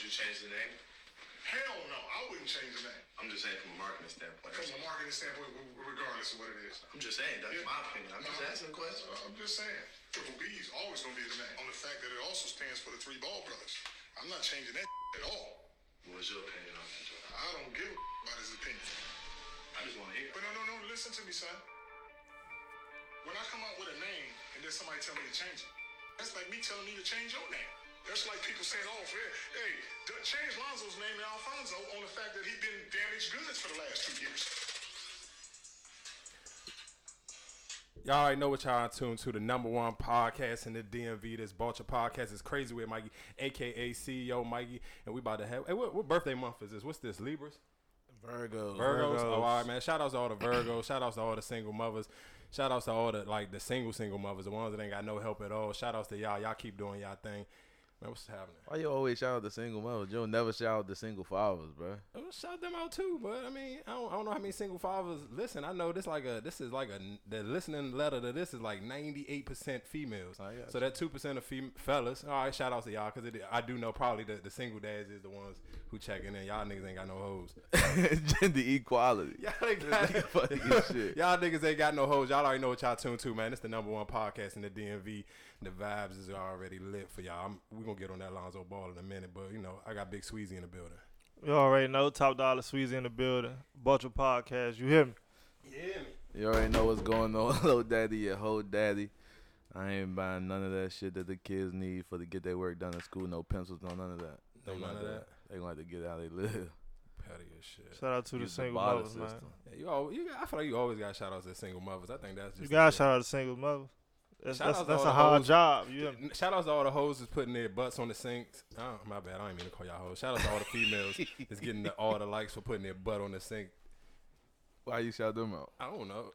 Would you change the name? Hell no, I wouldn't change the name. I'm just saying from a marketing standpoint. From a marketing standpoint, regardless of what it is. I'm just saying, that's Yeah. my opinion. I'm just No, asking a question. uh, I'm just saying. Triple B is always going to be the name. On the fact that it also stands for the three ball brothers. I'm not changing that at all. What's your opinion on that, Joe? I don't give a about his opinion. I just want to hear. But no, no, no, listen to me, son. When I come out with a name and then somebody tell me to change it, that's like me telling me to change your name. That's like people saying, oh, hey, hey, change Lonzo's name to Alfonso on the fact that he's been damaged goods for the last two years. Y'all already know what y'all are tuned to the number one podcast in the DMV. This Vulture podcast is crazy with Mikey, aka CEO Mikey, and we about to have. Hey, what, what birthday month is this? What's this? Libras. Virgos. Virgos. Oh, all right, man. Shout outs to all the Virgos. Shout outs to all the single mothers. Shout outs to all the like the single single mothers, the ones that ain't got no help at all. Shout outs to y'all. Y'all keep doing y'all thing. Man, what's happening? Why you always shout out the single mothers? You'll never shout out the single fathers, bro. Gonna shout them out too, but I mean, I don't, I don't know how many single fathers listen. I know this like a this is like a the listening letter to this is like 98 percent females. So that two percent of fem- fellas. All right, shout outs to y'all because I do know probably the, the single dads is the ones who checking in. Y'all niggas ain't got no hoes. Gender equality. Y'all, ain't got, y'all niggas ain't got no hoes. Y'all already know what y'all tuned to, man. It's the number one podcast in the DMV. The vibes is already lit for y'all. I'm, we gonna get on that Lonzo Ball in a minute, but you know I got Big Sweezy in the building. You already know Top Dollar Sweezy in the building. Butcher Podcast. You hear me? Yeah, me. You already know what's going on, little daddy, your whole daddy. I ain't buying none of that shit that the kids need for to get their work done at school. No pencils, no none of that. No They none gonna of have that? to- They gonna have to get how they live. Petty as shit. Shout out to the Use the single barter mothers, man. Yeah, you all, you I feel like you always got shout outs to single mothers. I think that's just You gotta shout out to single mothers. That's, Shout that's, that's a hard hoes. job. You? Shout outs to all the hoes that's putting their butts on the sinks. Oh, my bad. I don't mean to call y'all hoes. Shout out to all the females that's getting the, all the likes for putting their butt on the sink. Why you shout them out? I don't know.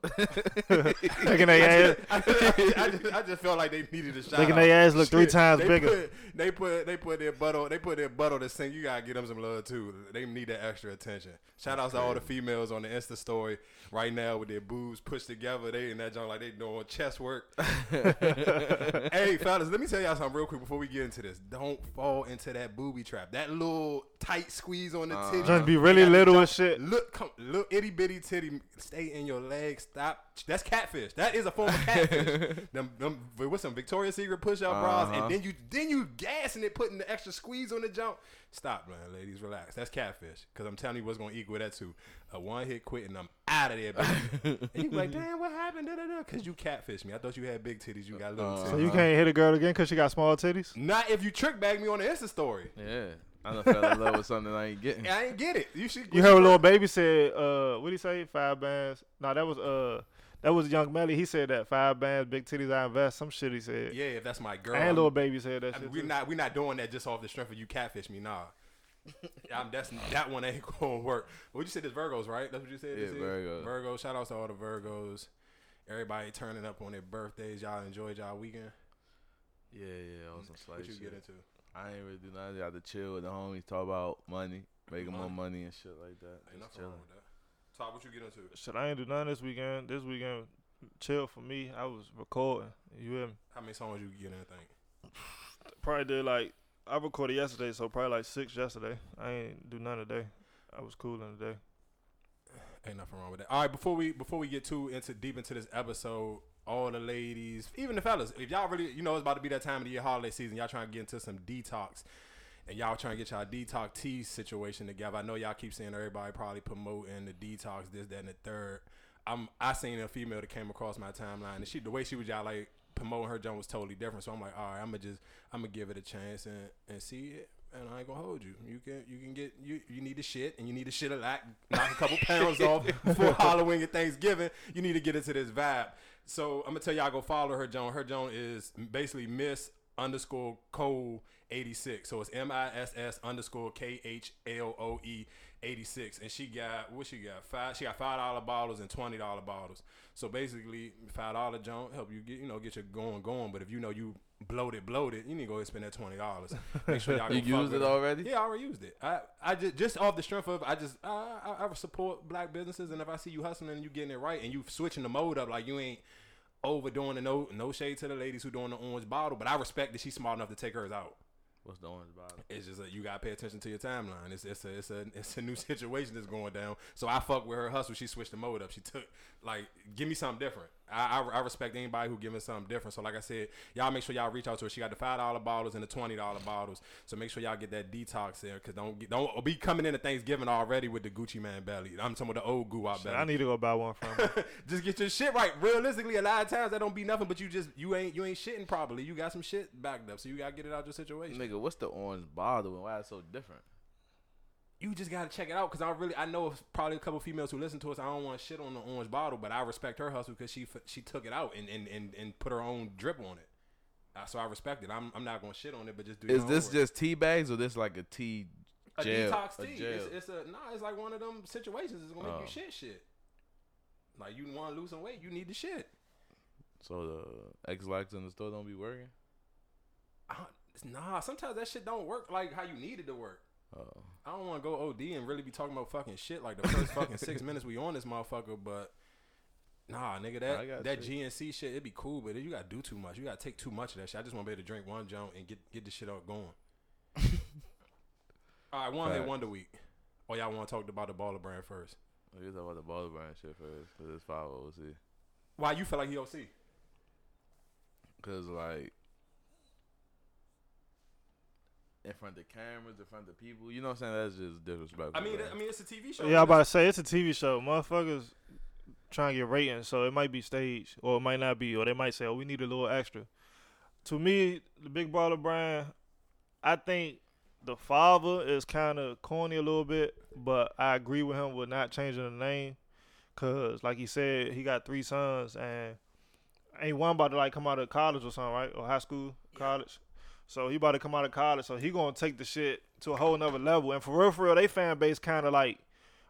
Making their ass, I, just, I, just, I just felt like they needed a shout making out. their ass look three Shit, times they bigger. Put, they put they put their butt on they put their butt on the sink. You gotta give them some love too. They need that extra attention. Shout outs to all the females on the Insta story right now with their boobs pushed together. They in that joint like they doing chest work. hey fellas, let me tell y'all something real quick before we get into this. Don't fall into that booby trap. That little tight squeeze on the Uh-huh. titty. Just be really little and shit. Look, come, little itty bitty titty, stay in your leg. Stop. That's catfish. That is a form of catfish. them, them, with some Victoria's Secret push up bras, Uh-huh. and then you, then you gassing it, putting the extra squeeze on the jump. Stop, man, ladies, relax. That's catfish. Cause I'm telling you what's gonna equal that too. A one hit quit, and I'm out of there, baby. and you be like, damn, what happened? Da, da, da. Cause you catfish me. I thought you had big titties. You got little Uh-huh. titties. So you can't hit a girl again because she got small titties? Not if you trick bag me on the Insta story. Yeah, I done fell in love with something I ain't getting. I ain't get it. You should. You heard little baby said, uh, what did he say? Five bands. No, that was uh, that was Young Melly. He said that five bands, big titties, I invest. Some shit he said. Yeah, if that's my girl. and little baby said that I shit. mean, we're too. not we're not doing that just off the strength of you catfish me. Nah, I'm, that's that one ain't gonna work. What you said is Virgos, right? That's what you said. Yeah, this is? Virgos. Virgos. Shout outs to all the Virgos. Everybody turning up on their birthdays. Y'all enjoyed y'all weekend. Yeah, yeah, on some slight What you shit. get into? I ain't really do nothing. I had to chill with the homies, talk about money, making more Money. money and shit like that. Ain't Just nothing wrong with that. Top, what you get into? Shit, I ain't do nothing this weekend. This weekend, chill for me. I was recording. You hear me? How many songs you get in? I think. Probably did like I recorded yesterday, so probably like six yesterday. I ain't do none today. I was cooling today. Ain't nothing wrong with that. All right, before we before we get too into deep into this episode, all the ladies, even the fellas, if y'all really, you know, it's about to be that time of the year, holiday season. Y'all trying to get into some detox, and y'all trying to get y'all detox tea situation together. I know y'all keep saying everybody probably promoting the detox, this, that, and the third. I'm I seen a female that came across my timeline, and she the way she was y'all like promoting her jump was totally different. So I'm like, all right, I'm gonna just I'm gonna give it a chance and and see it. And I ain't gonna hold you. You can you can get you you need to shit and you need to shit a lot, knock a couple pounds off before Halloween and Thanksgiving. You need to get into this vibe. So I'm gonna tell y'all go follow her Joan. Her Joan is basically Miss underscore Cole 86. So it's M I S S underscore K H L O E 86. And she got what she got? Five she got five dollar bottles and twenty dollar bottles. So basically five dollar Joan help you get you know get your going going. But if you know you bloated bloated, you need to go and spend that twenty dollars. Make sure y'all You used it already? Yeah, I already used it. I, I just just off the strength of I just I, I, I support black businesses, and if I see you hustling and you getting it right, and you switching the mode up, like you ain't overdoing the no no shade to the ladies who doing the orange bottle, but I respect that she's smart enough to take hers out. What's the orange bottle? It's just that you gotta pay attention to your timeline. It's it's a it's a it's a new situation that's going down. So I fuck with her hustle. She switched the mode up. She took like give me something different. I, I, I respect anybody who giving something different. So like I said, y'all make sure y'all reach out to her. She got the five dollar bottles and the twenty dollar bottles. So make sure y'all get that detox there. Cause don't get, don't be coming into Thanksgiving already with the Gucci Mane belly. I'm talking about the old goo out belly. I need to go buy one from her. just get your shit right. Realistically, a lot of times that don't be nothing, but you just you ain't you ain't shitting properly. You got some shit backed up, so you gotta get it out of your situation. Nigga, what's the orange bottle and why it's so different? You just gotta check it out because I really I know probably a couple females who listen to us. I don't want shit on the orange bottle, but I respect her hustle because she she took it out and, and, and, and put her own drip on it. Uh, so I respect it. I'm, I'm not gonna shit on it, but just do. Is this work. just tea bags or this like a tea a jail? detox a tea? jail? It's, it's a nah. It's like one of them situations. It's gonna make Oh. you shit shit. Like you want to lose some weight, you need the shit. so the Ex-Lax in the store don't be working. Uh, nah, sometimes that shit don't work like how you need it to work. Oh, I don't want to go OD and really be talking about fucking shit like the first fucking six minutes we on this motherfucker, but nah, nigga, that that you. GNC shit, it'd be cool, but you gotta do too much. You gotta take too much of that shit. I just want to be able to drink one junk and get get the shit out going. All right, one hit Facts. wonder week. Oh, y'all want to talk about the baller brand first? Oh, we talk about the baller brand shit first because it's five OC. Why you feel like he OC? Cause like in front of cameras, in front of people, you know what I'm saying? That's just disrespectful. I mean, bro. I mean, it's a TV show. yeah, I'm about to say it's a TV show. Motherfuckers trying to get ratings, so it might be staged or it might not be, or they might say, "Oh, we need a little extra." To me, the Big Baller brand, I think the father is kind of corny a little bit, but I agree with him with not changing the name, cause like he said, he got three sons and ain't one about to like come out of college or something, right? Or high school, college. So he about to come out of college, so he gonna take the shit to a whole nother level. And for real, for real, they fan base kind of like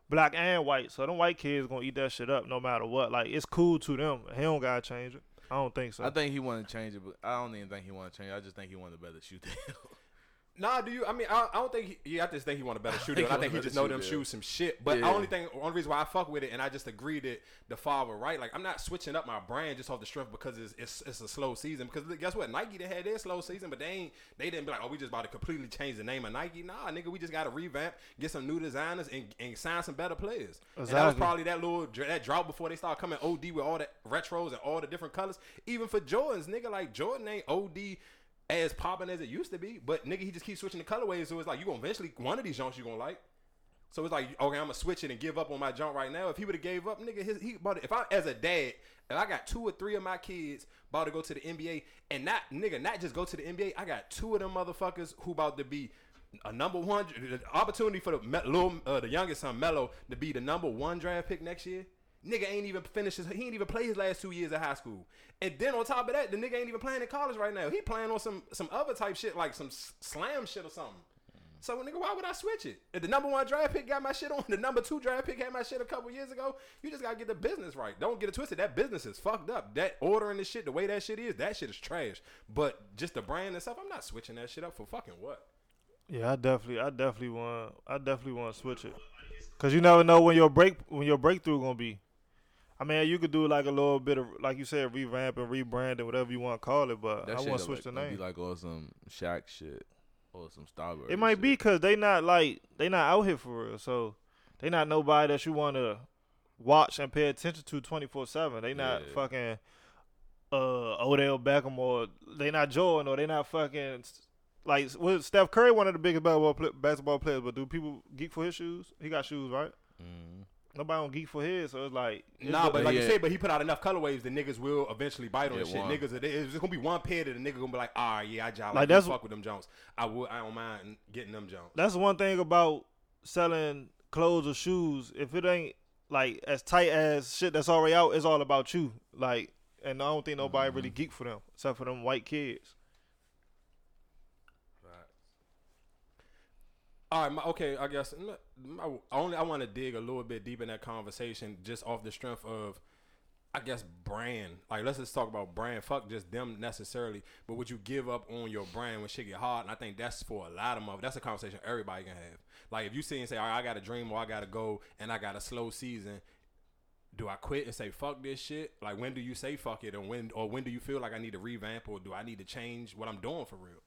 black and white. So them white kids gonna eat that shit up no matter what. Like it's cool to them. He don't gotta change it. I don't think so. I think he want to change it, but I don't even think he want to change. it. I just think he want a better shoot shoe deal. Nah, do you? I mean, I, I don't think. He, yeah, I just think he want a better shoe deal. think I think he just know them deal. shoes some shit. But the Yeah. only thing, only reason why I fuck with it, and I just agree that the father right. Like I'm not switching up my brand just off the strength because it's it's, it's a slow season. Because look, guess what? Nike they had their slow season, but they ain't. They didn't be like, oh, we just about to completely change the name of Nike. Nah, nigga, we just got to revamp, get some new designers, and, and sign some better players. And that was probably that little that drought before they start coming OD with all the retros and all the different colors. Even for Jordans, nigga, like Jordan ain't OD as popping as it used to be. But nigga, he just keeps switching the colorways. So it's like you gonna eventually one of these junks you gonna like. So it's like okay, I'm gonna switch it and give up on my junk right now. If he would have gave up, nigga, his, he about if I as a dad, if I got two or three of my kids about to go to the NBA and not nigga, not just go to the NBA, I got two of them motherfuckers who about to be a number one opportunity for the little uh, the youngest son Melo to be the number one draft pick next year. Nigga ain't even finished his, he ain't even play his last two years of high school. And then on top of that, the nigga ain't even playing in college right now. He playing on some some other type shit like some slam shit or something. So nigga, why would I switch it? If the number one draft pick got my shit on, the number two draft pick had my shit a couple years ago. You just gotta get the business right. Don't get it twisted. That business is fucked up. That ordering this shit, the way that shit is, that shit is trash. But just the brand and stuff, I'm not switching that shit up for fucking what. Yeah, I definitely, I definitely want, I definitely want to switch it, cause you never know when your break, when your breakthrough gonna be. I mean, you could do like a little bit of, like you said, revamp and rebrand and whatever you want to call it, but That I shit want to switch like, the name. Be like on some Shaq shit or some Starbury. it might be because they not like they not out here for real, so they not nobody that you want to watch and pay attention to twenty four seven. They not Yeah. fucking uh Odell Beckham or they not Jordan or they not fucking like was Steph Curry one of the biggest basketball basketball players, but do people geek for his shoes? He got shoes, right? Mhm. Nobody don't geek for his, so it's like it's Nah, but like you Yeah. said, but he put out enough colorways that niggas will eventually bite on Yeah, shit. one. Niggas, it- it's just gonna be one pair that the nigga gonna be like, ah, yeah, I just like, Like, that's that's- fuck with them Jones. I would, I don't mind getting them Jones. that's one thing about selling clothes or shoes. If it ain't like as tight as shit that's already out, it's all about you. Like, and I don't think nobody really geek for them except for them white kids. All right, my, okay. I guess m- my, only I want to dig a little bit deep in that conversation, just off the strength of, I guess, brand. Like, let's just talk about brand. Fuck just them necessarily, but would you give up on your brand when shit get hard? And I think that's for a lot of them. That's a conversation everybody can have. Like, if you see and say, all right, I got a dream or I got to go, and I got a slow season. Do I quit and say fuck this shit? Like when do you say fuck it, or when or when do you feel like I need to revamp, or do I need to change what I'm doing for real?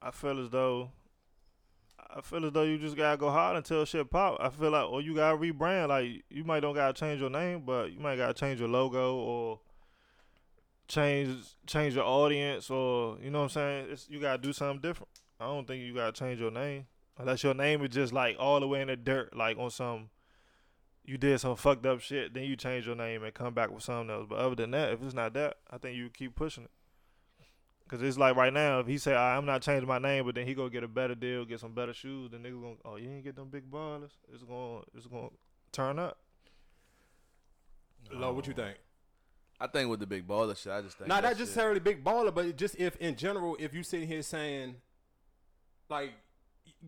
I feel as though I feel as though you just gotta go hard until shit pop. I feel like or you gotta rebrand. Like you might don't gotta change your name, but you might gotta change your logo or change change your audience or you know what I'm saying. It's, you gotta do something different. I don't think you gotta change your name unless your name is just like all the way in the dirt, like on some. You did some fucked up shit, then you change your name and come back with something else. But other than that, if it's not that, I think you keep pushing it. Cause it's like right now, if he say "Ah, I'm not changing my name, but then he go get a better deal, get some better shoes, then niggas gonna oh you ain't get them big ballers. It's gonna it's gonna turn up. Lo, what you think? I think with the big baller shit, I just think Not that not shit- necessarily big baller, but just if in general, if you sitting here saying, like,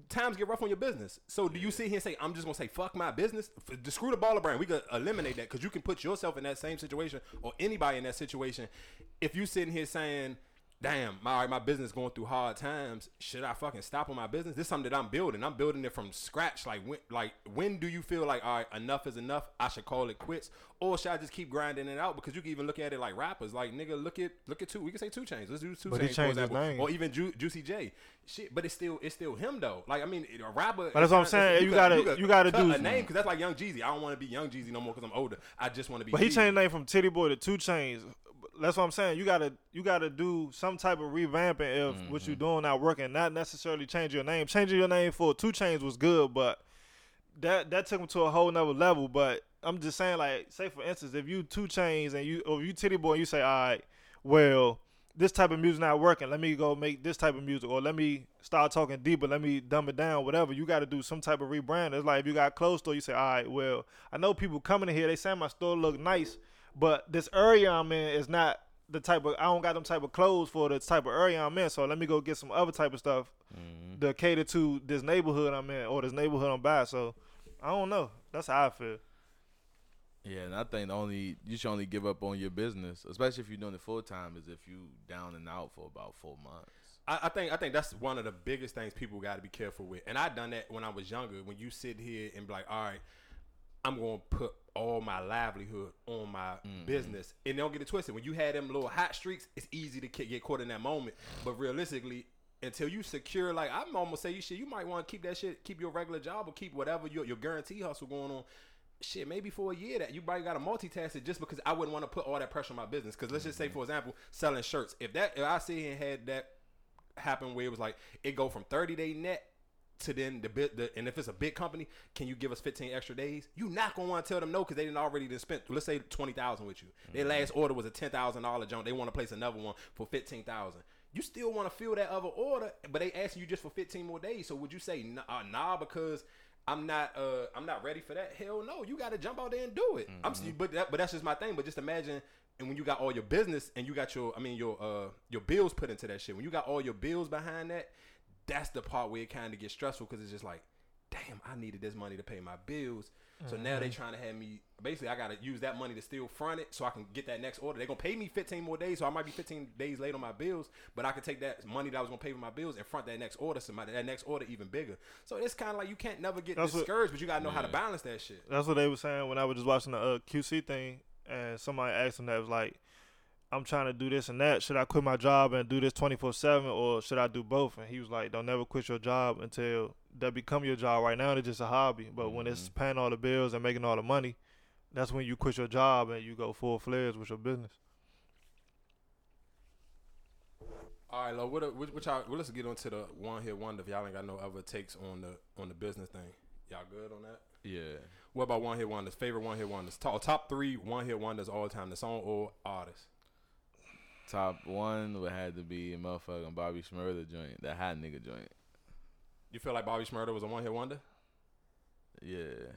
times get rough on your business. So do you sit here and say, I'm just gonna say fuck my business? F- just screw the baller brand. We could eliminate that because you can put yourself in that same situation or anybody in that situation. If you sitting here saying, Damn, my my business going through hard times. Should I fucking stop on my business? This is something that I'm building. I'm building it from scratch. Like when, like when do you feel like all right, enough is enough? I should call it quits, or should I just keep grinding it out? Because you can even look at it like rappers. Like nigga, look at look at two. We can say 2 Chainz. Let's do two But he chains for changed his name. or even Ju- Juicy J. Shit, but it's still it's still him though. Like I mean, a rapper. But that's what I'm saying. You could- gotta- could you gotta cut do a name because that's like Young Jeezy. I don't want to be Young Jeezy no more because I'm older. I just want to be. But he changed name from Titty Boy to 2 Chainz. That's what I'm saying. You gotta you gotta do some type of revamping if mm-hmm. what you're doing not working. Not necessarily change your name. Changing your name for 2 Chainz was good, but that that took him to a whole nother level. But I'm just saying, like, say for instance, if you 2 Chainz and you or you Titty Boy, and you say, all right, well, this type of music not working. Let me go make this type of music, or let me start talking deeper. Let me dumb it down. Whatever. You got to do some type of rebrand. It's like if you got clothes store, you say, all right, well, I know people coming in here. They say my store look nice, but this area I'm in is not the type of. I don't got them type of clothes for the type of area I'm in. So let me go get some other type of stuff mm-hmm. to cater to this neighborhood I'm in or this neighborhood I'm by. So I don't know. That's how I feel. Yeah, and I think the only you should only give up on your business, especially if you're doing it full time, is if you down and out for about four months. I, I think I think that's one of the biggest things people got to be careful with. And I done that when I was younger. When you sit here and be like, all right, I'm going to put all my livelihood on my mm-hmm. business, and don't get it twisted. When you had them little hot streaks, it's easy to get caught in that moment. But realistically. Until you secure, like I'm almost say you shit, you might want to keep that shit, keep your regular job or keep whatever your your guarantee hustle going on. Shit, maybe for a year that you probably got to multitask it just because I wouldn't want to put all that pressure on my business. Because let's just say, mm-hmm. for example, selling shirts. If that if I sit here and had that happen where it was like it go from 30 day net to then the bit the, and if it's a big company can you give us 15 extra days you not gonna want to tell them no because they didn't already done spent let's say 20000 with you their last order was a $10000 jump they want to place another one for 15000 you still want to fill that other order but they asking you just for 15 more days so would you say nah, uh, nah because I'm not uh I'm not ready for that. Hell no, you got to jump out there and do it. I'm but that, but that's just my thing. But just imagine and when you got all your business and you got your I mean your uh your bills put into that shit. When you got all your bills behind that, that's the part where it kind of gets stressful because it's just like, damn, I needed this money to pay my bills. So now they trying to have me. Basically, I gotta use that money to still front it so I can get that next order. They gonna pay me 15 more days, so I might be 15 days late on my bills, but I can take that money that I was gonna pay for my bills and front that next order. So my, that next order even bigger. So it's kind of like you can't never get That's what- discouraged, but you gotta know how to balance that shit. That's what they were saying when I was just watching the uh, QC thing, and somebody asked them that was like, "I'm trying to do this and that. Should I quit my job and do this 24 seven, or should I do both?" And he was like, "Don't never quit your job until that become your job. Right now, it's just a hobby, but when it's mm-hmm. paying all the bills and making all the money, that's when you quit your job and you go full fledged with your business." All right, Lo, what, what, what y'all, well, let's get onto the one hit wonder. If y'all ain't got no other takes on the on the business thing, y'all good on that? Yeah, What about one hit wonders? Favorite one hit wonders? Top, top three one hit wonders all time. The song or artist? Top one would have to be a motherfucking Bobby Shmurda joint, that hot nigga joint. You feel like Bobby Shmurda was a one hit wonder? Yeah,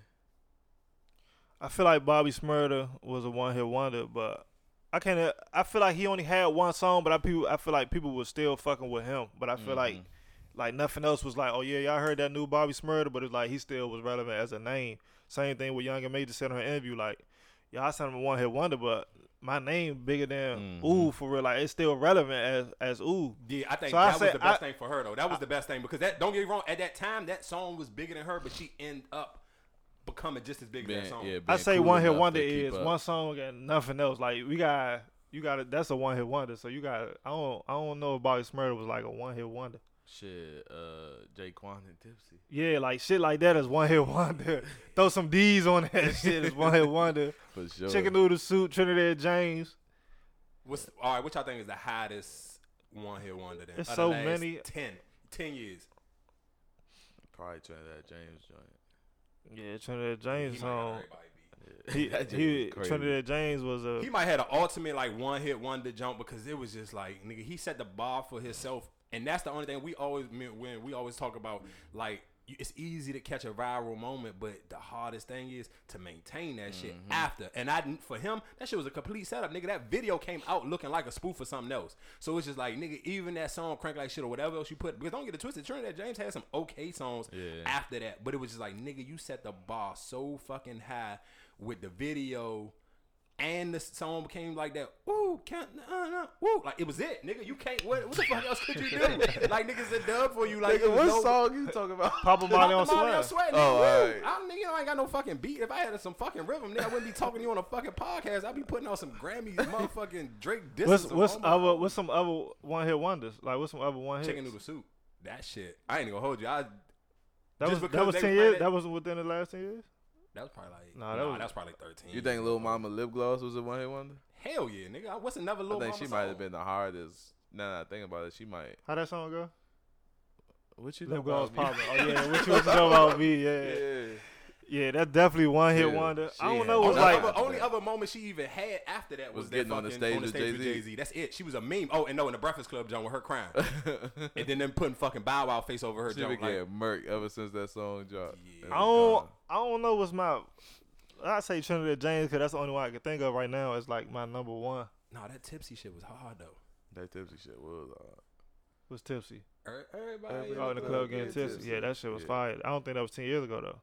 I feel like Bobby Shmurda was a one hit wonder, but I can't. I feel like he only had one song, but I people I feel like people were still fucking with him. But I feel like mm-hmm. like nothing else was like, oh yeah, y'all heard that new Bobby Shmurda, but it's like he still was relevant as a name. Same thing with Young and Major said in her interview, like y'all I said I'm a one hit wonder, but my name bigger than Ooh for real. Like it's still relevant as as Ooh. Yeah, I think So I that was say- the best I- thing for her though. That was the best thing because that don't get me wrong. At that time, that song was bigger than her, but she end up becoming just as big as that song. yeah. I say cool one hit wonder is up. one song and nothing else. Like we got you got it. That's a one hit wonder. So you got. I don't. I don't know if Bobby Shmurda was like a one hit wonder. Shit, uh, J-Kwon and Tipsy. Yeah, like shit like that is one hit wonder. Throw some D's on that shit is one hit wonder. For sure. Chicken noodle soup, Trinidad James. What's all right? What y'all think is the hottest one hit wonder? Then It's of the so many. 10, 10 years. Probably Trinidad James joint. Yeah, Trinidad James He might have song. everybody. He, he was. Trinidad James was a He might have an ultimate like one hit wonder jump because it was just like nigga. He set the bar for himself, and that's the only thing we always when we always talk about like. It's easy to catch a viral moment, but the hardest thing is to maintain that shit Mm-hmm. after. And I, for him, that shit was a complete setup, nigga. That video came out looking like a spoof for something else. So it's just like, nigga, even that song, crank like shit or whatever else you put. Because don't get it twisted, Trinidad James had some okay songs Yeah. after that, but it was just like, nigga, you set the bar so fucking high with the video and the song became like that. Woo, can't, uh, uh, woo. Like it was it, nigga. You can't. What, what the fuck else could you do? like niggas a dub for you. Like Nigga, what no- song you talking about? Papa Molly on Papa Molly Sweat. on Sweat, nigga. Oh, woo. alright. I don't, you know, I ain't got no fucking beat. If I had some fucking rhythm, nigga, I wouldn't be talking to you on a fucking podcast. I'd be putting on some Grammys, motherfucking Drake disses. What's on what's my- other what's some other one hit wonders? Like what's some other one hit? chicken noodle soup? That shit. I ain't gonna hold you. I That was that was ten years. playing that wasn't within the last ten years. That was probably like Nah, nah, that was- that was probably thirteen. You think Lil Mama lip gloss was a one hit wonder? Hell yeah, nigga. What's another little? I think Mama she might song? have been the hardest. Now that I think about it, she might. How that song go? What you Lip know gloss about me? popping. Oh yeah, what you was know about me? Yeah, Yeah. yeah, that's definitely one hit Yeah, wonder. I don't know. It was Only, like other, only other moment she even had after that was, Was that getting on the stage on the with stage with Jay-Z. That's it. She was a meme. Oh, and no, in the Breakfast Club John, with her crying, and then them putting fucking Bow Wow face over her she been. Like, getting murked ever since that song dropped. Yeah. I don't. I don't know what's my. I say Trinidad James because that's the only one I can think of right now. Is like my number one nah, that tipsy shit was hard though. That tipsy shit was. Uh, was Tipsy. Er- Everybody, Everybody Oh, in the club getting getting tipsy. tipsy. Yeah, that shit was Yeah. fire. I don't think that was ten years ago though.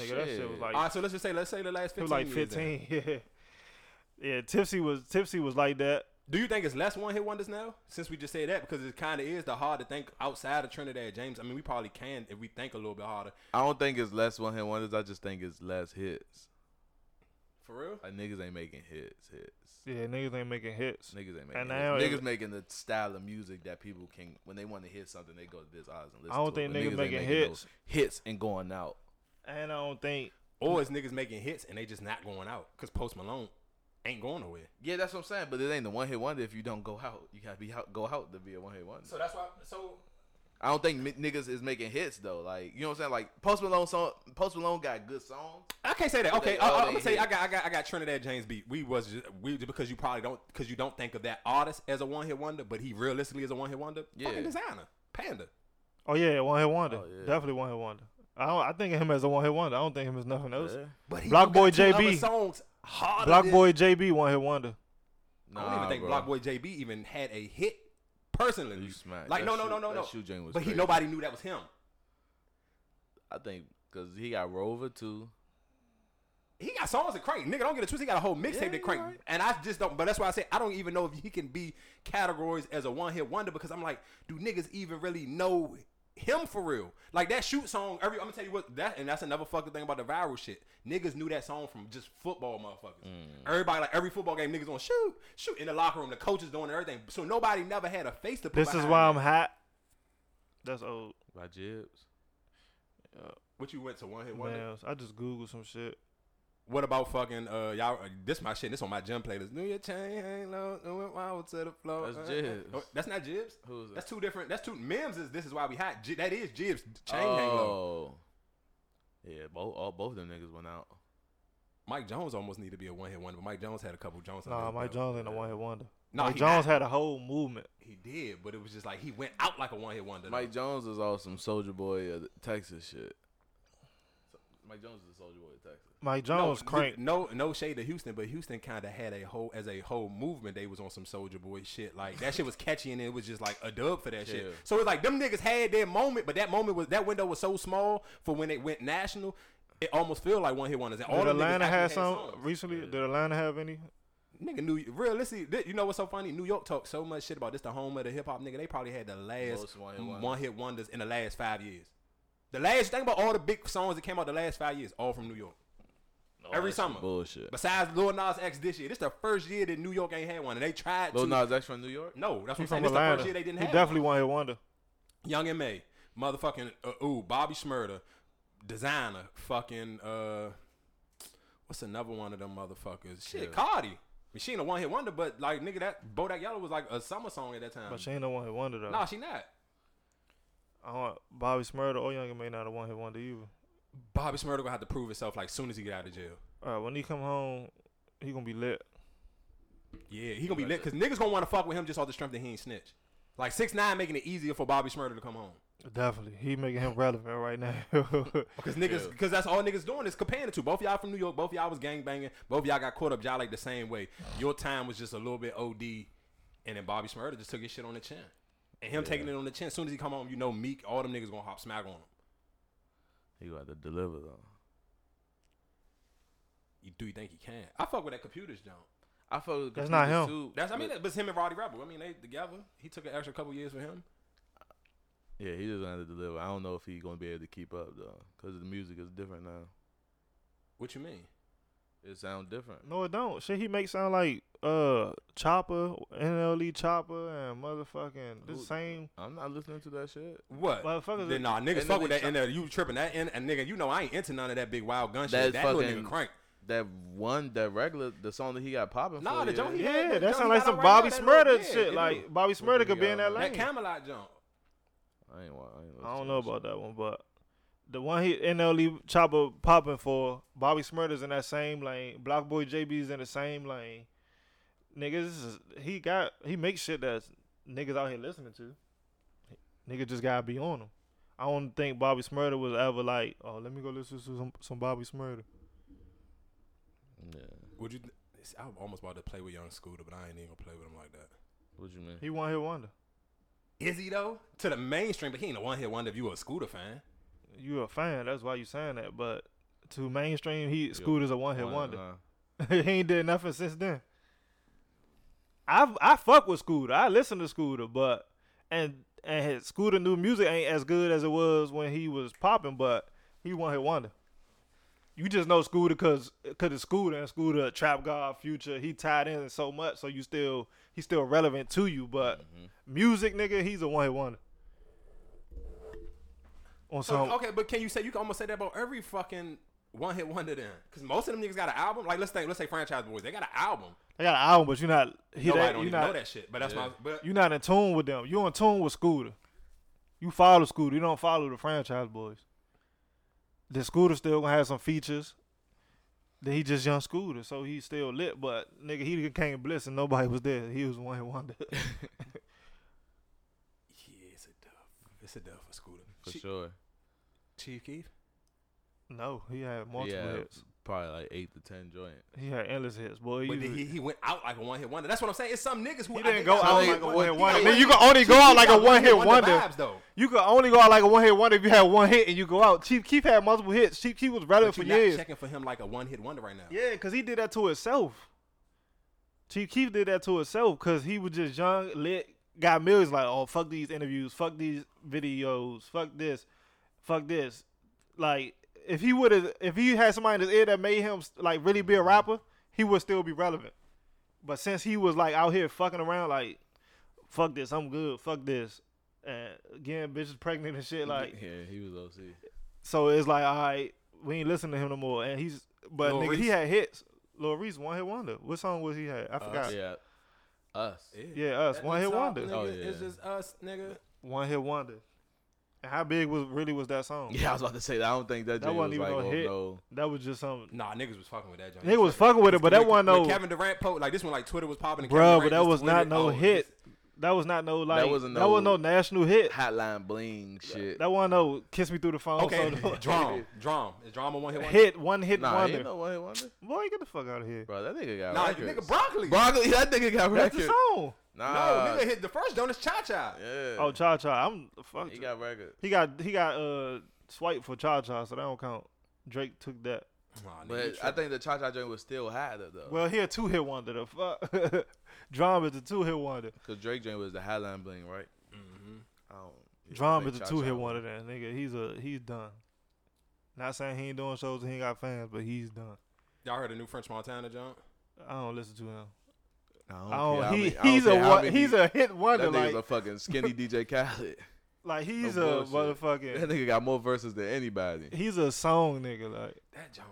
Nigga, that shit was like All right, so let's just say let's say the last it was fifteen. years then. fifteen. Yeah, yeah. Tipsy was Tipsy was like that. Do you think it's less one hit wonders now? Since we just say that, because it kind of is the hard to think outside of Trinidad James. I mean, we probably can if we think a little bit harder. I don't think it's less one hit wonders. I just think it's less hits. For real? Like niggas ain't making hits. Hits. Yeah, niggas ain't making hits. Niggas ain't making And hits. now niggas it- making the style of music that people can when they want to hear something they go to this artist and listen I don't to think But niggas ain't making no hits. hits and going out. And I don't think Or is niggas making hits and they just not going out? Because Post Malone ain't going nowhere. Yeah, that's what I'm saying. But it ain't the one hit wonder if you don't go out. You gotta be out, go out to be a one hit wonder. So that's why. So I don't think niggas is making hits though. Like you know what I'm saying? Like Post Malone song. Post Malone got good songs. I can't say that. Okay, they- I, I'm gonna say I got I got I got Trinidad James beat. We was just, we because you probably don't because you don't think of that artist as a one hit wonder, but he realistically is a one hit wonder. Yeah. Fucking Desiigner, Panda. Oh yeah, one hit wonder. Oh, yeah. Definitely one hit wonder. I don't, I think of him as a one hit wonder. I don't think of him as nothing else. Yeah. But he BlocBoy JB. songs harder. Block than- Boy JB one hit wonder. I don't even think bro. Block Boy JB even had a hit personally. You smacked. Like That no no shoe- no no no. Shoe joint was But he crazy. nobody knew that was him. I think because he got Rover too. He got songs that crank. Nigga, don't get it twisted. He got a whole mixtape Yeah, that you crank. right. And I just don't. But that's why I say I don't even know if he can be categorized as a one hit wonder because I'm like, do niggas even really know him for real? Like that shoot song. Every I'm gonna tell you what that and that's another fucking thing about the viral shit. Niggas knew that song from just football motherfuckers. Mm. Everybody like every football game, niggas on shoot shoot in the locker room. The coaches doing everything. So nobody never had a face to put. This is why that. I'm hot. That's old. By Jibbs. What you went to one hit one? Man, I just googled some shit. What about fucking uh y'all? Uh, this my shit. This on my gym playlist. New your chain hang low, do it wild to the floor. That's Uh, Jibbs. oh, that's not Jibbs. Who's that? That's two different. That's two. Mims is this is why we hot. J- that is Jibbs. Chain hang low. oh. Yeah, both all both of them niggas went out. Mike Jones almost need to be a one hit wonder, but Mike Jones had a couple Jones. under Nah, Mike. Jones ain't a one hit wonder. Nah, Mike Jones not. had a whole movement. He did, but it was just like he went out like a one hit wonder. Mike Jones is all some Soulja Boy of Texas shit. So- Mike Jones is a Soulja Boy of Texas. Mike Jones no, crank. No, no shade to Houston, but Houston kind of had a whole as a whole movement. They was on some Soulja Boy shit. Like that shit was catchy, and it was just like a dub for that Yeah. shit. So it's like them niggas had their moment, but that moment was that window was so small for when it went national. It almost feel like one hit wonders. And all Did them Atlanta actually had some songs. recently? Did Atlanta have any? Nigga, New realistically, thi- you know what's so funny? New York talk so much shit about this. The home of the hip hop nigga. They probably had the last one-hit one wonders. hit wonders in the last five years. The last think about all the big songs that came out the last five years, all from New York. Every That's summer. Bullshit. Besides Lil Nas X this year, this the first year that New York ain't had one, and they tried Lil to. Nas X from New York. No, that's what I'm saying. from This the first year they didn't he have definitely one. one hit wonder. Young M.A, motherfucking uh, ooh, Bobby Shmurda, Desiigner, fucking uh, what's another one of them motherfuckers? Shit, Yeah. Cardi. I mean, she ain't a one hit wonder, but like nigga, that Bodak Yellow was like a summer song at that time. But she ain't no one hit wonder though. Nah, she not. I don't, Bobby Shmurda or Young M.A not a one hit wonder either. Bobby Shmurda gonna have to prove himself like soon as he get out of jail. All right, when he come home, he gonna be lit. Yeah, he gonna be lit because niggas gonna want to fuck with him just off the strength that he ain't snitch. Like six nine making it easier for Bobby Shmurda to come home. Definitely, he making him relevant right now. Because niggas, because that's all niggas doing is comparing the two. Both y'all from New York. Both y'all was gang banging. Both y'all got caught up y'all like the same way. Your time was just a little bit OD, and then Bobby Shmurda just took his shit on the chin. And him taking it on the chin. As soon as he come home, you know Meek, all them niggas gonna hop smack on him. He got to deliver though. You do you think he can? I fuck with that computers jump. I fuck with That's not Computers, him. Too, That's I mean, but- but it's him and Rowdy Rebel. I mean, they together. He took an extra couple years for him. yeah, he just gonna have to deliver. I don't know if he's gonna be able to keep up though, because the music is different now. What you mean? It sounds different. no, it don't. Shit, he make sound like uh Choppa, NLE Choppa, and motherfucking the same. I'm not listening to that shit. What? Motherfuckers- Then nah, niggas And fuck with that in there. You tripping that in and nigga, you know I ain't into none of that big wild gun shit. That's That little fucking- nigga crank. That one, that regular, the song that he got popping Nah, for. the yeah. joint he Yeah, had, that joint sound like some right Bobby Shmurda shit. Like. Bobby Shmurda could be in that That that. Camelot jump. I ain't. I, ain't I don't know about that one, but the one he NLE Choppa popping for Bobby Shmurda's in that same lane. BlocBoy JB's in the same lane. Niggas, he got he makes shit that niggas out here listening to. Niggas just gotta be on him. I don't think Bobby Shmurda was ever like, oh, let me go listen to some some Bobby Shmurda. Yeah. Would you? I was almost about to play with Young Scooter, but I ain't even gonna play with him like that. What you mean? He one hit wonder. Is he though? To the mainstream, but he ain't a one hit wonder if you a Scooter fan. You a fan, that's why you saying that. But to mainstream, he Scooter's a one hit wonder. he ain't did nothing since then. I I fuck with Scooter. I listen to Scooter, but and and his Scooter new music ain't as good as it was when he was popping, but he one hit wonder. You just know Scooter cause cause it's Scooter and Scooter trap god future. He tied in so much, so you still he's still relevant to you. But mm-hmm. music, nigga, he's a one hit wonder. On So, some okay, but can you say you can almost say that about every fucking one hit wonder then? Because most of them niggas got an album. Like let's say let's say Franchise Boys, they got an album. they got an album, but you're not he Nobody that, don't you even not know that shit. But that's Yeah. my. But you're not in tune with them. You're in tune with Scooter. You follow Scooter. You don't follow the franchise boys. The Scooter still gonna have some features. Then he just young Scooter, so he's still lit. But nigga, he came bliss and nobody was there. He was one hit wonder. yeah, it's a dub. It's a dub for Scooter. for Chief, sure. Chief Keef. no, he had multiple Yeah, hits. probably like eight to ten joints. He had endless hits, boy. But He, he, he went out like a one hit wonder. That's what I'm saying. It's some niggas who he didn't go out like a one hit he wonder. got Then you can only go out like a one hit wonder. You can only go out like a one hit wonder if you had one hit and you go out. Chief Keef had multiple hits. Chief Keef was relevant But for you're not years. checking for him like a one hit wonder right now. Yeah, because he did that to himself. Chief Keef did that to himself because he was just young, lit, got millions. Like, oh, fuck these interviews, fuck these videos, fuck this, fuck this. Like, if he would have, if he had somebody in his ear that made him like really be a rapper, he would still be relevant. But since he was like out here fucking around, like, fuck this, I'm good, fuck this, and getting bitches pregnant and shit, like, yeah, he was OC. so it's like, all right, we ain't listening to him no more. And he's, but Lil nigga, he had hits. Lil Reese, one hit wonder. What song was he had? I forgot. Yeah, us. Yeah, us, That one hit top, wonder. Nigga, Oh, It's just us, nigga. One hit wonder. And how big was really was that song? Yeah, I was about to say that. I don't think that, That wasn't was even like no oh, hit. no. That was just something. Nah, niggas was fucking with that. joint. Nigga was fucking with it, but that one wasn't no, Kevin Durant po like this one, like Twitter was popping. Bro, but that just was not no oh, hit. that was not no like. That wasn't that was no- no national hit. Hotline bling shit. That wasn't no kiss me through the phone. Okay, so D.R.A.M., drum. Is drama one hit wonder? hit one hit nah, wonder. ain't no one hit wonder. Boy, get the fuck out of here. Bro, that nigga got Nah, records. nigga, broccoli. Broccoli, that nigga got That's records. the song. Nah, No, nigga hit the first joint is Cha Cha. Yeah. Oh, Cha Cha. I'm fuck. he got records. He got he got uh swipe for Cha Cha, so that don't count. Drake took that. Nah, But I think the Cha Cha joint was still hot though. Well, he a two hit wonder. The fuck, D.R.A.M. is a two hit wonder. Cause Drake joint was the Hotline bling, right? Mm-hmm. I don't. yeah, I D.R.A.M. think is a two hit Cha wonder. Then nigga, he's a he's done. Not saying he ain't doing shows and he ain't got fans, but he's done. Y'all heard the new French Montana jump? I don't listen to him. I don't oh, I don't, care he, I don't he's a one, he's a hit wonder. That nigga's Like, a fucking skinny DJ Khaled. like he's no a bullshit. That motherfucking. nigga got more verses than anybody. He's a song nigga. Like, That jump.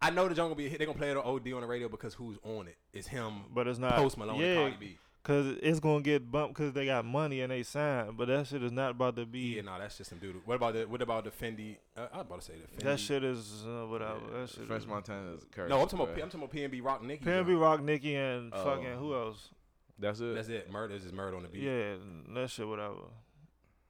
I know the jump gonna be a hit. They gonna play it on OD on the radio because who's on it? It's him, but it's not. Post Malone, and yeah, Cardi B. cause it's gonna get bumped because they got money and they signed. But that shit is not about to be. Yeah, no, that's just some dude. What about the what about the Fendi? Uh, I was about to say the Fendi. that shit is uh, whatever. that shit. French is, Montana is cursed. No, I'm talking about bruh. P- I'm talking about PNB Rock Nicki. PNB jump. Rock, Nicki, and Oh. fucking who else? That's it. That's it. Murder is just murder on the beat. Yeah, that shit, whatever.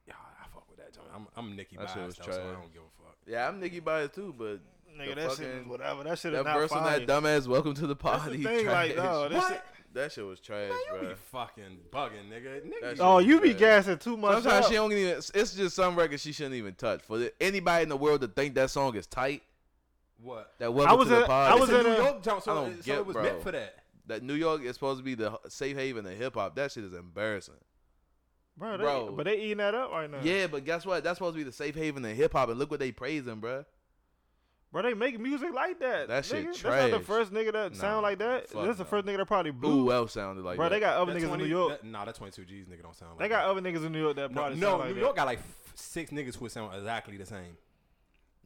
Yeah, I fuck with that jump. I'm I'm Nicki That shit biased was though, so I don't give a fuck. yeah, I'm Nicki by it too, but Nigga, The that shit is whatever. That shit that is not verse on fire. that dumbass "Welcome to the Party." That's Party" the thing, like, no, this What? shit, that shit was trash, Man, you bro. be fucking bugging, nigga. Nigga, you- Oh, you be trash. gassing too much. Sometimes up. she don't even. It's just some records she shouldn't even touch. For the, anybody in the world to think that song is tight, what? that welcome was to the in- party. I was it's in New a- York jump, so, I don't it, so get, it was bro. meant for that. that New York is supposed to be the safe haven of hip hop. That shit is embarrassing. bro, they, Bro. But they eating that up right now. Yeah, but guess what? That's supposed to be the safe haven of hip hop, and look what they praising, bro. Bro, they make music like that. That shit nigga. That's not the first nigga that Nah, sound like that. fuck That's the first nigga that probably blew. Who else sounded like bro, that? Bro, they got other That niggas 20 in New York. That, nah, that 22 G's nigga don't sound like they that. got other niggas in New York that No, probably no sound like New that. York got like f- six niggas who sound exactly the same.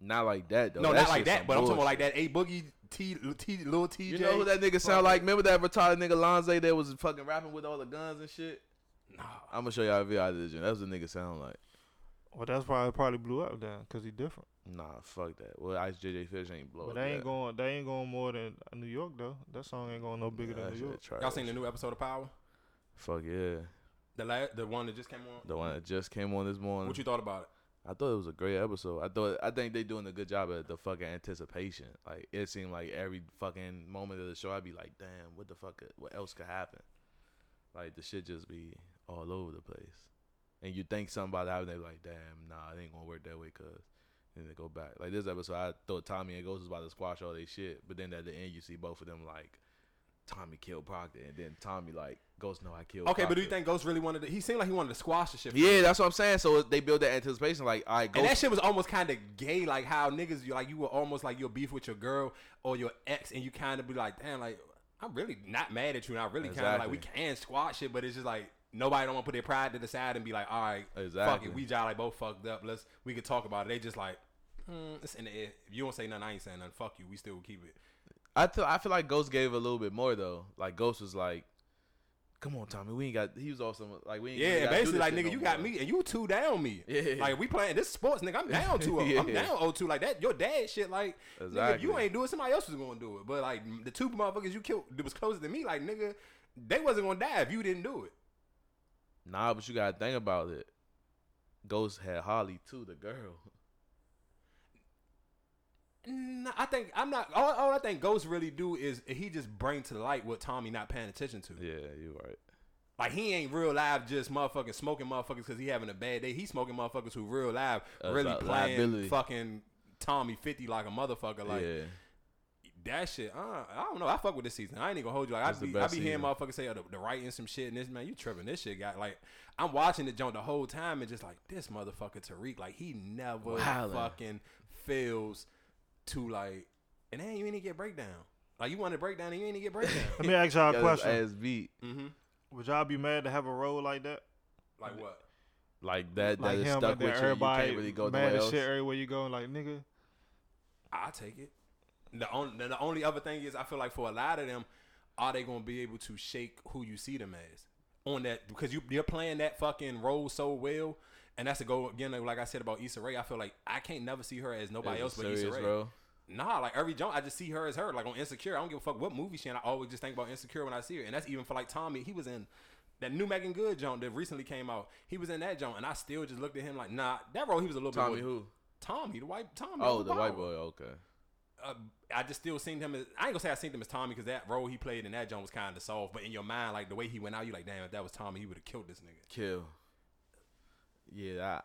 Not like that though. no, That not like that, some but I'm talking about like that A Boogie, T, T, Lil Tjay. You know who that nigga sound like? Remember that retarded nigga Lonze that was fucking rapping with all the guns and shit? Nah, I'm gonna show y'all a video of this. That's what the nigga sound like. Well, that's why it probably blew up then, cause he different. Nah, fuck that. Well, Ice JJ Fish ain't blow but they ain't yet. going. They ain't going more than New York though. That song ain't going no bigger That than New York. trash. y'all seen the new episode of Power? Fuck yeah. The la- the one that just came on. The one that just came on this morning. What you thought about it? I thought it was a great episode. I thought I think they doing a good job at the fucking anticipation. Like it seemed like every fucking moment of the show, I'd be like, damn, what the fuck? could- What else could happen? Like the shit just be all over the place, and you think something about it happen, they be like, damn, nah, it ain't gonna work that way, cause. And they go back. Like this episode, I thought Tommy and Ghost was about to squash all they shit, but then at the end, you see both of them like, Tommy killed Proctor, and then Tommy like, Ghost, no, I killed. Okay, but do you think Ghost really wanted to? He seemed like he wanted to squash the shit. Yeah, that's what I'm saying. So they build that anticipation, like, all right, And that shit was almost kind of gay, like how niggas you like you were almost like you'll beef with your girl or your ex, and you kind of be like, damn, like I'm really not mad at you, and I really kind of like we can squash it, but it's just like nobody don't want to put their pride to the side and be like, all right, fuck it, we y'all like both fucked up. Let's we could talk about it. They just like, hmm, it's in the air. If you don't say nothing, I ain't saying nothing. Fuck you. We still keep it. I feel I feel like Ghost gave a little bit more though. Like Ghost was like, "Come on, Tommy, we ain't got." He was also like, "We ain't." we Yeah, ain't and gotta do basically like nigga, no you got me and you two down me. Yeah. Like we playing this sports, nigga. I'm down to it. I'm Yeah. down O two like that. Your dad shit, like nigga, if Exactly. you ain't do it, somebody else was gonna do it. But like the two motherfuckers you killed that was closer than me, like nigga, they wasn't gonna die if you didn't do it. Nah, but you gotta think about it. Ghost had Holly too, the girl. Nah, I think I'm not. All, all I think Ghost really do is he just bring to light what Tommy not paying attention to. Yeah, you right. Like he ain't real live just motherfucking smoking motherfuckers because he having a bad day. He smoking motherfuckers who real live really playing liability. fucking Tommy fifty like a motherfucker. Like yeah, that shit. Uh, I don't know. I fuck with this season. I ain't even gonna hold you. Like I It's the be, I be hearing motherfuckers say oh, the, the writing some shit and this man, you tripping. This shit got like I'm watching the joint the whole time and just like this motherfucker Tariq. Like he never fucking fails to like. And then you ain't even get breakdown. Like you want to breakdown and you ain't even get breakdown. Let me ask y'all a question. ass beat mm-hmm. Would y'all be mad to have a role like that? Like what? like that. Like that is him, stuck with you. You everybody can't really go mad nowhere as else. shit everywhere you go. Like nigga, I take it. The only the only other thing is I feel like for a lot of them, are they gonna be able to shake who you see them as on that because you you're playing that fucking role so well, and that's to go again like I said about Issa Rae. I feel like I can't never see her as nobody else but serious, Issa Rae. bro. Nah, like every jump, I just see her as her. Like on Insecure, I don't give a fuck what movie she in. I always just think about Insecure when I see her, and that's even for like Tommy. He was in that new Meagan Good jump that recently came out. He was in that jump, and I still just looked at him like, nah, that role he was a little Tommy bit more. who? Tommy, the white Tommy. Oh, the white boy. Okay. uh, I just still seen him as I ain't gonna say I seen him as Tommy because that role he played in that joint was kind of soft. But in your mind, like the way he went out, you like, damn, if that was Tommy, he would have killed this nigga. Kill. Yeah,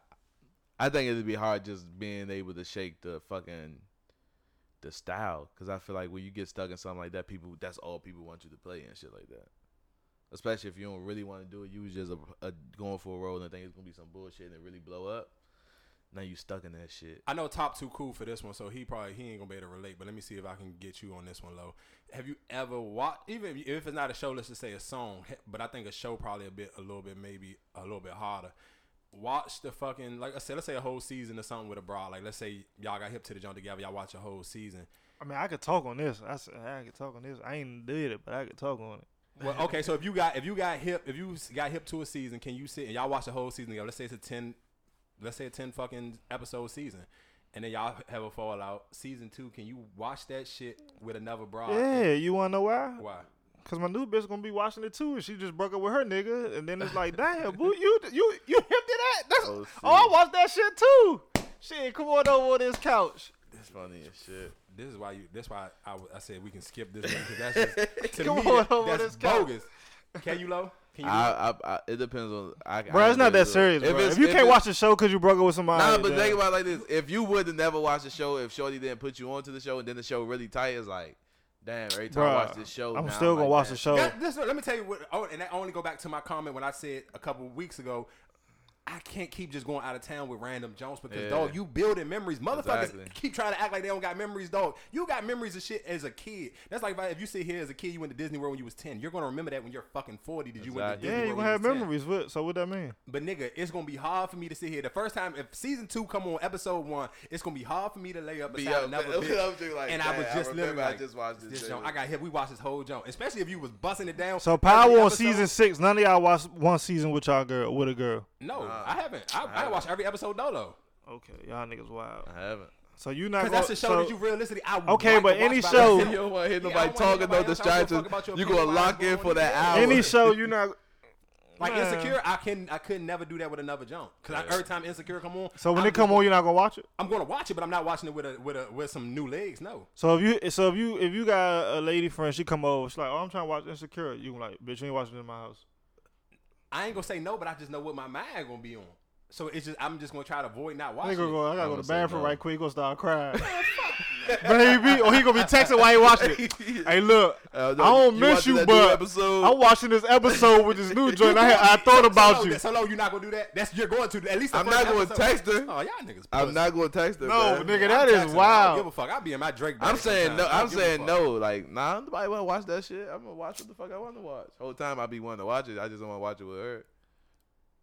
I, I think it'd be hard just being able to shake the fucking the style because I feel like when you get stuck in something like that, people that's all people want you to play and shit like that. Especially if you don't really want to do it, you was just a, a, going for a role and think it's gonna be some bullshit and it really blow up. Now you stuck in that shit. I know top two cool for this one, so he probably he ain't gonna be able to relate. But let me see if I can get you on this one, low. Have you ever watched? Even if- if it's not a show, let's just say a song. But I think a show probably a bit, a little bit, maybe a little bit harder. Watch the fucking like I said, let's say a whole season or something with a bra. Like let's say y'all got hip to the joint together, y'all watch a whole season. I mean, I could talk on this. I said I could talk on this. I ain't did it, but I could talk on it. Well, okay, so if you got if you got hip if you got hip to a season, can you sit and y'all watch the whole season together? Let's say it's a ten, let's say a ten fucking episode season, and then y'all have a fallout. Season two, can you watch that shit with another bra? Yeah, you wanna know why? Why? Cause my new bitch is gonna be watching it too, and she just broke up with her nigga, and then it's like, damn, boo, you you you hip to that? That's Oh, oh, I watched that shit too. Shit, come on over on this couch. That's funny as shit. This is why you. That's why I said we can skip this because that's just to Come me on that- over that's this couch. bogus. Can you low? Can you? I, I, I, it depends on. I, Bro, I it's not that serious, bro. If, it's- you can't watch the show cause you broke up with somebody, Nah, but then- think about it like this: if you would have never watched the show, if Shorty didn't put you onto the show, and then the show really tight, it's like, damn. Every time I Bruh, watch this show, I'm now still gonna like, watch damn. the show. That- this- let me tell you what. Oh, and I only go back to my comment when I said a couple weeks ago. I can't keep just going out of town with random Jones because Yeah. dog, you building memories. Motherfuckers Exactly. keep trying to act like they don't got memories, dog. You got memories of shit as a kid. That's like if, I, if you sit here as a kid, you went to Disney World when you was ten. You're gonna remember that when you're fucking forty. Did you went to Exactly. Disney yeah, you World gonna have you was 10? memories. What? So what that mean? But nigga, it's gonna be hard for me to sit here. The first time, if season two come on episode one, it's gonna be hard for me to lay up Be beside up- another bitch. like, and I was damn, I just literally remember I just watched this this shit. I got hit. We watched this whole joint, especially if you was busting it down. So Power on episode. season six. None of y'all watched one season with y'all girl with a girl. No, Nah, I haven't. I, I, haven't. watched every episode dolo. Okay, y'all niggas wild. I haven't. So you not Because that's gonna- the show so, that you realistically. I Okay, like but to watch any show- You don't want to hear I nobody don't wanna hear talking, no nobody else. I don't give a fuck distractions. You opinion gonna lock in for that hour. any show you not. Like Man. insecure, I can I could never do that with another jump. Cause Yeah. every time insecure come on, So when I'm they come gonna- on, you're not gonna watch it. I'm gonna watch it, but I'm not watching it with a with a with some new legs. No. So if you so if you if you got a lady friend, she come over, she's like, "Oh, I'm trying to watch Insecure." You like, "Bitch, you ain't watching it in my house." I ain't gonna say no, but I just know what my mind gonna be on. So it's just I'm just gonna try to avoid not watching. Nigga go, I it. gotta I'm go to gonna the bathroom no. right quick. He gonna start crying, baby. Or he gonna be texting while he watching it. Hey, look, Uh, I don't you miss you, that but? I'm watching this episode with this new joint. I, had, I thought about so, you. So low, you're not gonna do that. That's you're going to at least. I'm first not gonna text her. Oh y'all niggas. I'm not gonna text her. No, man. nigga, I'm that is texting. I don't wild. give a fuck. I'll be in my Drake. I'm saying no. I I'm don't give a saying no. Like, nah, nobody want to watch that shit. I'm gonna watch what the fuck I want to watch. Whole time I be wanting to watch it. I just don't want to watch it with her.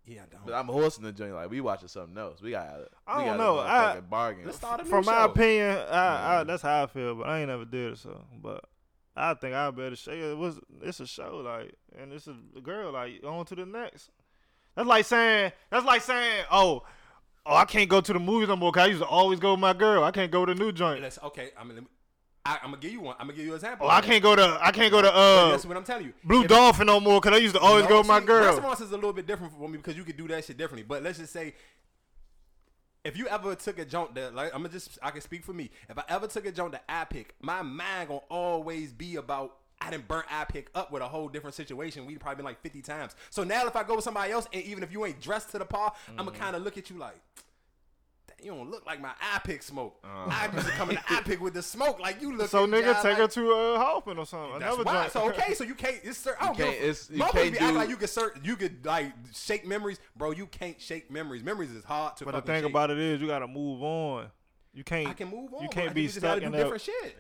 Yeah, I don't. But I'm horsing the joint. Like we watching something else. We got. I we don't got know. I- A bargain. Let's start a new From my show. opinion, I, I, that's how I feel. But I ain't never did it, so. But I think I better say it was. It's a show, like, and it's a girl, like, on to the next. That's like saying. That's like saying, oh, oh, I can't go to the movies no more. Cause I used to always go with my girl. I can't go to the new joint. Let's, okay, I mean, let me, I, I'm gonna give you one. I'm gonna give you an example. Oh, I can't go to. I can't go to uh that's what I'm telling you. Blue If- Dolphin no more. Cause I used to always No, go with my girl. Restaurants is a little bit different for me because you could do that shit differently. But let's just say, if you ever took a jump that, like, I'm gonna just, I can speak for me. If I ever took a jump to iPic, my mind gonna always be about. I didn't burn iPic up with a whole different situation. We'd probably been like 50 times. So now if I go with somebody else, and even if you ain't dressed to the par, I'm Mm. gonna kind of look at you like, "Damn, you don't look like my iPic smoke. Uh. I used to come in the iPic with the smoke like you look. so nigga, guy take her like, to uh Hoffman or something. that's Another why. joint. So okay, so you can't. It's cer- I don't You can't- fuck. it's- you can't be acting do- like you could cert, you could like shake memories, bro. You can't shake memories. Memories is hard to. But the thing shake. about it is, you gotta move on. You can't. I can move on. You can't I be just stuck gotta in do that. different shit.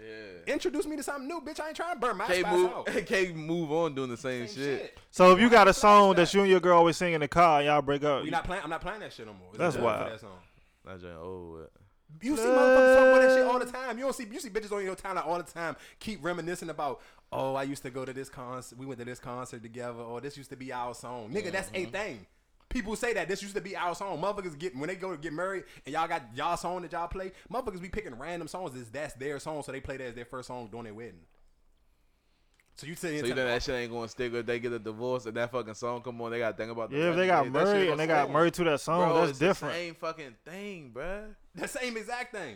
Yeah. Introduce me to something new, bitch. I ain't trying to burn my Can't move. out. Can't move on doing the same, Same shit. shit. So if you got a song that you and your girl always sing in the car and y'all break up, We not playing. I'm not playing that shit no more. It's That's done wild. that song. That joint over with. You see motherfuckers talk about that shit all the time. You don't see you see bitches on your timeline all the time. Keep reminiscing about, oh, I used to go to this concert. We went to this concert together. Or this used to be our song. Nigga, that's a mm-hmm. thing. People say that this used to be our song. Motherfuckers get when they go to get married and y'all got y'all song that y'all play. Motherfuckers be picking random songs. This that's their song, so they play that as their first song during their wedding. So you say So you know that shit ain't gonna stick if they get a divorce and that fucking song come on. They gotta think about. The yeah, if they got wedding day. That shit married and they got stay. married to that song, Bro, that's it's different. The same fucking thing, bruh. the same exact thing.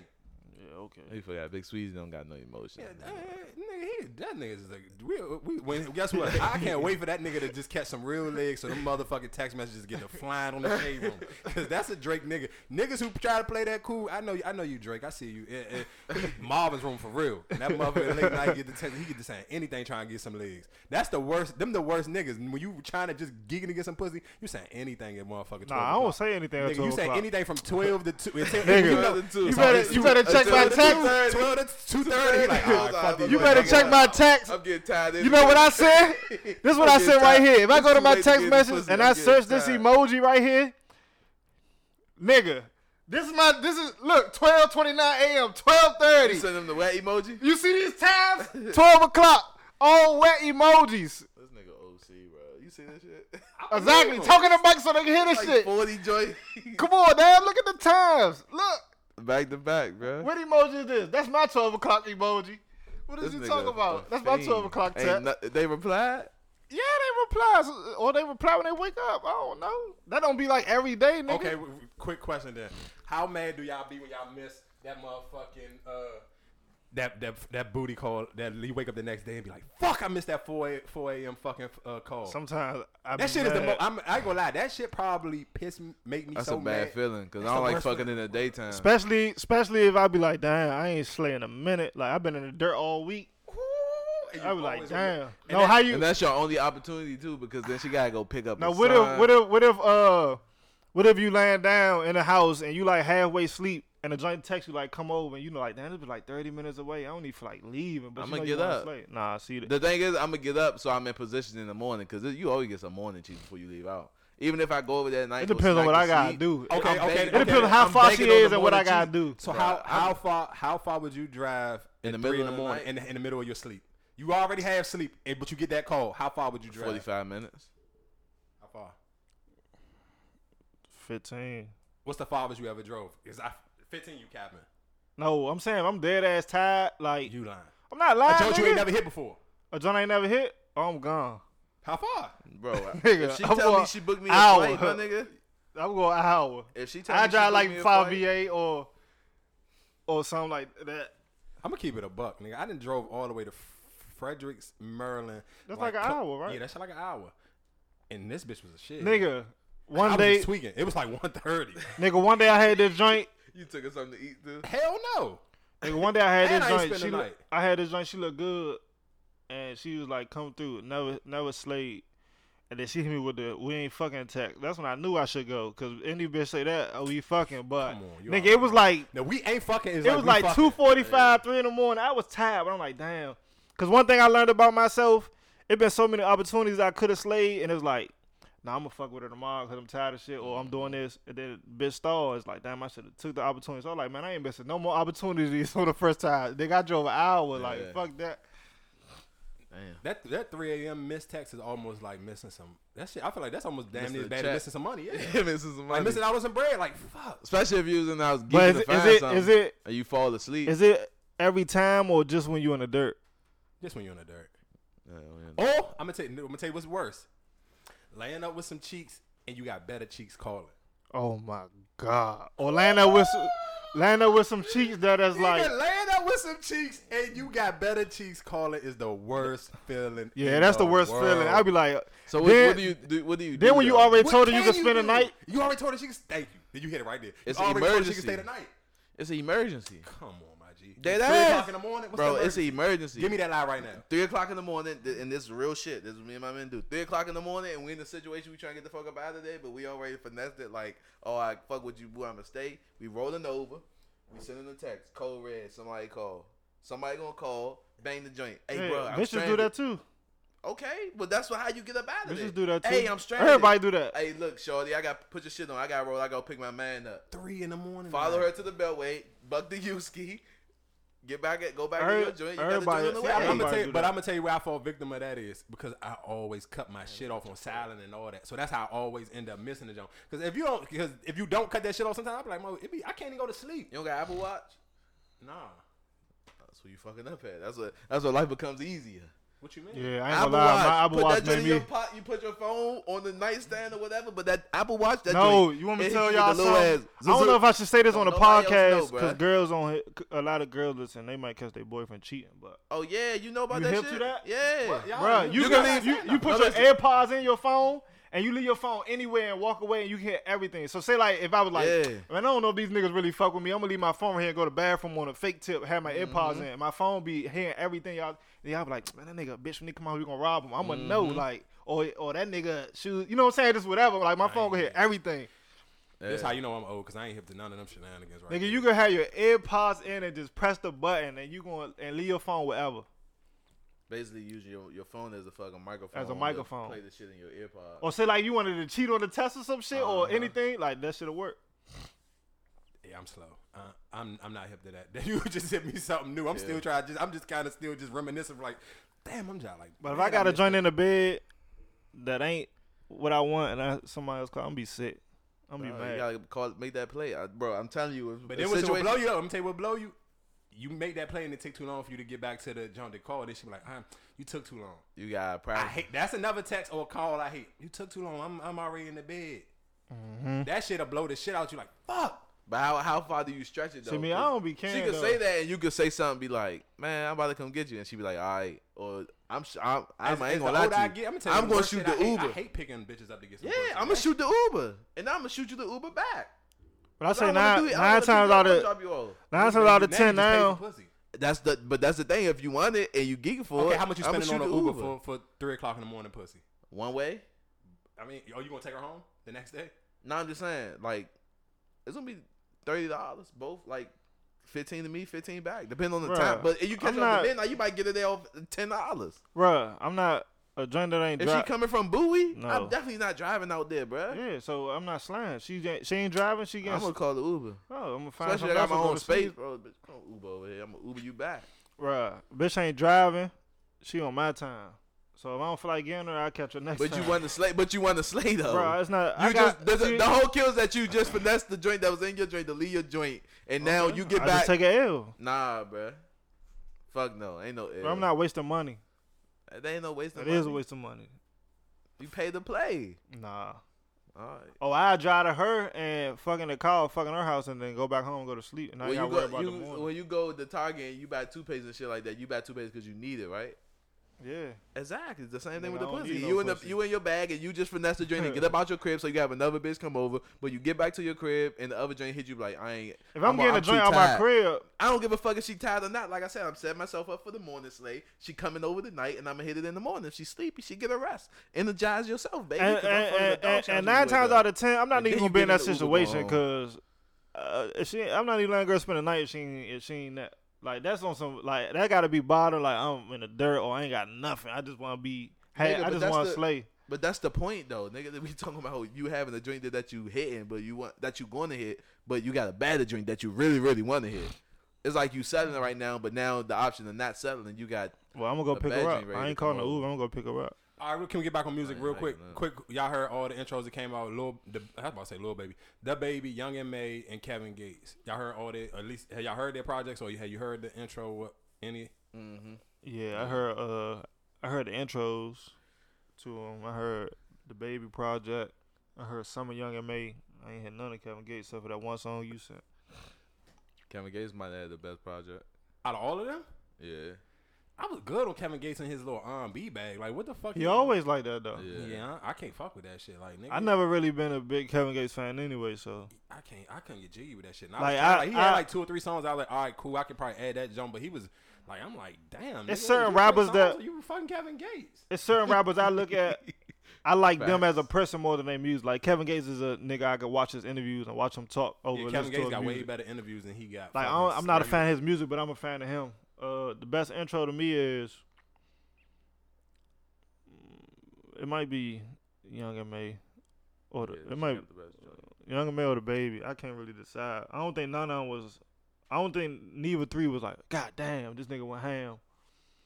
Yeah, okay. He forgot Big Sweezy don't got no emotion. Yeah, nigga, he, that nigga is like, we, we, when, guess what? I can't wait for that nigga to just catch some real legs so them motherfucking text messages get to flying on the shade room. Cause that's a Drake nigga. Niggas who try to play that cool, I know, I know you, Drake. I see you. Eh, eh, Marvin's room for real. And that motherfucker late night get the text, he get to saying anything trying to get some legs. That's the worst. Them the worst niggas. When you trying to just gigging to get some pussy, you saying anything at motherfucking. 12 Nah, I don't say anything. Nigga, until you say o'clock. anything from twelve to two. Nigga, you know, two. You better, you better check my until the text. 12 to 2.30. Like, all right, oh, fuck these You better check my text. I'm getting tired. You know what I said? This is what I said right here. If I go to my text get message and I'm I getting search this emoji right here, nigga, this is my this is look twelve twenty nine a.m. 12:30. You send him the wet emoji. You see these tabs? Twelve o'clock. All wet emojis. This nigga OC, bro. You see this shit? Exactly. Talking to Mike so they can hear this like shit. 40 joy. Come on, damn. Look at the times. Look. Back to back, bro. What emoji is this? That's my 12 o'clock emoji. What is This you talking about? That's my 12 o'clock Ain't tap. no- they replied. Yeah, they reply. Or they reply when they wake up. I don't know. That don't be like every day, nigga. Okay, w- w- quick question then. How mad do y'all be when y'all miss that motherfucking uh that that that booty call that you wake up the next day and be like, fuck, I missed that 4 a, 4 a.m. fucking uh, call. Sometimes I that be shit is the most. I'm, I ain't gonna lie. That shit probably piss me, make me That's so a bad mad. feeling because I don't like fucking feeling. in the daytime. Especially, especially if I be like, damn, I ain't slaying a minute. Like I've been in the dirt all week. And I be like, damn. No, and how you? and that's your only opportunity too, because then she gotta go pick up. Now what son. if what if what if uh what if you laying down in the house and you like halfway sleep and the joint text you like come over and you know like damn it be like thirty minutes away I don't need for like leaving but I'ma get you wanna up. slay. Nah, see that. The thing is, I'm gonna get up so I'm in position in the morning because you always get some morning cheeks before you leave out. Even if I go over there at night, It depends on what I gotta sleep, do. Okay, I'm okay, It depends on how I'm far she is and what I gotta do. So Bruh, how I'm- how far how far would you drive In the three in middle the of the morning in the, in the middle of your sleep? You already have sleep, but you get that call. How far would you drive? 45 minutes. How far? Fifteen. What's the farthest you ever drove? Is I fifteen? You capping? No, I'm saying I'm dead ass tired. Like You lying? I'm not lying. A lying. joint you ain't never hit before. A joint I ain't never hit. Oh, I'm gone. How far? Bro, Nigga, if she I'm tell me she booked me a hour. flight, my nigga. I'm going an hour. If she tell I me she drive booked like me a five flight- VA or or something like that. I'm gonna keep it a buck, nigga. I didn't drove all the way to Fredericks, Maryland. That's like an hour, right? Yeah, that's like an hour. And this bitch was a shit. Nigga, one was day, just tweaking. It was like 1.30. nigga, one day I had this joint. You took her something to eat, dude. Hell no. Like one day I had And this I ain't joint. spend She the look, night. I had this joint. She looked good, and she was like, "Come through." Never, never slayed. And then she hit me with the "We ain't fucking" text. That's when I knew I should go. Cause any bitch say that, oh, we fucking. But Come on, you nigga, already it was know. like No, we ain't fucking. It's it like was we like fucking. two forty five, three in the morning. I was tired, but I'm like, damn. Cause one thing I learned about myself, it been so many opportunities I could have slayed, and it was like, nah, I'm gonna fuck with her tomorrow because I'm tired of shit, or I'm doing this, and then bitch stall. It's like, damn, I should have took the opportunity. So I'm like, man, I ain't missing no more opportunities for the first time. They got drove an hour. Like, Yeah. fuck that. Damn. That that 3 a.m. missed text is almost like missing some. That shit. I feel like that's almost damn Missing near bad as missing some money. Yeah. Yeah, missing some like money. missing out on some bread. Like fuck. Especially if you was in the house But is, to it- find is it something is it and you fall asleep. is it every time or just when you're in the dirt? Just when you're in the dirt. Yeah, man. Or I'm gonna tell you. I'm gonna tell you what's worse. Laying up with some cheeks and you got better cheeks calling. Oh my god. Or laying there with some, laying there with some cheeks that is like. Nigga, laying up with some cheeks and you got better cheeks calling is the worst feeling. Yeah, in that's the worst world. feeling. I'd be like, So what, then, what do you do? What do you? then do, when you though? already What told her you can could spend the do? night, You already told her she could. Stay. Thank you. Did you hit it right there? It's you an already told her she emergency. could stay the night. it's an emergency, Come on, my G. Dead Three ass. o'clock in the morning, What's bro. the It's an emergency. Give me that lie right now. Three o'clock in the morning, th- and this is real shit. This is what me and my men do. Three o'clock in the morning, and we in the situation we trying to get the fuck up out of there, but we already finessed it. Like, oh, I fuck with you, boy. I'ma stay. We rolling over. We sending a text. Code red. Somebody call. Somebody gonna call. Bang the joint. Hey, hey, bro, I'm bitches do that too. Okay, but that's what, how you get up out of there. Bitches do that too. Hey, I'm stranded. Everybody do that. Hey, look, shorty, I got put your shit on. I got to roll. I got to pick my man up. Three in the morning. Follow man. her to the beltway. Buck the U-ski. Get back at go back Every- to your joint. You everybody- got to join the see, See, I'm, way. I'm gonna tell you, but. I'm gonna tell you where I fall victim of that is because I always cut my shit off on silent and all that. So that's how I always end up missing the joint. Because if you don't, because if you don't cut that shit off, sometimes I be like, Mo, it be, I can't even go to sleep. You don't got Apple Watch? Nah. That's who you fucking up at. That's what. That's what life becomes easier. What you mean? Yeah, I ain't Apple gonna lie. Watch. My Apple put Watch that made in your me. pot, you put your phone on the nightstand or whatever, but that Apple Watch, that No, joint, you want me to tell you y'all with little something? ass I don't know if I should say this Don't on the nobody else know, podcast because girls on a lot of girls listen. They might catch their boyfriend cheating, but Oh yeah, you know about You that hip shit. to that? Yeah, Y'all- bro, you, you can can leave. You, you put no, your listen. AirPods in your phone. And you leave your phone anywhere and walk away and you hear everything. So say like if I was like, Yeah. man, I don't know if these niggas really fuck with me. I'm gonna leave my phone here and go to the bathroom on a fake tip, have my AirPods Mm-hmm. in. My phone be hearing everything y'all. Y'all be like, man, that nigga bitch when he come out, we gonna rob him. I'm gonna know Mm-hmm. like, or or that nigga shoes. You know what I'm saying? Just whatever. Like my phone gonna hear everything. This Yeah. how you know I'm old because I ain't hip to none of them shenanigans right Nigga, now. you can have your AirPods in and just press the button and you gonna and leave your phone wherever. Basically using your, your phone as a fucking microphone. As a microphone. Play the shit in your earpod. Or say like you wanted to cheat on the test or some shit or Uh-huh. anything, like that shit'll work. Yeah, I'm slow. Uh, I'm I'm not hip to that. You just hit me something new. I'm Yeah. still trying. Just I'm just kind of still just reminiscing. Like, damn, I'm just like. But if I got to missed join it. in the bed that ain't what I want and I, somebody else call, I'm gonna be sick. I'm gonna Nah, be you mad. gotta call, make that play, I, bro. I'm telling you, if But a then what will situation- blow you up? I'm gonna tell you what blow you. You make that play and it take too long for you to get back to the John de call. They should be like, ah, you took too long. you got I practice. hate that's another text or call I hate. You took too long. I'm I'm already in the bed. Mm-hmm. That shit'll blow the shit out you like fuck. But how how far do you stretch it though? See me, I don't be caring. She could though. say that, and you could say something, be like, "Man, I'm about to come get you," and she be like, "All right," or "I'm, sh- I'm, I'm As- I as ain't gonna the lie older to I you. get, I'm gonna you I'm gonna shoot the I hate. Uber. I hate picking bitches up to get some Yeah, pussy. I'm gonna That shoot the Uber, and I'm gonna shoot you the Uber back. But I I say don't nine, do it. I don't nine times out of drop you off. nine times out of Now ten just pay for now. That's the but that's the thing. If you want it and you geek for Okay, it, how much you I'ma spending on an the Uber, for for three o'clock in the morning, pussy? one way? I mean, are you gonna take her home the next day? No, I'm just saying, like, it's gonna be thirty dollars both, like fifteen to me, fifteen back, depending on the Bruh, time. But if you catch I'm her not- midnight, you might get it there off ten dollars. Bruh, I'm not a joint that ain't If she coming from Bowie, No. I'm definitely not driving out there, bruh. Yeah, so I'm not slaying. She ain't- she ain't driving. She I'm gonna call the Uber. oh, I'm gonna find Especially I got my own space, bro. Bitch, come Uber over here. I'm gonna Uber you back. Bruh, bitch ain't driving. She on my time. So if I don't feel like getting her, I will catch her next But time. you want to slay, but you want to slay though. Bro, it's not. You I got, just the, see, the whole kills that you just finessed the joint that was in your joint to leave your joint, and now you get I back. take a L. nah, bruh. Fuck no, ain't no. But I'm not wasting money. There ain't no waste of money. It is a waste of money. You pay to play. Nah. All right. Oh, I drive to her and fucking the car, fucking her house, and then go back home and go to sleep. And I When you got to worry go, about you, the morning. when you go to Target and you buy two toothpaste and shit like that, you buy toothpaste because you need it, right? Yeah. Exactly. The same thing with the pussy. no you in the pussy. you in your bag and you just finesse the joint and get up out your crib so you have another bitch come over, but you get back to your crib and the other joint hit you like I ain't. If I'm, getting a joint out my crib, I don't give a fuck if she tired or not. Like I said, I'm setting myself up for the morning slay. She coming over tonight and I'm gonna hit it in the morning. If she sleepy, she get a rest. Energize yourself, baby. and, and, and, and, nine times out of ten, I'm not even gonna be in that get in the Uber situation because uh, if she, I'm not even letting girl spend the night if she if she ain't that. Like that's on some like that got to be bothered. Like I'm in the dirt or I ain't got nothing. I just want to be. Hey, Nigga, I just want to slay. But that's the point, though, nigga. That we talking about you having a drink that, that you hitting, but you want that you going to hit, but you got a better drink that you really, really want to hit. It's like you settling right now, but now the option of not settling, you got. Well, I'm gonna go pick her up. I ain't calling the. Uber. I'm gonna go pick her up. All right, can we get back on music real quick? Quick, y'all heard all the intros that came out. Lil, the, I was about to say Lil Baby, the Baby, Young M.A, and Kevin Gates. Y'all heard all the at least have y'all heard their projects or have you heard the intro? Any? Mm-hmm. Yeah, I heard. Uh, I heard the intros to them. I heard the Baby Project. I heard Summer Young M.A. I ain't had none of Kevin Gates except for that one song you sent. Kevin Gates might have the best project. Out of all of them, Yeah. I was good on Kevin Gates and his little R&B bag. Like, what the fuck? He always like that though. Yeah. Yeah, I, I can't fuck with that shit. Like, nigga, I never really been a big Kevin Gates fan anyway, so I can't. I couldn't get jiggy with that shit. And I Like, was I- like, he I- had like two or three songs. I was like, all right, cool. I could probably add that jump, but he was like, I'm like, damn. It's nigga, certain rappers that- you were fucking Kevin Gates. it's certain rappers I look at. I like them as a person more than their music. Like Kevin Gates is a nigga I could watch his interviews and watch him talk over. Yeah, listen Kevin Gates his got way better interviews than he got. Like I fucking don't, I'm not a fan of his music, but I'm a fan of him. Uh, the best intro to me is it might be Young M.A, or the, Yeah, it might got the best. Young M.A or the Baby. I can't really decide. I don't think none of them was. I don't think neither three was like, God damn, this nigga went ham.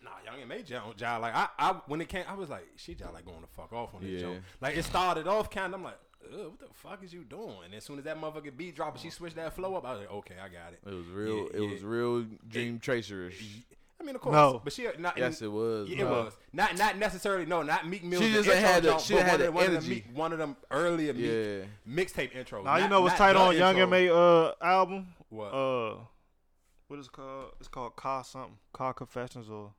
Nah, Young M.A John, John like I, I when it came, I was like, she just like going to fuck off on this Yeah. joint. Like it started off kind of, I'm like, Ugh, what the fuck is you doing? And as soon as that motherfucking beat dropped she switched that flow up, I was like, okay, I got it. It was real. Yeah, it yeah. was real dream tracerish. I mean, of course. No. but she not. Yes, it was. Yeah, it bro. was not not necessarily. No, not Meek Mill. She just ain't had the- she had one, the of, one, of the energy. Meek, one of them earlier Meek Yeah. mixtape intros. Now you know what's tight on Young intro. M.A. uh album? What? Uh, what is it called? It's called Car something. Car Confessions or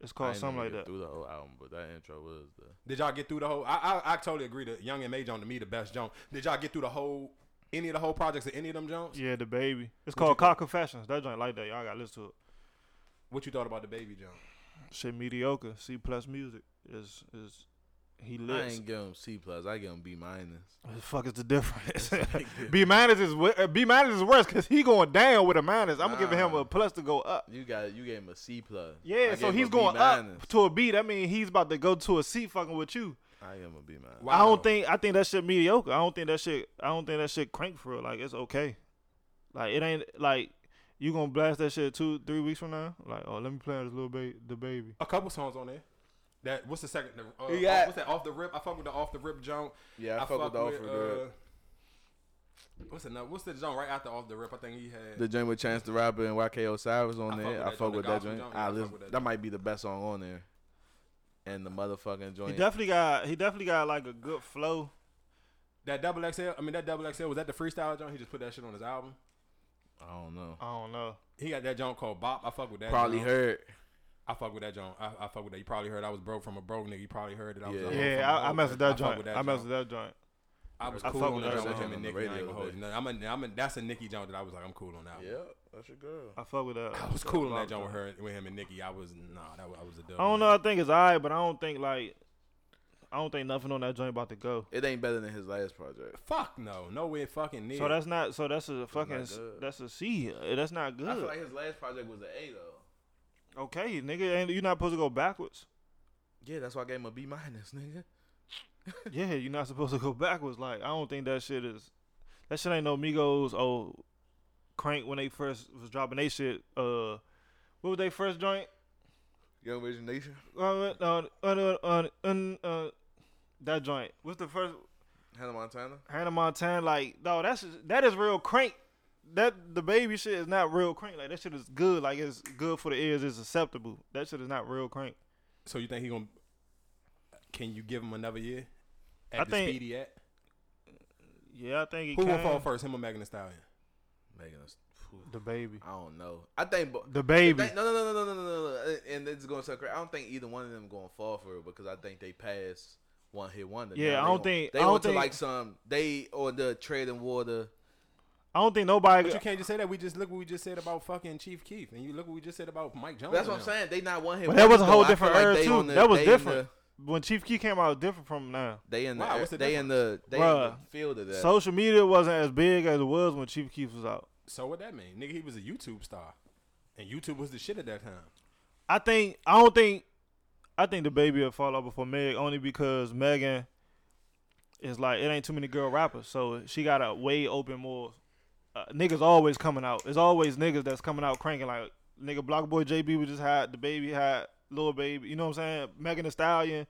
it's I called ain't something never like get that. Through the whole album, but that intro was the. Did y'all get through the whole? I I, I totally agree that Young M.A Major to me the best Jones. Did y'all get through the whole any of the whole projects of any of them Jones? Yeah, the baby. It's What called you Car Confessions. That joint like that. Y'all got to listen to it. What you thought about the baby Jones? Shit mediocre. C plus music is is he I ain't give him C plus. I give him B minus. What the fuck is the difference? B minus is wo- uh, B minus is worse because he going down with a minus. I'm giving him a plus to go up. You got you gave him a C plus. Yeah, I so gave him he's a going B up to a B. That means he's about to go to a C fucking with you. I am a B minus. Wow. I don't think I think that shit mediocre. I don't think that shit. I don't think that shit crank for real. Like it's okay. Like it ain't like you gonna blast that shit two three weeks from now. Like oh let me play this little baby the baby. A couple songs on there. That what's the second? the, Uh, You got- what's that off the rip? I fuck with the off the rip Jones. Yeah, I, fuck, with off the offer. uh, What's the what's the joint right after off the rip? I think he had. The joint with Chance the Rapper and YK Osiris on I there. I fuck with that joint. joint. I Yeah, I fuck listen- that that might be the best song on there. And the motherfucking joint. He definitely got he definitely got like a good flow. that double XL. I mean that double XL was that the freestyle joint? He just put that shit on his album. I don't know. I don't know. He got that joint called Bop. I fuck with that. Probably joint. heard. I fuck with that joint. I, I fuck with that. You probably heard I was broke from a broke nigga. You probably heard that I was. Yeah. a hoe from a Yeah, I, I hoe. messed with that fuck joint. with that I messed joint. with that joint. I was I cool fuck on with that that joint with joint him and on the Nicki. I ain't radio gonna hold today. you. I'm a, I'm a, that's a Nicki joint that I was like, I'm cool on that. one. Yeah, that's your girl. I fuck with that. I was cool on that joint with her, with him and Nicki. I was nah, that was, I was a dub. I don't know. I think it's alright, but I don't think like I don't think nothing on that joint about to go. It ain't better than his last project. Fuck no, nowhere fucking near. So that's not. So that's a fucking. not s- good. That's a C. That's not good. I feel like his last project was an A though. Okay, nigga, ain't you not supposed to go backwards? Yeah, that's why I gave him a B minus, nigga. yeah, you're not supposed to go backwards. Like I don't think that shit is. That shit ain't no Migos. Oh, crank when they first was dropping they shit. Uh, what was they first joint? Yung Rich Nation. Uh, uh, uh, uh, uh, uh, uh, that joint. What's the first? Hannah Montana. Hannah Montana. Like, no, that's that is real crank. That the baby shit is not real crank. Like that shit is good. Like it's good for the ears. It's acceptable. That shit is not real crank. So you think he gonna? Can you give him another year? At I the think- speed he at? Yeah, I think he can. Who can. will fall first? Him or Megan Thee Stallion? Megan. Thee- The baby. I don't know. I think. bo- The baby. Think- no, no, no, no, no, no, no, no. And it's going to sound crazy. I don't think either one of them going to fall for it because I think they passed one hit wonder. Yeah, Now I they don't gon- think- they I don't went to think- like some they or the trade and water. I don't think nobody. But you can't just say that. We just look what we just said about fucking Chief Keef, and you look what we just said about Mike Jones. That's what I'm saying. They not one hit. But that was a whole different era they too. the- that was different. the- when Chief Keef came out, different from now. They in the Wow, what's the they in the they in the field of that. Social media wasn't as big as it was when Chief Keef was out. So what that mean? Nigga, he was a YouTube star, and YouTube was the shit at that time. I think I don't think I think the baby will fall out before Meg only because Megan is like it ain't too many girl rappers, so she got to way open more. Uh, niggas always coming out. It's always niggas that's coming out cranking like nigga BlocBoy JB was just had the baby had little baby. You know what I'm saying? Megan Thee Stallion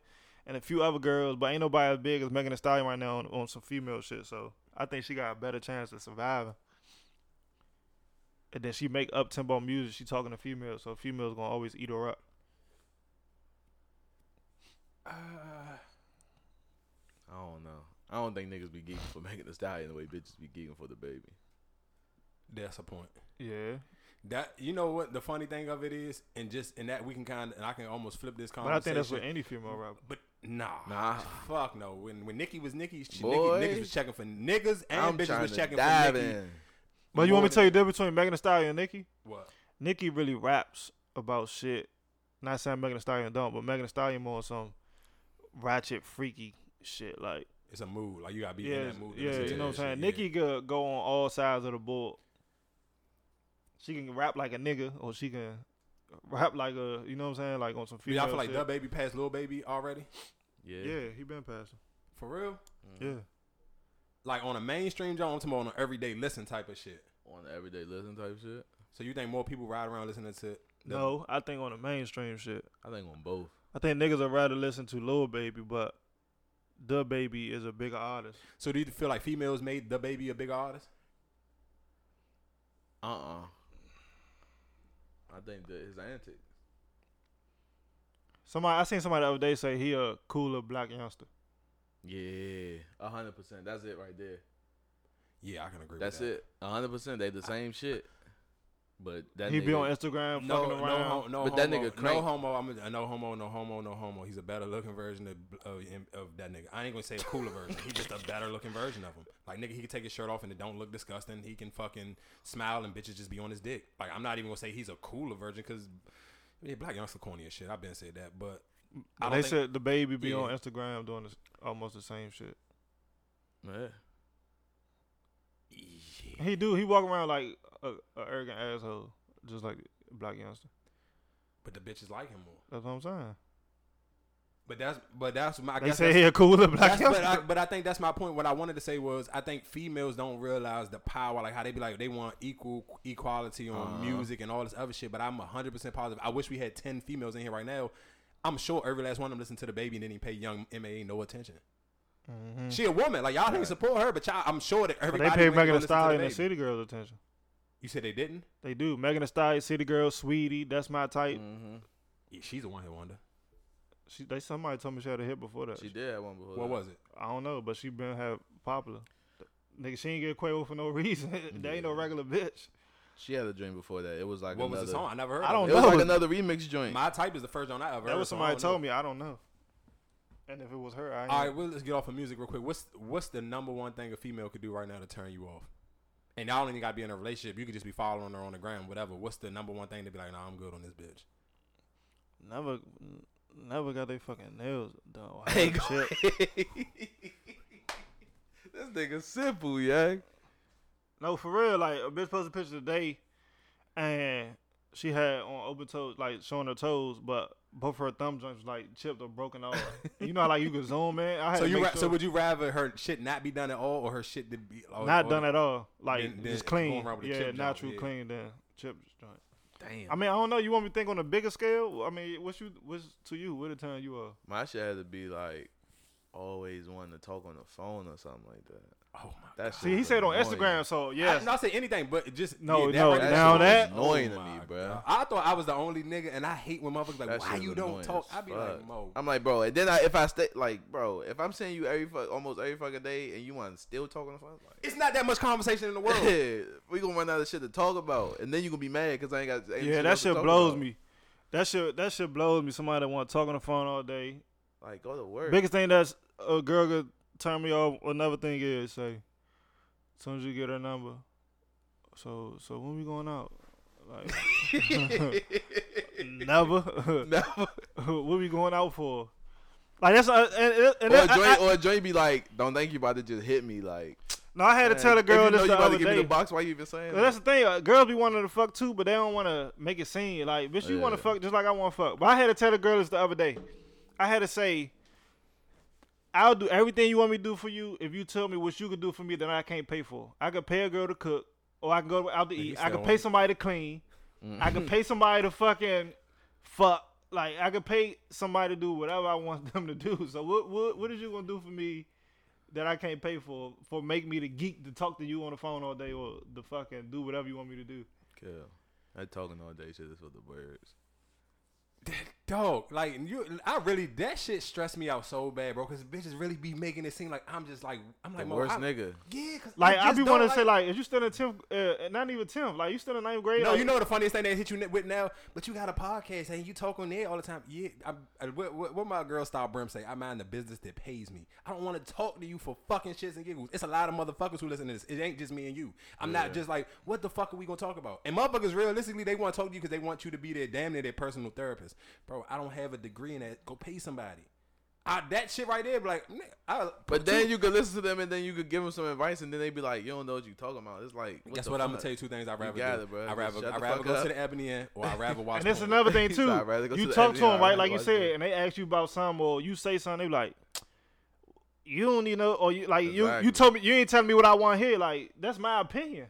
and a few other girls, but ain't nobody as big as Megan Thee Stallion right now on, on some female shit. So I think she got a better chance of surviving. And then she make up tempo music. She talking to females, so females gonna always eat her up. Uh, I don't know. I don't think niggas be geeking for Megan Thee Stallion the way bitches be geeking for the baby. That's a point. Yeah, That you know what the funny thing of it is, and just in that we can kind of, and I can almost flip this conversation. but. I think that's with any female rapper. But nah, Nah. fuck no. When when Nicki was Nicki, she, Nicki, niggas was checking for niggas and I'm bitches was checking for Nicki. in. But you want me to tell you the difference between Megan Thee Stallion and Nicki? What? Nicki really raps about shit. Not saying Megan Thee Stallion don't, but Megan Thee Stallion more some ratchet, freaky shit. Like, It's a mood. Like you gotta be in that mood. yeah, you know what I'm saying. shit, Nicki could go on all sides of the board. She can rap like a nigga, or she can rap like a, you know what I'm saying, like on some Yeah. Do female y'all feel like shit. the baby passed little baby already? Yeah. Yeah, he been passing. For real? Yeah. Like on a mainstream joint, I'm talking about on an everyday listen type of shit. On the everyday listen type shit. So you think more people ride around listening to? The, No, I think on the mainstream shit. I think on both. I think niggas would rather listen to Lil Baby, but the baby is a bigger artist. So do you feel like females made the baby a bigger artist? Uh uh I think that his antics. Somebody I seen somebody the other day say he a cooler Blac Youngsta. Yeah, a hundred percent. That's it right there. Yeah, I can agree. That's with that. it. A hundred percent. They the same shit. But that he nigga, be on Instagram No, fucking around. ho- no, But homo, that nigga no homo. I'm a, no homo, no homo, no homo. He's a better looking version of, of of that nigga. I ain't gonna say a cooler version. He's just a better looking version of him. Like nigga, he can take his shirt off and it don't look disgusting. He can fucking smile and bitches just be on his dick. Like I'm not even gonna say he's a cooler version because yeah, Blac Youngsta corny as shit. I've been said that, but I they think- said the baby be Yeah. on Instagram doing this, almost the same shit. Yeah. He do. He walk around like a, a arrogant asshole, just like Blac Youngsta. but the bitches like him more. That's what I'm saying. But that's but that's my. I They guess say he a cooler black That's, but, youngster. I, but I think that's my point. What I wanted to say was, I think females don't realize the power, like how they be like they want equal equality on Uh-huh. music and all this other shit. But I'm hundred percent positive. I wish we had ten females in here right now. I'm sure every last one of them listen to the baby and then he pay Young M.A no attention. Mhm. She a woman, like y'all ain't support her, but y'all, I'm sure that But they pay Megan Thee listen to the Stallion and City Girls attention. You said they didn't. They do. Megan Thee Stallion, City Girl, Saweetie. That's my type. Mm-hmm. Yeah, she's a one hit wonder. She, they somebody told me she had a hit before that. She did have one before. What that. was it? I don't know, but she been have popular. Nigga, she ain't get Quavo for no reason. they ain't no regular bitch. She had a dream before that. It was like what another. was the song? I never heard. I don't It it. was like another remix joint. My type is the first one I ever. That heard, was somebody don't told know. me. I don't know. And if it was her, I ain't All well, let's get off of music real quick. What's what's the number one thing a female could do right now to turn you off? And y'all ain't even gotta be in a relationship. You could just be following her on the ground, whatever. What's the number one thing to be like, nah, I'm good on this bitch? Never, never got they fucking nails done. Hey, shit. this nigga simple, yeah. No, for real. Like a bitch posted a picture today, and she had on open toes, like showing her toes, but both her thumb joints was like chipped or broken off. You know how like you could zoom in. I had So to you ra- sure so would you rather her shit not be done at all, or her shit to be or, not or- done at all. Like then- then just clean. around with a Yeah, chip joint, natural yeah. clean. Then chip joint. Damn. I mean, I don't know. You want me to think on a bigger scale? I mean, what's you? What's to you? What the turn you are? My shit had to be like always wanting to talk on the phone or something like that. Oh my That See, he was said on. Instagram. So yeah. I, yes, not say anything, but just No, yeah, no, right now shit was that- annoying to Oh me, bro. God. I thought I was the only nigga, and I hate when motherfuckers like, That why shit you don't annoying talk? as I be fuck. like, Mo. I'm like, bro, and then I, if I stay, like, bro, if I'm saying you every fuck, almost every fucking day, and you want to still talk on the phone, like, It's not that much conversation in the world. yeah, we gonna run out of shit to talk about, and then you gonna be mad because I ain't got. ain't yeah, that shit blows about. me. That shit, that shit blows me. Somebody that want to talk on the phone all day. Like, go to work. Biggest thing that's a girl could turn me off. Another thing is say, as soon as you get her number, so so when we going out? Like never. Never. what we going out for? Like that's uh, and, and, and or a that- I- or a be like, don't think you about to just hit me, like. no, I had to tell a girl if you know this you the about other to give me the box. Why you even saying? Well, that's the thing. Uh, girls be wanting to fuck too, but they don't want to make it seem like, bitch, you want to fuck just like I want to fuck. But I had to tell the girl this the other day. I had to say, I'll do everything you want me to do for you if you tell me what you can do for me that I can't pay for. I could pay a girl to cook, or I can go out to eat. I could pay somebody to clean. I could mm. pay somebody to fucking fuck. Like I could pay somebody to do whatever I want them to do. So what what what is you gonna do for me that I can't pay for for make me the geek to talk to you on the phone all day or the fucking do whatever you want me to do? Kill. I talking all day shit is for the birds. Dog, like you, I really that shit stressed me out so bad, bro. Because bitches really be making it seem like I'm just like I'm like Mo, worst I- nigga. Yeah, cause Like I just be don't wanting to say like, if you still in tenth, uh, not even tenth, like you still in ninth grade. No, like, you know the funniest thing they hit you with now, but you got a podcast and you talk on there all the time. Yeah, I, I, what, what, what my girl style Brim say? I mind the business that pays me. I don't want to talk to you for fucking shits and giggles. It's a lot of motherfuckers who listen to this. It ain't just me and you. I'm not just like, what the fuck are we gonna talk about? And motherfuckers, realistically, they want to talk to you because they want you to be their damn near their personal therapist. Bro, I don't have a degree in that. Go pay somebody. I, that shit right there, be like, I But then you could listen to them and then you could give them some advice and then they'd be like, you don't know what you talking about. It's like, what Guess the what? I'm gonna tell you two things I rather got do. it, bro. I Just rather I the rather go up. to the Ebony Inn or I'd rather watch. And that's porn. another thing too. said, "I'd rather go to You talk to NBA, them right, like you said, porn." and they ask you about something, or you say something, they like, you don't need no, or you like you you told me you ain't telling me what I want to hear. Like that's my opinion.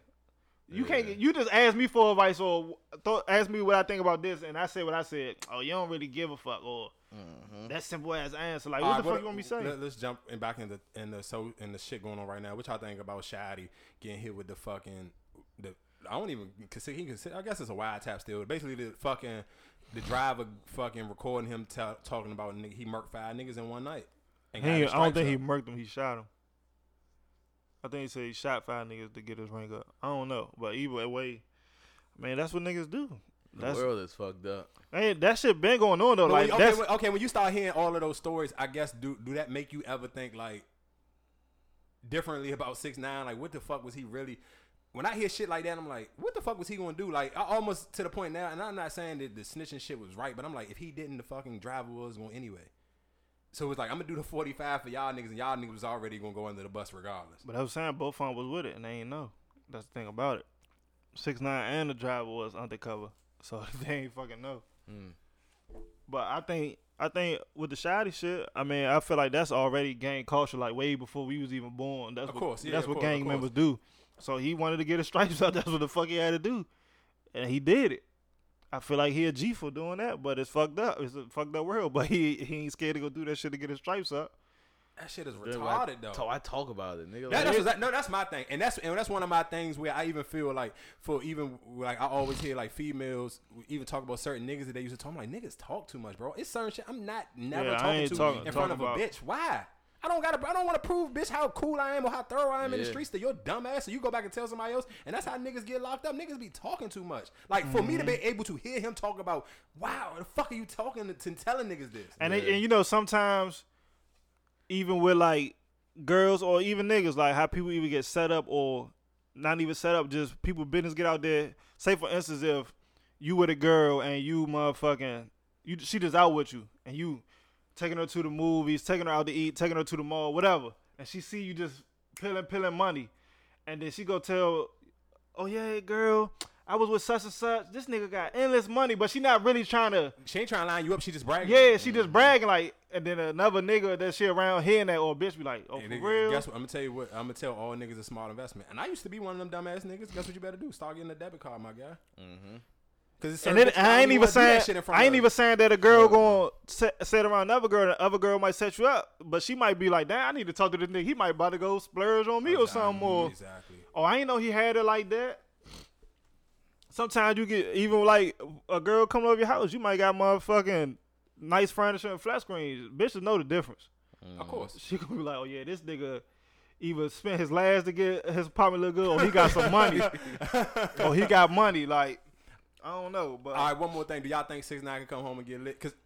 You can't. You just ask me for advice or th- ask me what I think about this, and I say what I said. Oh, you don't really give a fuck, or Mm-hmm. that simple ass answer. Like, All what right, the fuck what- you want me to say? Let, us jump in back in the in the so in the shit going on right now. What y'all think about Shotti getting hit with the fucking the I don't even consider. He consider. I guess it's a wide tap still. Basically, the fucking the driver fucking recording him ta talking about nigga, he murked five niggas in one night. and He, got ain't- his I don't think he up. murked him. He shot him. I think he said he shot five niggas to get his ring up. I don't know, but either way, man, that's what niggas do. The That's world is fucked up. hey, that shit been going on though. But Like okay, that's when, okay, when you start hearing all of those stories, I guess do do that make you ever think like differently about six nine? Like, what the fuck was he really? When I hear shit like that, I'm like, what the fuck was he gonna do? Like, I almost to the point now, and I'm not saying that the snitching shit was right, but I'm like, if he didn't, the fucking driver was going anyway. So it's like I'm gonna do the 45 for y'all niggas, and y'all niggas was already gonna go under the bus regardless. But I was saying both of them was with it, and they ain't know. That's the thing about it. Six nine and the driver was undercover, so they ain't fucking know. Mm. But I think I think with the Shotti shit, I mean, I feel like that's already gang culture, like way before we was even born. That's Of what, course, yeah, that's what course, gang members do. So he wanted to get his stripes out. That's what the fuck he had to do, and he did it. I feel like he a G for doing that, but it's fucked up. It's a fucked up world. But he he ain't scared to go do that shit to get his stripes up. That shit is Dude, I, retarded though. so I talk about it, nigga. That, like, that's what- no, that's my thing, and that's and that's one of my things where I even feel like for even like I always hear like females even talk about certain niggas that they used to talk. I'm like niggas talk too much, bro. It's certain shit I'm not never Yeah, talking ain't to talking- in front talking of a bitch. Why? I don't gotta. I don't want to prove bitch how cool I am or how thorough I am in the streets to your dumb ass. So you go back and tell somebody else, and that's how niggas get locked up. Niggas be talking too much. Like for me to be Mm-hmm. able to hear him talk about, wow, the fuck are you talking to, to telling niggas this? And they, Yeah. and you know sometimes even with like girls or even niggas, like how people even get set up or not even set up, just people business get out there. Say for instance, if you with a girl and you motherfucking you she just out with you and you taking her to the movies, taking her out to eat, taking her to the mall, whatever, and she see you just pilling pilling money, and then she go tell, oh yeah, girl. I was with such and such. This nigga got endless money, but she not really trying to She ain't trying to line you up. She just bragging. yeah, she just bragging like, and then another nigga that she around hearing that or bitch be like, oh Hey, for nigga, real. Guess what? I'm gonna tell you what. I'm gonna tell all niggas a smart investment. And I used to be one of them dumbass niggas. Guess what you better do? Start getting a debit card, my guy. mm-hmm. Because and then I ain't even saying I ain't even saying that a girl going set, set around another girl, and the other girl might set you up, but she might be like, damn, I need to talk to this nigga. He might about to go splurge on me or something, or exactly. oh, I ain't know he had it like that. Sometimes you get even like a girl coming over your house, you might got motherfucking nice furniture and flat screens. Bitches know the difference. Of course. She gonna be like, oh yeah, this nigga either spent his last to get his apartment look good, or he got some money, or he got money. Like I don't know, but All right, one more thing. Do y'all think six nine can come home and get lit? Because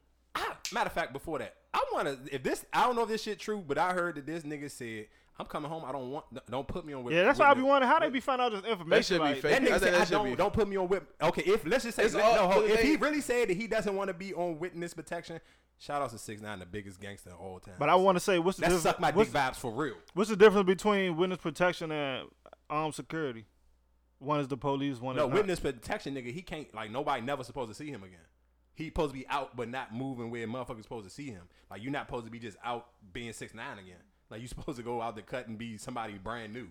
matter of fact, before that, I want to. If this, I don't know if this shit true, but I heard that this nigga said, "I'm coming home. I don't want. Don't put me on whip." yeah, that's why I be wondering how they be finding out this information. should be fake. That nigga think said, that I should don't, be- don't put me on whip. Okay, if let's just say, let- all- no, hold- if he really said that he doesn't want to be on witness protection, shout out to six nine, the biggest gangster of all time. But I want to say, what's the that difference? suck my what's, dick vibes for real. what's the difference between witness protection and armed security? One is the police. One No, is not. witness protection, nigga. He can't like nobody never supposed to see him again. He supposed to be out, but not moving where motherfuckers supposed to see him. Like you're not supposed to be just out being six nine again. Like you supposed to go out the cut and be somebody brand new.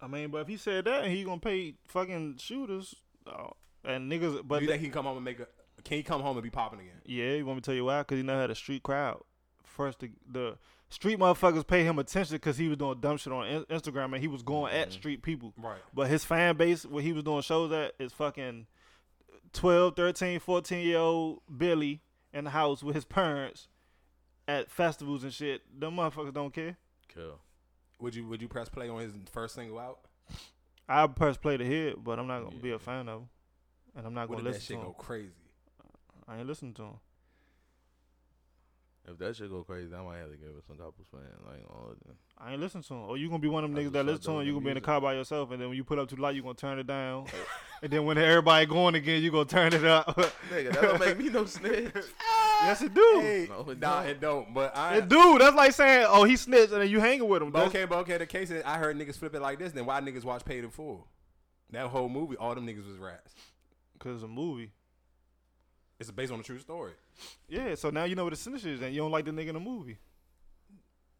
I mean, but if he said that, he gonna pay fucking shooters uh, and niggas. But you think he can come home and make a? Can he come home and be popping again? Yeah, you want me to tell you why? Because he know how the street crowd. First, the, the street motherfuckers pay him attention because he was doing dumb shit on Instagram and he was going at mm-hmm. street people. Right. But his fan base, where he was doing shows at, is fucking 12, 13, 14 year old Billy in the house with his parents at festivals and shit. Them motherfuckers don't care. Cool. Would you Would you press play on his first single out? I press play to hit, but I'm not gonna be a fan of him, and I'm not Would gonna that listen shit to him. go crazy? I ain't listening to him. If that shit go crazy, I might have to give it some couple spin. Like all of them. I ain't listen to him. Or oh, you gonna be one of them I niggas that start listen to him. You gonna be in the car by yourself, and then when you put up to the light, you gonna turn it down. and then when everybody going again, you gonna turn it up. Nigga, that don't make me no snitch. yes, it do. Hey, No, it nah, don't. it don't. But I. It do. That's like saying, oh, he snitched, and then you hanging with him. But okay, but okay. The case is, I heard niggas flip it like this. Then why niggas watch Paid in Full? That whole movie, all them niggas was rats. Cause it's a movie. It's based on a true story. Yeah. So now you know what the snitch is, and you don't like the nigga in the movie.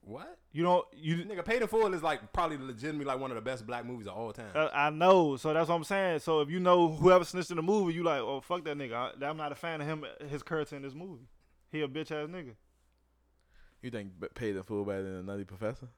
What? You don't. You. Nigga, Paid in Full is like probably legitimately like one of the best black movies of all time. Uh, I know. So that's what I'm saying. So if you know whoever snitched in the movie, you like, oh fuck that nigga. I, I'm not a fan of him. His character in this movie. He a bitch ass nigga. You think b- paid in full better than a nutty professor?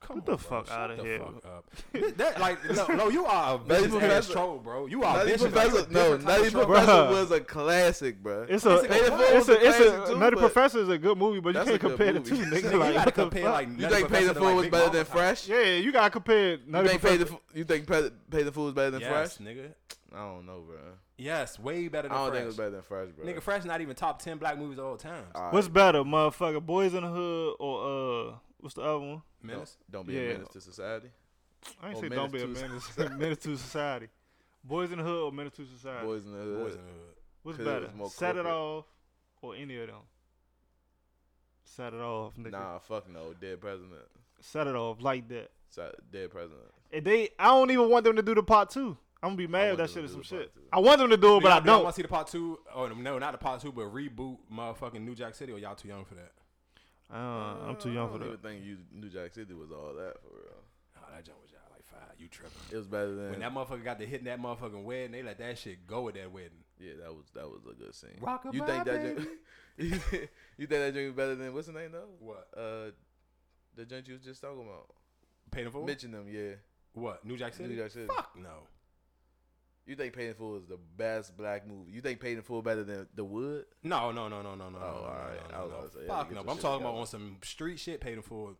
Come Get the on, bro. fuck Shut of the here. fuck up. that like no, no, you are a Nutty vicious ass Professor- troll, bro. You are Nutty vicious. Professor, no, different Nutty. Professor Bruh. was a classic, bro. It's a, Paid in Full it's a, a it's classic a, too, Nutty but- Professor is a good movie, but you That's a can't good compare the movie. two, Nigga, nigga. you Like, gotta what the compare fuck? like You think Paid in Full was better than. Fresh? Yeah, you gotta compare You Nutty think Pay the Professor. You think Pay, Paid in Full was better than Yes, Fresh? nigga. I don't know, bro. Yes, way better than I don't Fresh. think it was better than Fresh, bro. Nigga, Fresh not even top ten black movies of all time. Alright. What's better, motherfucker? Boys in the Hood or uh, what's the other one? Menace. Don't be Yeah. a menace to society. I ain't Or say don't be a Menace menace. menace to society. Boys in the Hood or Menace to society. Boys in the hood. Boys in the Hood. What's 'cause it better? was more Set it off or any of them? Set it off, nigga. Nah, fuck no. Dead president. Set it off like that. Sa- Dead president. And they, I don't even want them to do the part two. I'm gonna be mad if that shit is some shit. two. I want them to do it, but I don't. Want to see the part two. Oh no, not the part two, but reboot motherfucking New Jack City. Or y'all too young for that? Uh, I'm too young I for don't that. even think you, New Jack City was all that for real. Oh, that jump was y'all like five. You tripping? It was better than. When that motherfucker got to hitting that motherfucking wedding, they let that shit go at that wedding. yeah, that was that was a good scene. Rockabye, you think that? baby. Joint, you think you think that joint was better than what's the name though? What? Uh, the joint you was just talking about. Paid in full? Mention them, yeah. What? New Jack City? New Jack City. Fuck no. You think Paid in Full is the best black movie? You think Paid in Full better than The Wood? No, no, no, no, no, no. Oh, no, no, alright. no, I no, was no. to say, Fuck no. But I'm talking about on some street shit. Paid in full.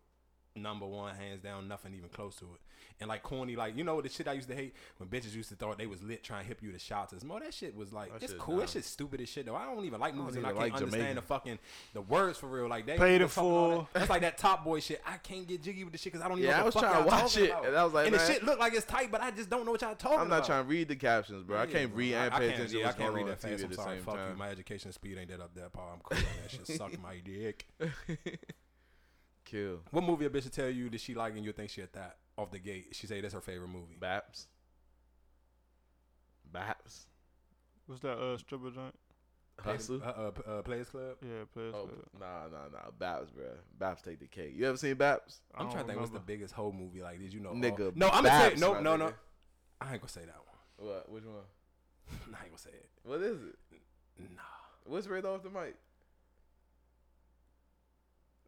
Number one, hands down, nothing even close to it. And like corny, like you know the shit I used to hate when bitches used to thought they was lit trying to hip you to shots. More that shit was like That it's shit cool. dumb. That shit's stupid as shit though. I don't even like movies and I can't like understand Jamaican. the fucking the words for real. Like they Paid fucking full. that- That's like that top boy shit. I can't get jiggy with the shit because I don't even Yeah, know I was the fuck trying to watch it, about. and I was like, and the shit look like it's tight, but I just don't know what y'all talking about. I'm about. not trying to read the captions, bro. I can't read and I pay can't- attention yeah, I can't read that fast. I'm sorry. Fuck you. My education speed ain't that up that part. I'm cool that shit. Suck my dick. Kill. What movie a bitch will tell you that she like and you think she at that off the gate? She say that's her favorite movie. Baps. Baps. What's that uh stripper joint? Hustle. Uh, uh, p- uh, Players Club. Yeah, Players Oh, Club. nah, nah, nah. Baps, bro. Baps take the cake. You ever seen Baps? I I'm trying to think what's the biggest whole movie like. Did you know? all- Nigga, no, I'm gonna say no, no, no. I ain't gonna say that one. What? Which one? I ain't gonna say it. What is it? Nah. What's right off the mic?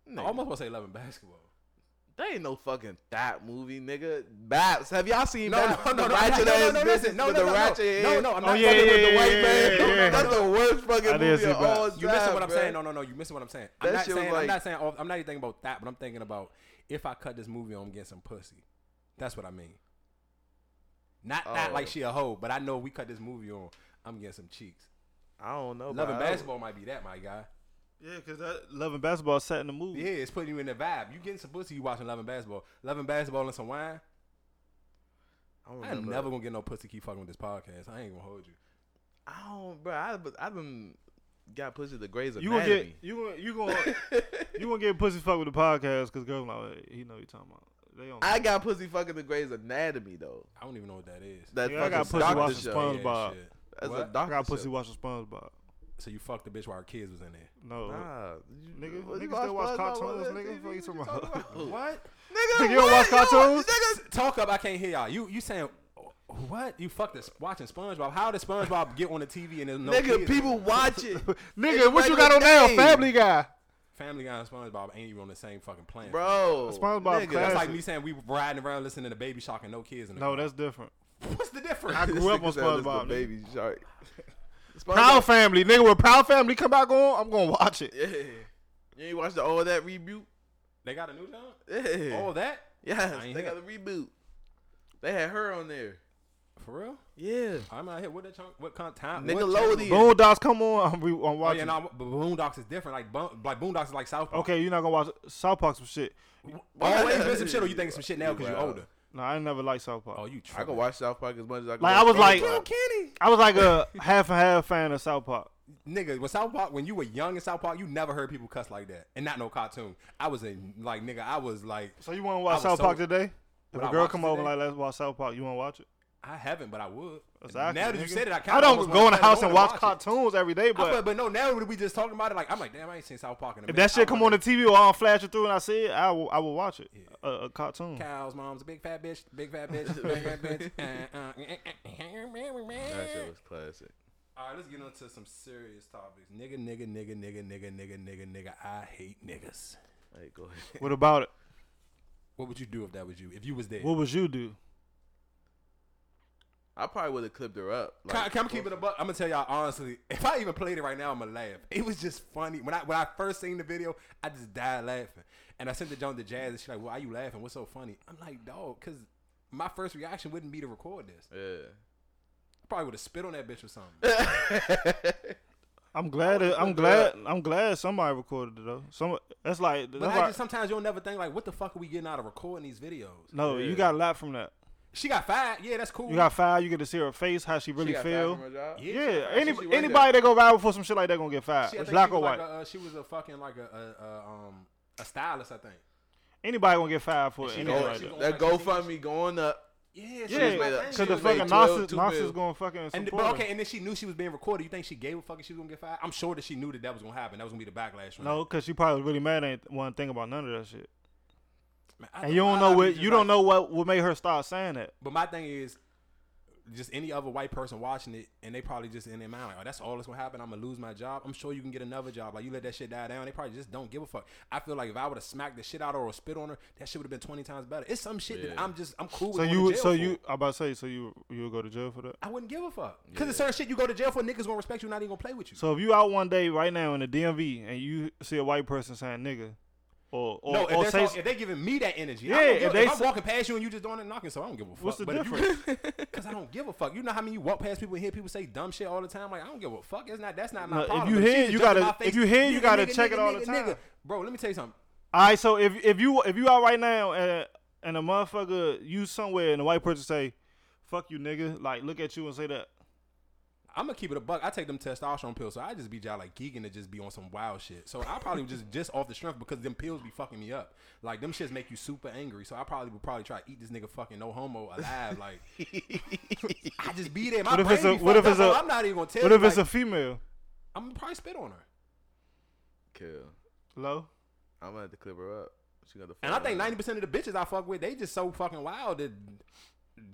I Nigga, almost want to say Love and Basketball. That ain't no fucking that movie, nigga. Baps. Have y'all seen No, Baps? no, no, no, ratchet no, no, no, listen, no, with no, the no, no. No, no, I'm Oh, not yeah, fucking yeah, with the yeah, white yeah, man. yeah, No, no, yeah. no, That's no. the worst fucking I did movie see of all Baps. You missing time, what I'm bruh. saying? No, no, no. You missing what I'm saying. I'm That not shit was saying. I'm like- not saying. all- I'm not even thinking about that. But I'm thinking about if I cut this movie on, I'm getting some pussy. That's what I mean. Not not Oh. like she a hoe, but I know we cut this movie on. I'm getting some cheeks. I don't know. Love but and I- basketball might be that, my guy. Yeah, cause that Love and Basketball set in the movie. Yeah, it's putting you in the vibe. You getting some pussy. You watching Love and basketball. Love and basketball and some wine. I don't I'm never gonna get no pussy. Keep fucking with this podcast. I ain't gonna hold you. I don't, bro. I, but I done got pussy the Grey's You gonna Anatomy. get you gonna you gonna you gonna get pussy fuck with the podcast because girls like he know what you talking about. They don't. I got pussy fucking the Grey's Anatomy though. I don't even know what that is. That Yeah, I got pussy doctor watching show. Spon- Yeah, SpongeBob. shit. That's What? a I doctor I got pussy show. watching SpongeBob. So you fucked the bitch while her kids was in there. No, Nah, Nigga, what, niggas you still watch SpongeBob cartoons, nigga. TV? Fuck you talking What about? What? Nigga, Nigga, you don't watch cartoons? Niggas, Talk up. I can't hear y'all. You you saying what? You fucked this watching SpongeBob? How did SpongeBob get on the TV and there's no nigga, kids? people watch it, Nigga, what you got on there? day. Family Guy. Family Guy and SpongeBob ain't even on the same fucking planet. bro. SpongeBob nigga, That's like me saying we riding around listening to Baby Shark and no kids in the No, car. that's different. what's the difference? I grew up on said this the SpongeBob. Baby shark. Proud Family, nigga. When Proud Family come back on, I'm gonna watch it. Yeah. You ain't watched the all that reboot? they got a new job. Yeah. All that yes, they hear. got a reboot. They had her on there. for real? Yeah. I'm out here. What that chunk? What kind of time? Nickelodeon. What channel? Boondocks come on. I'm, re- I'm Oh yeah, no, but Boondocks is different. Like Bo- like Boondocks is like South Park. Okay, you're not gonna watch South Park some shit. Always been some shit, or you think some shit now because you're older? No, I never liked South Park. Oh, you. I tripping. can watch South Park as much as I can. Like, I was like- SpongeBob. Kenny. I was like a half and half fan of South Park. Nigga, when South Park, when you were young in South Park, you never heard people cuss like that, and not no cartoon. I was a like nigga. I was like, So you want to watch South so- Park today? If a girl come it over and like let's watch South Park, you want to watch it? I haven't, but I would. Exactly, Now that you said it, I I kind of don't go in the house and watch cartoons every day, But, but but no, now that we just talking about it, like I'm like, damn, I ain't seen South Park in a if minute. that shit I come on the TV or I'm flashing through and I see it, I will I will watch it. A, a cartoon. Cows, mom's a big fat bitch, big fat bitch, big fat bitch. Uh, uh, That shit was classic. All right, let's get into some serious topics. Nigga, nigga, nigga, nigga, nigga, nigga, nigga, nigga. I hate niggas. Hey, go ahead. What about it? What would you do if that was you? If you was there? What would you do? I probably would have clipped her up. Can, I- can I keep it a buck? I'm gonna tell y'all honestly. If I even played it right now, I'm gonna laugh. It was just funny when I when I first seen the video. I just died laughing, and I sent the joint to Jazz, and she's like, "Why are you laughing? What's so funny?" I'm like, "Dog, cause my first reaction wouldn't be to record this. Yeah. I probably would have spit on that bitch or something." I'm glad. That, I'm glad. I'm glad somebody recorded it though. Some that's like But that's I why- just sometimes you'll never think like, "What the fuck are we getting out of recording these videos?" no. Yeah. You got a lot from that. She got fired. Yeah, that's cool. You got fired. You get to see her face, how she really She got fired feel. from her job? Yeah, Yeah, she any, She- she worked anybody that go viral for some shit like that gonna get fired, she, black or white. Like a, uh, she was a fucking like a, a, a um a stylist, I think. anybody gonna get fired for she anything go- like that. go- That GoFundMe going up. Yeah, she Yeah, was made like, because the was was- fucking 12, Nas, is going fucking And but okay, and then she knew she was being recorded. You think she gave a fuck if she was gonna get fired? I'm sure that she knew that that was gonna happen. That was gonna be the backlash. No, because she probably was really mad. Ain't one thing about none of that shit. Man, And you don't know what just you don't like- know what what made her start saying that. But my thing is, just any other white person watching it, and they probably just in their mind like, "Oh, that's all that's gonna happen. I'm gonna lose my job." I'm sure you can get another job. Like you let that shit die down, they probably just don't give a fuck. I feel like if I would have smacked the shit out of her or spit on her, that shit would have been 20 times better. It's some shit that I'm just I'm cool with. So going to you, jail so for. you, I about to say, so you, you would go to jail for that. I wouldn't give a fuck. Because Yeah. it's certain shit you go to jail for, niggas gonna respect you, not even gonna play with you. So if you out one day right now in the DMV and you see a white person saying nigga, or or, no, or if, say they're if they giving me that energy, Yeah, I don't if they if I'm say- walking past you and you just doing it knocking, so I don't give a fuck. What's the but difference? Because I don't give a fuck. You know how many you walk past people and hear people say dumb shit all the time? Like I don't give a fuck. It's not. That's not my No, if you hear, you gotta- face, if you hear, you nigga, gotta nigga, check it nigga, all the time. Bro, let me tell you something. All right, so if if you if you out right now and and a motherfucker you somewhere and a white person say, "Fuck you, nigga," like look at you and say that. I'm gonna keep it a buck. I take them testosterone pills, so I just be y'all like geeking to just be on some wild shit. So I probably just just off the strength because them pills be fucking me up. Like them shits make you super angry. So I probably would probably try to eat this nigga fucking no homo alive. Like I just be there. My What if it's a- what if it's up, a- bro. I'm not even gonna tell What you. if it's a female? I'm gonna probably spit on her. Kill. Hello. I'm gonna have to clip her up. She got the. And I think ninety percent of the bitches I fuck with, they just so fucking wild that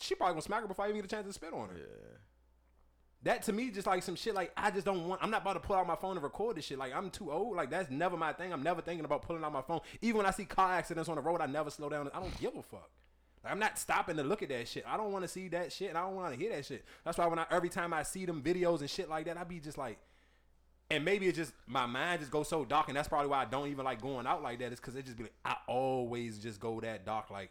she probably gonna smack her before I even get a chance to spit on her. Yeah. That to me just like some shit like I just don't want I'm not about to pull out my phone and record this shit. Like I'm too old. Like that's never my thing. I'm never thinking about pulling out my phone. Even when I see car accidents on the road, I never slow down. I don't give a fuck. Like, I'm not stopping to look at that shit. I don't want to see that shit and I don't want to hear that shit. That's why when I every time I see them videos and shit like that, I be just like and maybe it's just my mind just goes so dark, and that's probably why I don't even like going out like that. Is because it just be like I always just go that dark. Like,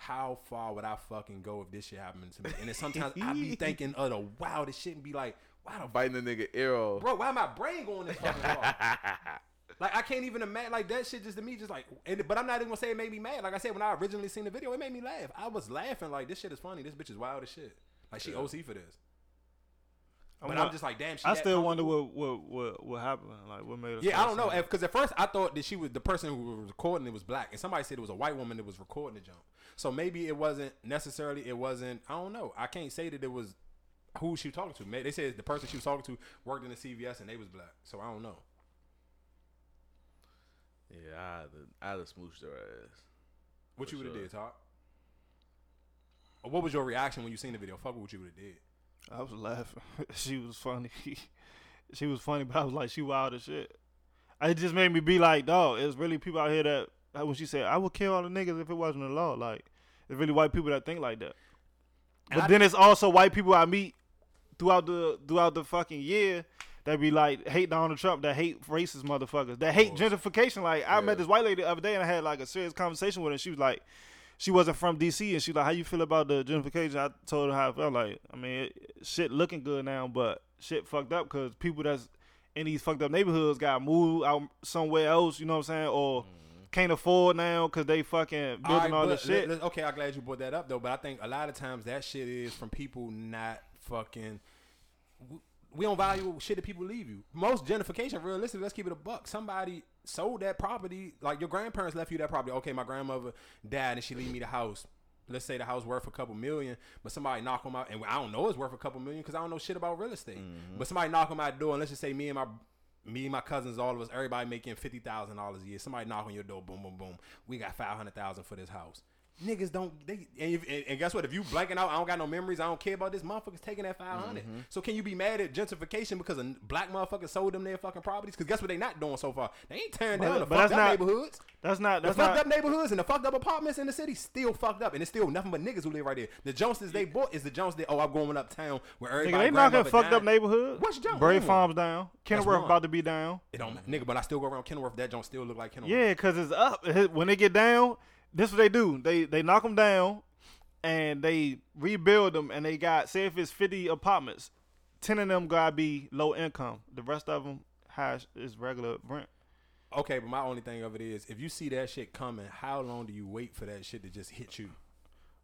how far would I fucking go if this shit happened to me? And then sometimes I be thinking of the wildest shit and be like, why the Biting the nigga ear off. bro? Why my brain going this fucking far? Like I can't even imagine like that shit just to me just like and, but I'm not even gonna say it made me mad. Like I said when I originally seen the video, it made me laugh. I was laughing like this shit is funny. This bitch is wild as shit. Like she Yeah. OC for this. I'm But not- I'm just like damn. She I still wonder what what what what happened. Like what made her. Yeah, I don't know because at first I thought that she was the person who was recording it was black, and somebody said it was a white woman that was recording the jump. So maybe it wasn't necessarily. It wasn't. I don't know. I can't say that it was who she was talking to. They said the person she was talking to worked in the CVS and they was black. So I don't know. Yeah, I had to, I had to smooch their ass. What you would have sure. did, Talk? Or what was your reaction when you seen the video? Fuck what you would have did. I was laughing. she was funny. she was funny, but I was like, she wild as shit. It just made me be like, dog. It's really people out here that that when she said, I would kill all the niggas if it wasn't a law. Like, it's really white people that think like that. But I- then it's also white people I meet throughout the throughout the fucking year that be like hate Donald Trump, that hate racist motherfuckers, that hate gentrification. Like I Yeah. met this white lady the other day and I had like a serious conversation with her. She was like, she wasn't from DC and she was like, how you feel about the gentrification? I told her how I felt. Like, I mean, it, shit looking good now, but shit fucked up because people that's in these fucked up neighborhoods got moved out somewhere else. You know what I'm saying? Or can't afford now because they fucking building all, but this shit. let- let- okay, I'm glad you brought that up though. But I think a lot of times that shit is from people not fucking. We don't value shit that people leave you. Most gentrification, realistically, let's keep it a buck. Somebody sold that property, like your grandparents left you that property. Okay, my grandmother died and she leave me the house. Let's say the house worth a couple million, but somebody knock on my and I don't know it's worth a couple million because I don't know shit about real estate. Mm-hmm. But somebody knock on my door and let's just say me and my me my cousins, all of us, everybody making fifty thousand dollars a year. Somebody knock on your door, boom, boom, boom. We got five hundred thousand for this house. Niggas don't. They and, if, and, and guess what? If you blanking out, I don't got no memories. I don't care about this. Motherfuckers taking that 500. Mm-hmm. So can you be mad at gentrification because a black motherfucker sold them their fucking properties? Because guess what? They not doing so far. They ain't tearing But- down the fucked up not- neighborhoods. That's not. that's The That's fucked not. up neighborhoods and the fucked up apartments in the city still fucked up, and it's still nothing but niggas who live right there. The Joneses they bought is the Jones that oh I'm going uptown where everybody Nigga, everybody. they knocking grandmother fucked up neighborhood. What's Jones? Brave Name Farms down. Kenilworth about to be down. It don't nigga, but I still go around Kenilworth. That don't still look like Kenilworth. Yeah, cause it's up. When they get down, this is what they do. They they knock them down, and they rebuild them. And they got say if it's fifty apartments, ten of them gotta be low income. The rest of them high is regular rent. Okay, but my only thing of it is, if you see that shit coming, how long do you wait for that shit to just hit you?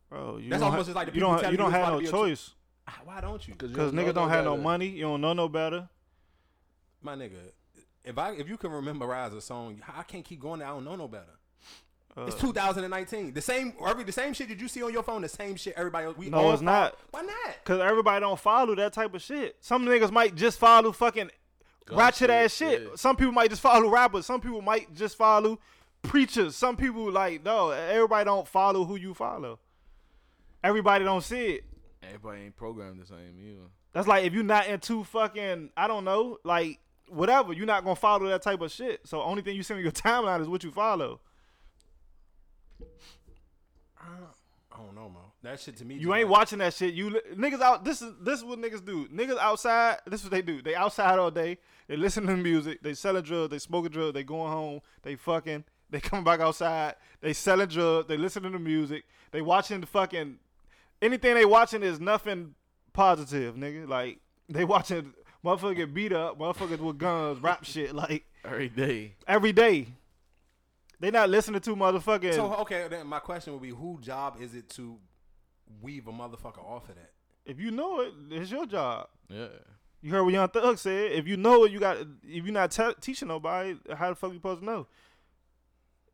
Bro, you That's don't almost ha- just like the you don't you don't have no to be a choice Ah, Why don't you? because niggas don't know have no money. You don't know no better. My nigga, if I if you can memorize a song, I can't keep going. I don't know no better. Uh, It's 2019. The same every the same shit that you see on your phone. The same shit everybody. else- We No, it's follow- not. Why not? Cause everybody don't follow that type of shit. Some niggas might just follow fucking Gun ratchet shit, ass shit. yeah. Some people might just follow rappers. Some people might just follow preachers. Some people like no. Everybody don't follow who you follow. Everybody don't see it. Everybody ain't programmed the same either. That's like if you're not into fucking I don't know like whatever. You're not gonna follow that type of shit. So only thing you see on your timeline is what you follow. I don't know, man. That shit to me. You ain't like- watching that shit. You niggas out. This is this is what niggas do. Niggas outside. This is what they do. They outside all day. They listen to music. They selling drugs. They smoking drugs. They going home. They fucking. They coming back outside. They selling drugs. They listening to music. They watching the fucking. Anything they watching is nothing positive, nigga. Like they watching motherfucker get beat up, motherfuckers with guns, rap shit like Every day. every day. They not listening to motherfucking. So okay, then my question would be, who job is it to weave a motherfucker off of that? if you know it, it's your job. Yeah. You heard what Young Thug said. If you know it, you got. If you're not te- teaching nobody, how the fuck you supposed to know?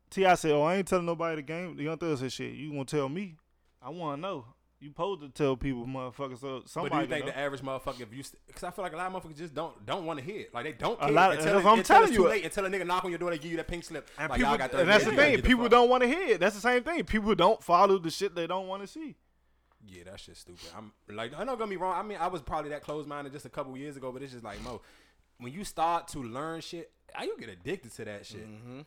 T.I. said, "Oh, I ain't telling nobody the game." The Young Thug said, "Shit, you gonna tell me? I want to know. You supposed to tell people, motherfucker. So But do you think know. the average motherfucker, if you, because I feel like a lot of motherfuckers just don't don't want to hear it. Like they don't A care lot- until, that's it- what I'm until telling it's you. too late. Until a nigga knock on your door, they give you that pink slip. and, like, people, got and that's the thing. People don't want to hear it. That's the same thing. People don't follow the shit they don't want to see. Yeah, that shit's stupid. I'm like, I'm not gonna be wrong. I mean, I was probably that closed minded just a couple years ago, but it's just like Mo, when you start to learn shit, I you get addicted to that shit. Mm-hmm.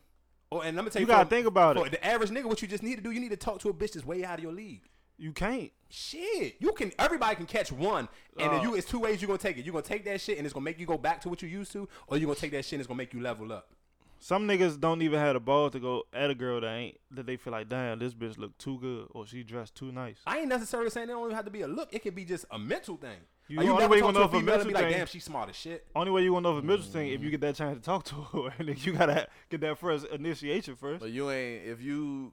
Oh, and let me tell You you, gotta for- think about for it. The average nigga, what you just need to do, you need to talk to a bitch that's way out of your league. You can't. Shit, you can. Everybody can catch one, and Uh. you. It's two ways you are gonna take it. You are gonna take that shit, and it's gonna make you go back to what you used to, or you are gonna take that shit, and it's gonna make you level up. Some niggas don't even have the balls to go at a girl that ain't that they feel like, damn, this bitch look too good or she dressed too nice. I ain't necessarily saying it don't even have to be a look. It could be just a mental thing. You like, you only way you gonna know if a female and be mental like, thing- damn, she's smart as shit. Only way you gonna know if a mental thing if you get that chance to talk to her, and then you gotta get that first initiation first. But you ain't if you.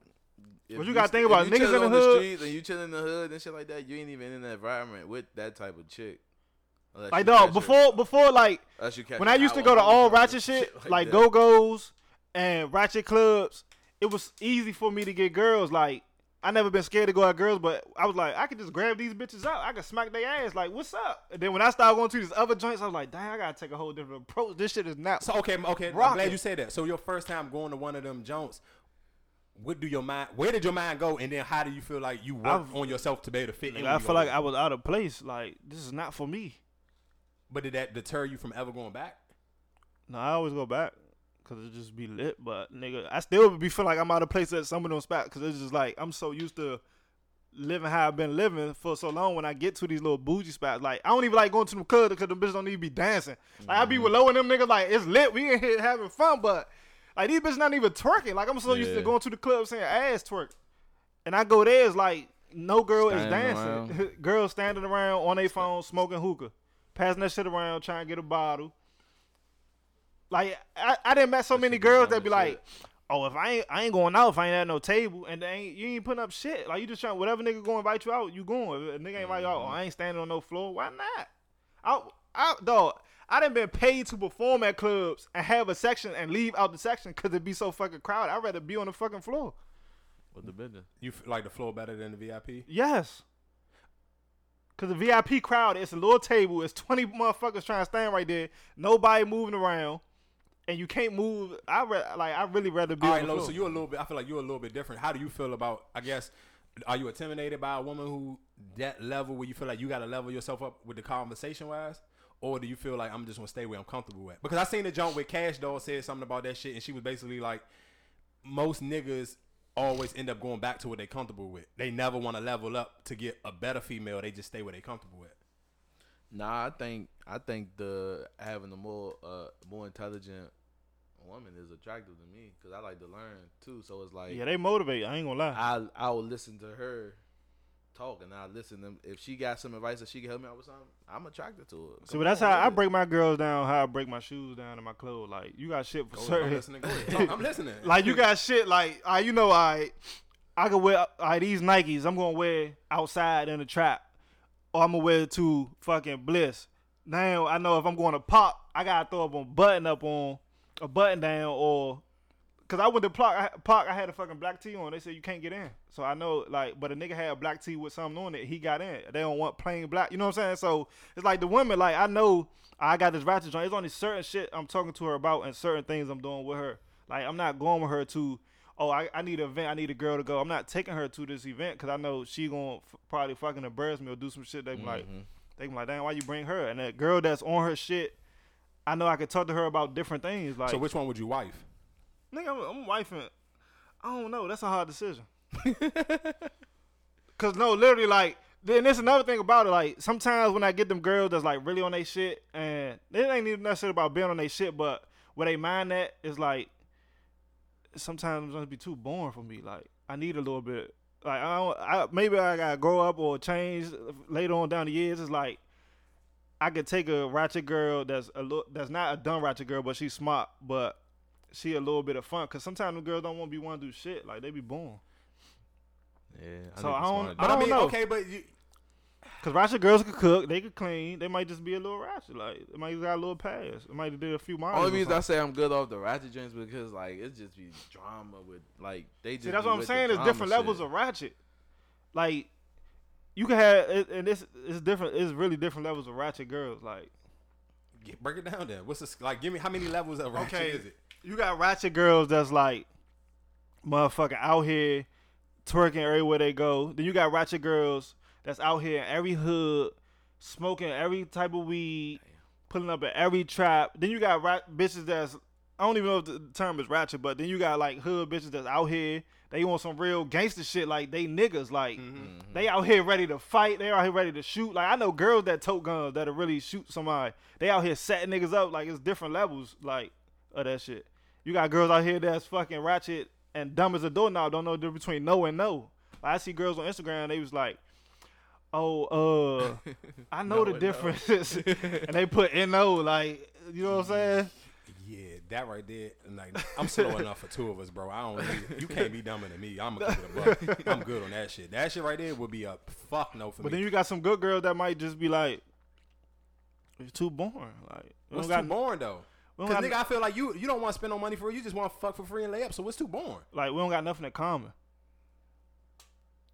If But you gotta think if about you niggas in the on hood- streets and you chilling in the hood and shit like that. You ain't even in that environment with that type of chick. Unless Like dog, catch her- before before like you when I used to go to all ratchet shit, like that. go go's and ratchet clubs, it was easy for me to get girls. Like I never been scared to go at girls, but I was like, I could just grab these bitches out. I could smack their ass. Like, what's up? And then when I started going to these other joints, I was like, dang, I gotta take a whole different approach. This shit is not. So okay, okay. I'm glad you said that. So your first time going to one of them Jones, what do your mind? Where did your mind go? And then how do you feel like you work I've- on yourself to be able to fit in? Like, when I feel like? I was out of place. Like this is not for me. But did that deter you from ever going back? No, I always go back because it just be lit. But nigga, I still be feel like I'm out of place at some of those spots because it's just like I'm so used to living how I've been living for so long. When I get to these little bougie spots, like I don't even like going to them clubs because the bitches don't even be dancing. Like I be mm-hmm. with low and them niggas like it's lit. We in here having fun, but like these bitches not even twerking. Like I'm so used to going to the club saying ass twerk, and I go there it's like no girl is dancing. Girls standing around on their phone smoking hookah, passing that shit around trying to get a bottle. Like I, I didn't met so That many girls that be as like, "Oh, if I ain't, I ain't going out if I ain't at no table, and they ain't, you ain't putting up shit. Like you just trying whatever nigga go invite you out, you going. If a nigga ain't invite you out, oh. I ain't standing on no floor. Why not? I, I, dog, I done been paid to perform at clubs and have a section and leave out the section because it'd be so fucking crowded. I'd rather be on the fucking floor. with the business. You feel like the floor better than the VIP? Yes. Cause the VIP crowd, it's a little table, it's twenty motherfuckers trying to stand right there, nobody moving around, and you can't move. I re- like, I really rather be All on the Lo, floor. so you're a little bit. I feel like you're a little bit different. How do you feel about? I guess are you intimidated by a woman who that level where you feel like you got to level yourself up with the conversation wise? Or do you feel like I'm just gonna stay where I'm comfortable at? Because I seen the jump with Cash Doll said something about that shit, and she was basically like, most niggas always end up going back to what they comfortable with. They never want to level up to get a better female. They just stay where they comfortable with. Nah, I think I think the having a more uh more intelligent woman is attractive to me because I like to learn too. So it's like Yeah, they motivate. I ain't gonna lie. I I will listen to her talk and I listen to if she got some advice that she can help me out with something. I'm attracted to it. See, but that's how I break my girls down. How I break my shoes down and my clothes. Like you got shit for Go certain. I'm listening. Talk- I'm listening. like you got shit like I you know I I can wear I these Nikes I'm gonna wear outside in the trap or I'm gonna wear it to fucking bliss. Now I know if I'm going to pop, I gotta throw up a button up on a button down or cause I went to park I, park I had a fucking black tee on. They said you can't get in. So I know like but a nigga had a black tee with something on it, he got in. They don't want plain black. You know what I'm saying? So it's like the women, like I know I got this ratchet joint. It's only certain shit I'm talking to her about and certain things I'm doing with her. Like I'm not going with her to oh I, I need an event, I need a girl to go. I'm not taking her to this event because I know she gonna f- probably fucking embarrass me or do some shit. They be like mm-hmm. they be like, damn, why you bring her? And that girl that's on her shit, I know I could talk to her about different things. Like so which one would you wife? Nigga, I'm, I'm wifing. I don't know. That's a hard decision. Cause no, literally, like, then there's another thing about it. Like, sometimes when I get them girls that's like really on their shit, and it ain't even necessarily about being on their shit, but where they mind that is like, sometimes it's gonna be too boring for me. Like, I need a little bit. Like, I don't. I, maybe I gotta grow up or change later on down the years. It's like. I could take a ratchet girl that's a little that's not a dumb ratchet girl, but she's smart, but she a little bit of fun. Cause sometimes the girls don't want to be one to do shit. Like they be born. Yeah. So need I to don't- But I, don't mean, know. okay, but you, Cause ratchet girls could cook, they could clean. They might just be a little ratchet. Like they might got a little pass. It might do a few miles. Only or reason I something. say I'm good off the ratchet joints because like it's just be drama with like they just. See, that's what I'm with the saying. There's drama different levels of ratchet. Like you can have, it- and this it's different. It's really different levels of ratchet girls. Like get- break it down. Then what's this like? Give me how many levels of ratchet Okay. is it? You got ratchet girls that's like motherfucker out here twerking everywhere they go. Then you got ratchet girls that's out here in every hood smoking every type of weed, pulling up at every trap. Then you got rat bitches that's I don't even know if the term is ratchet, but then you got like hood bitches that's out here. They want some real gangster shit, like they niggas, like mm-hmm. Mm-hmm. they out here ready to fight. They out here ready to shoot. Like I know girls that tote guns that'll really shoot somebody. They out here setting niggas up. Like it's different levels, like of that shit. You got girls out here that's fucking ratchet and dumb as a doorknob. Don't know the difference between no and no. Like I see girls on Instagram. They was like, "Oh, uh, I know the and no. difference," and they put no. Like you know what I'm saying? Yeah, that right there. Like, I'm slow enough for two of us, bro. I don't. Need, you can't be dumber than me. I'm gonna keep it a buck. I'm good on that shit. That shit right there would be a fuck no for But me. But then you got some good girls that might just be like, "It's too boring." Like What's too got boring though? Don't nigga, I feel like you you don't want to spend no money for it. You just want to fuck for free and lay up. So what's too boring? like we don't got nothing in common.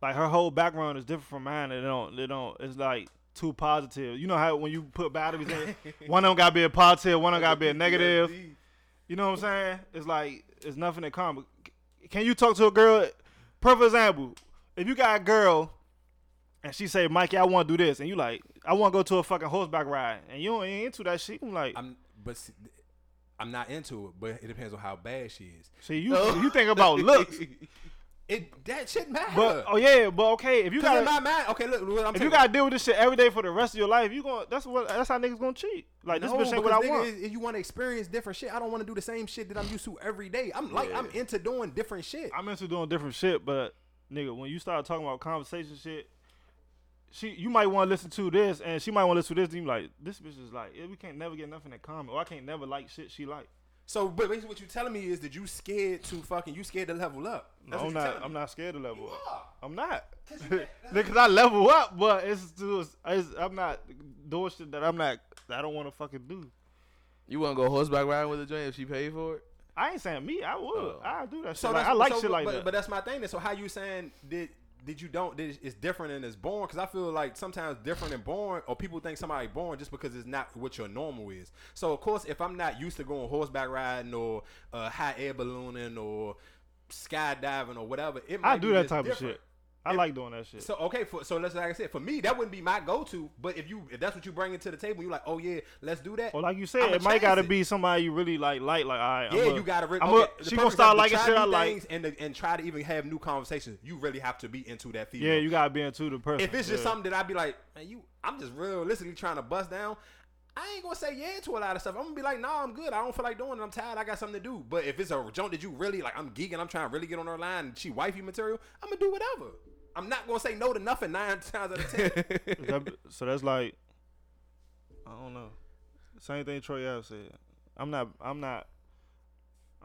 Like her whole background is different from mine. And they don't. They don't. It's like too positive. You know how when you put batteries in, one of them got to be a positive, one of them got to be a negative. You know what I'm saying? It's like it's nothing in common. Can you talk to a girl? Perfect example. If you got a girl and she say, "Mikey, I want to do this," and you like, "I want to go to a fucking horseback ride," and you ain't into that shit, I'm like, I'm but see, I'm not into it. But it depends on how bad she is. "See, you oh. you think about looks, It that shit matter. but oh yeah, but okay, if you Cause in got my mind, okay, look, what I'm if you gotta deal with this shit every day for the rest of your life, you going that's what that's how niggas gonna cheat. Like this bitch ain't what I nigga, want. is- you want to experience different shit. I don't want to do the same shit that I'm used to every day. I'm like I'm into doing different shit. I'm into doing different shit, but nigga, when you start talking about conversation shit, she you might want to listen to this, and she might want to listen to this, and you like, this bitch is like, eh, we can't never get nothing in common, or I can't never like shit she like. So, but basically, what you telling me is that you scared to fucking you scared to level up. No, I'm not. I'm not scared to level You up. are. I'm not. 'Cause you can't- Because I level up, but it's, just, it's I'm not doing shit that I'm not. that I don't want to fucking do. You want to go horseback riding with a joint if she paid for it? I ain't saying me. I would. Oh. I do that shit. So Like, I like so, shit like but, that. But that's my thing. Then, so how you saying did did you don't did it's different and it's born? Because I feel like sometimes different and born, or people think somebody born just because it's not what your normal is. So of course, if I'm not used to going horseback riding or uh, high air ballooning or skydiving or whatever, it might I do be that type different. of shit. I like doing that shit. So okay, for, so let's like I said, for me that wouldn't be my go-to. But if you if that's what you bring into the table, you're like, oh yeah, let's do that. Or like you said, I'ma it might gotta it. be somebody you really like. Like, like, all right, Yeah, I'm you gotta. Re- I'm okay, a, she gonna start liking shit I like. things and and try to even have new conversations. You really have to be into that female. Yeah, you gotta be into the person. if it's just yeah. something that I'd be like, man, you, I'm just realistically trying to bust down. I ain't gonna say yeah to a lot of stuff. I'm gonna be like, nah, I'm good. I don't feel like doing it. I'm tired. I got something to do. But if it's a joint that you really like, I'm geeking. I'm trying to really get on her line. And she wifey material. I'm gonna do whatever. I'm not gonna say no to nothing nine times out of ten. That- so that's like, I don't know. Same thing Troy Ave said. I'm not. I'm not.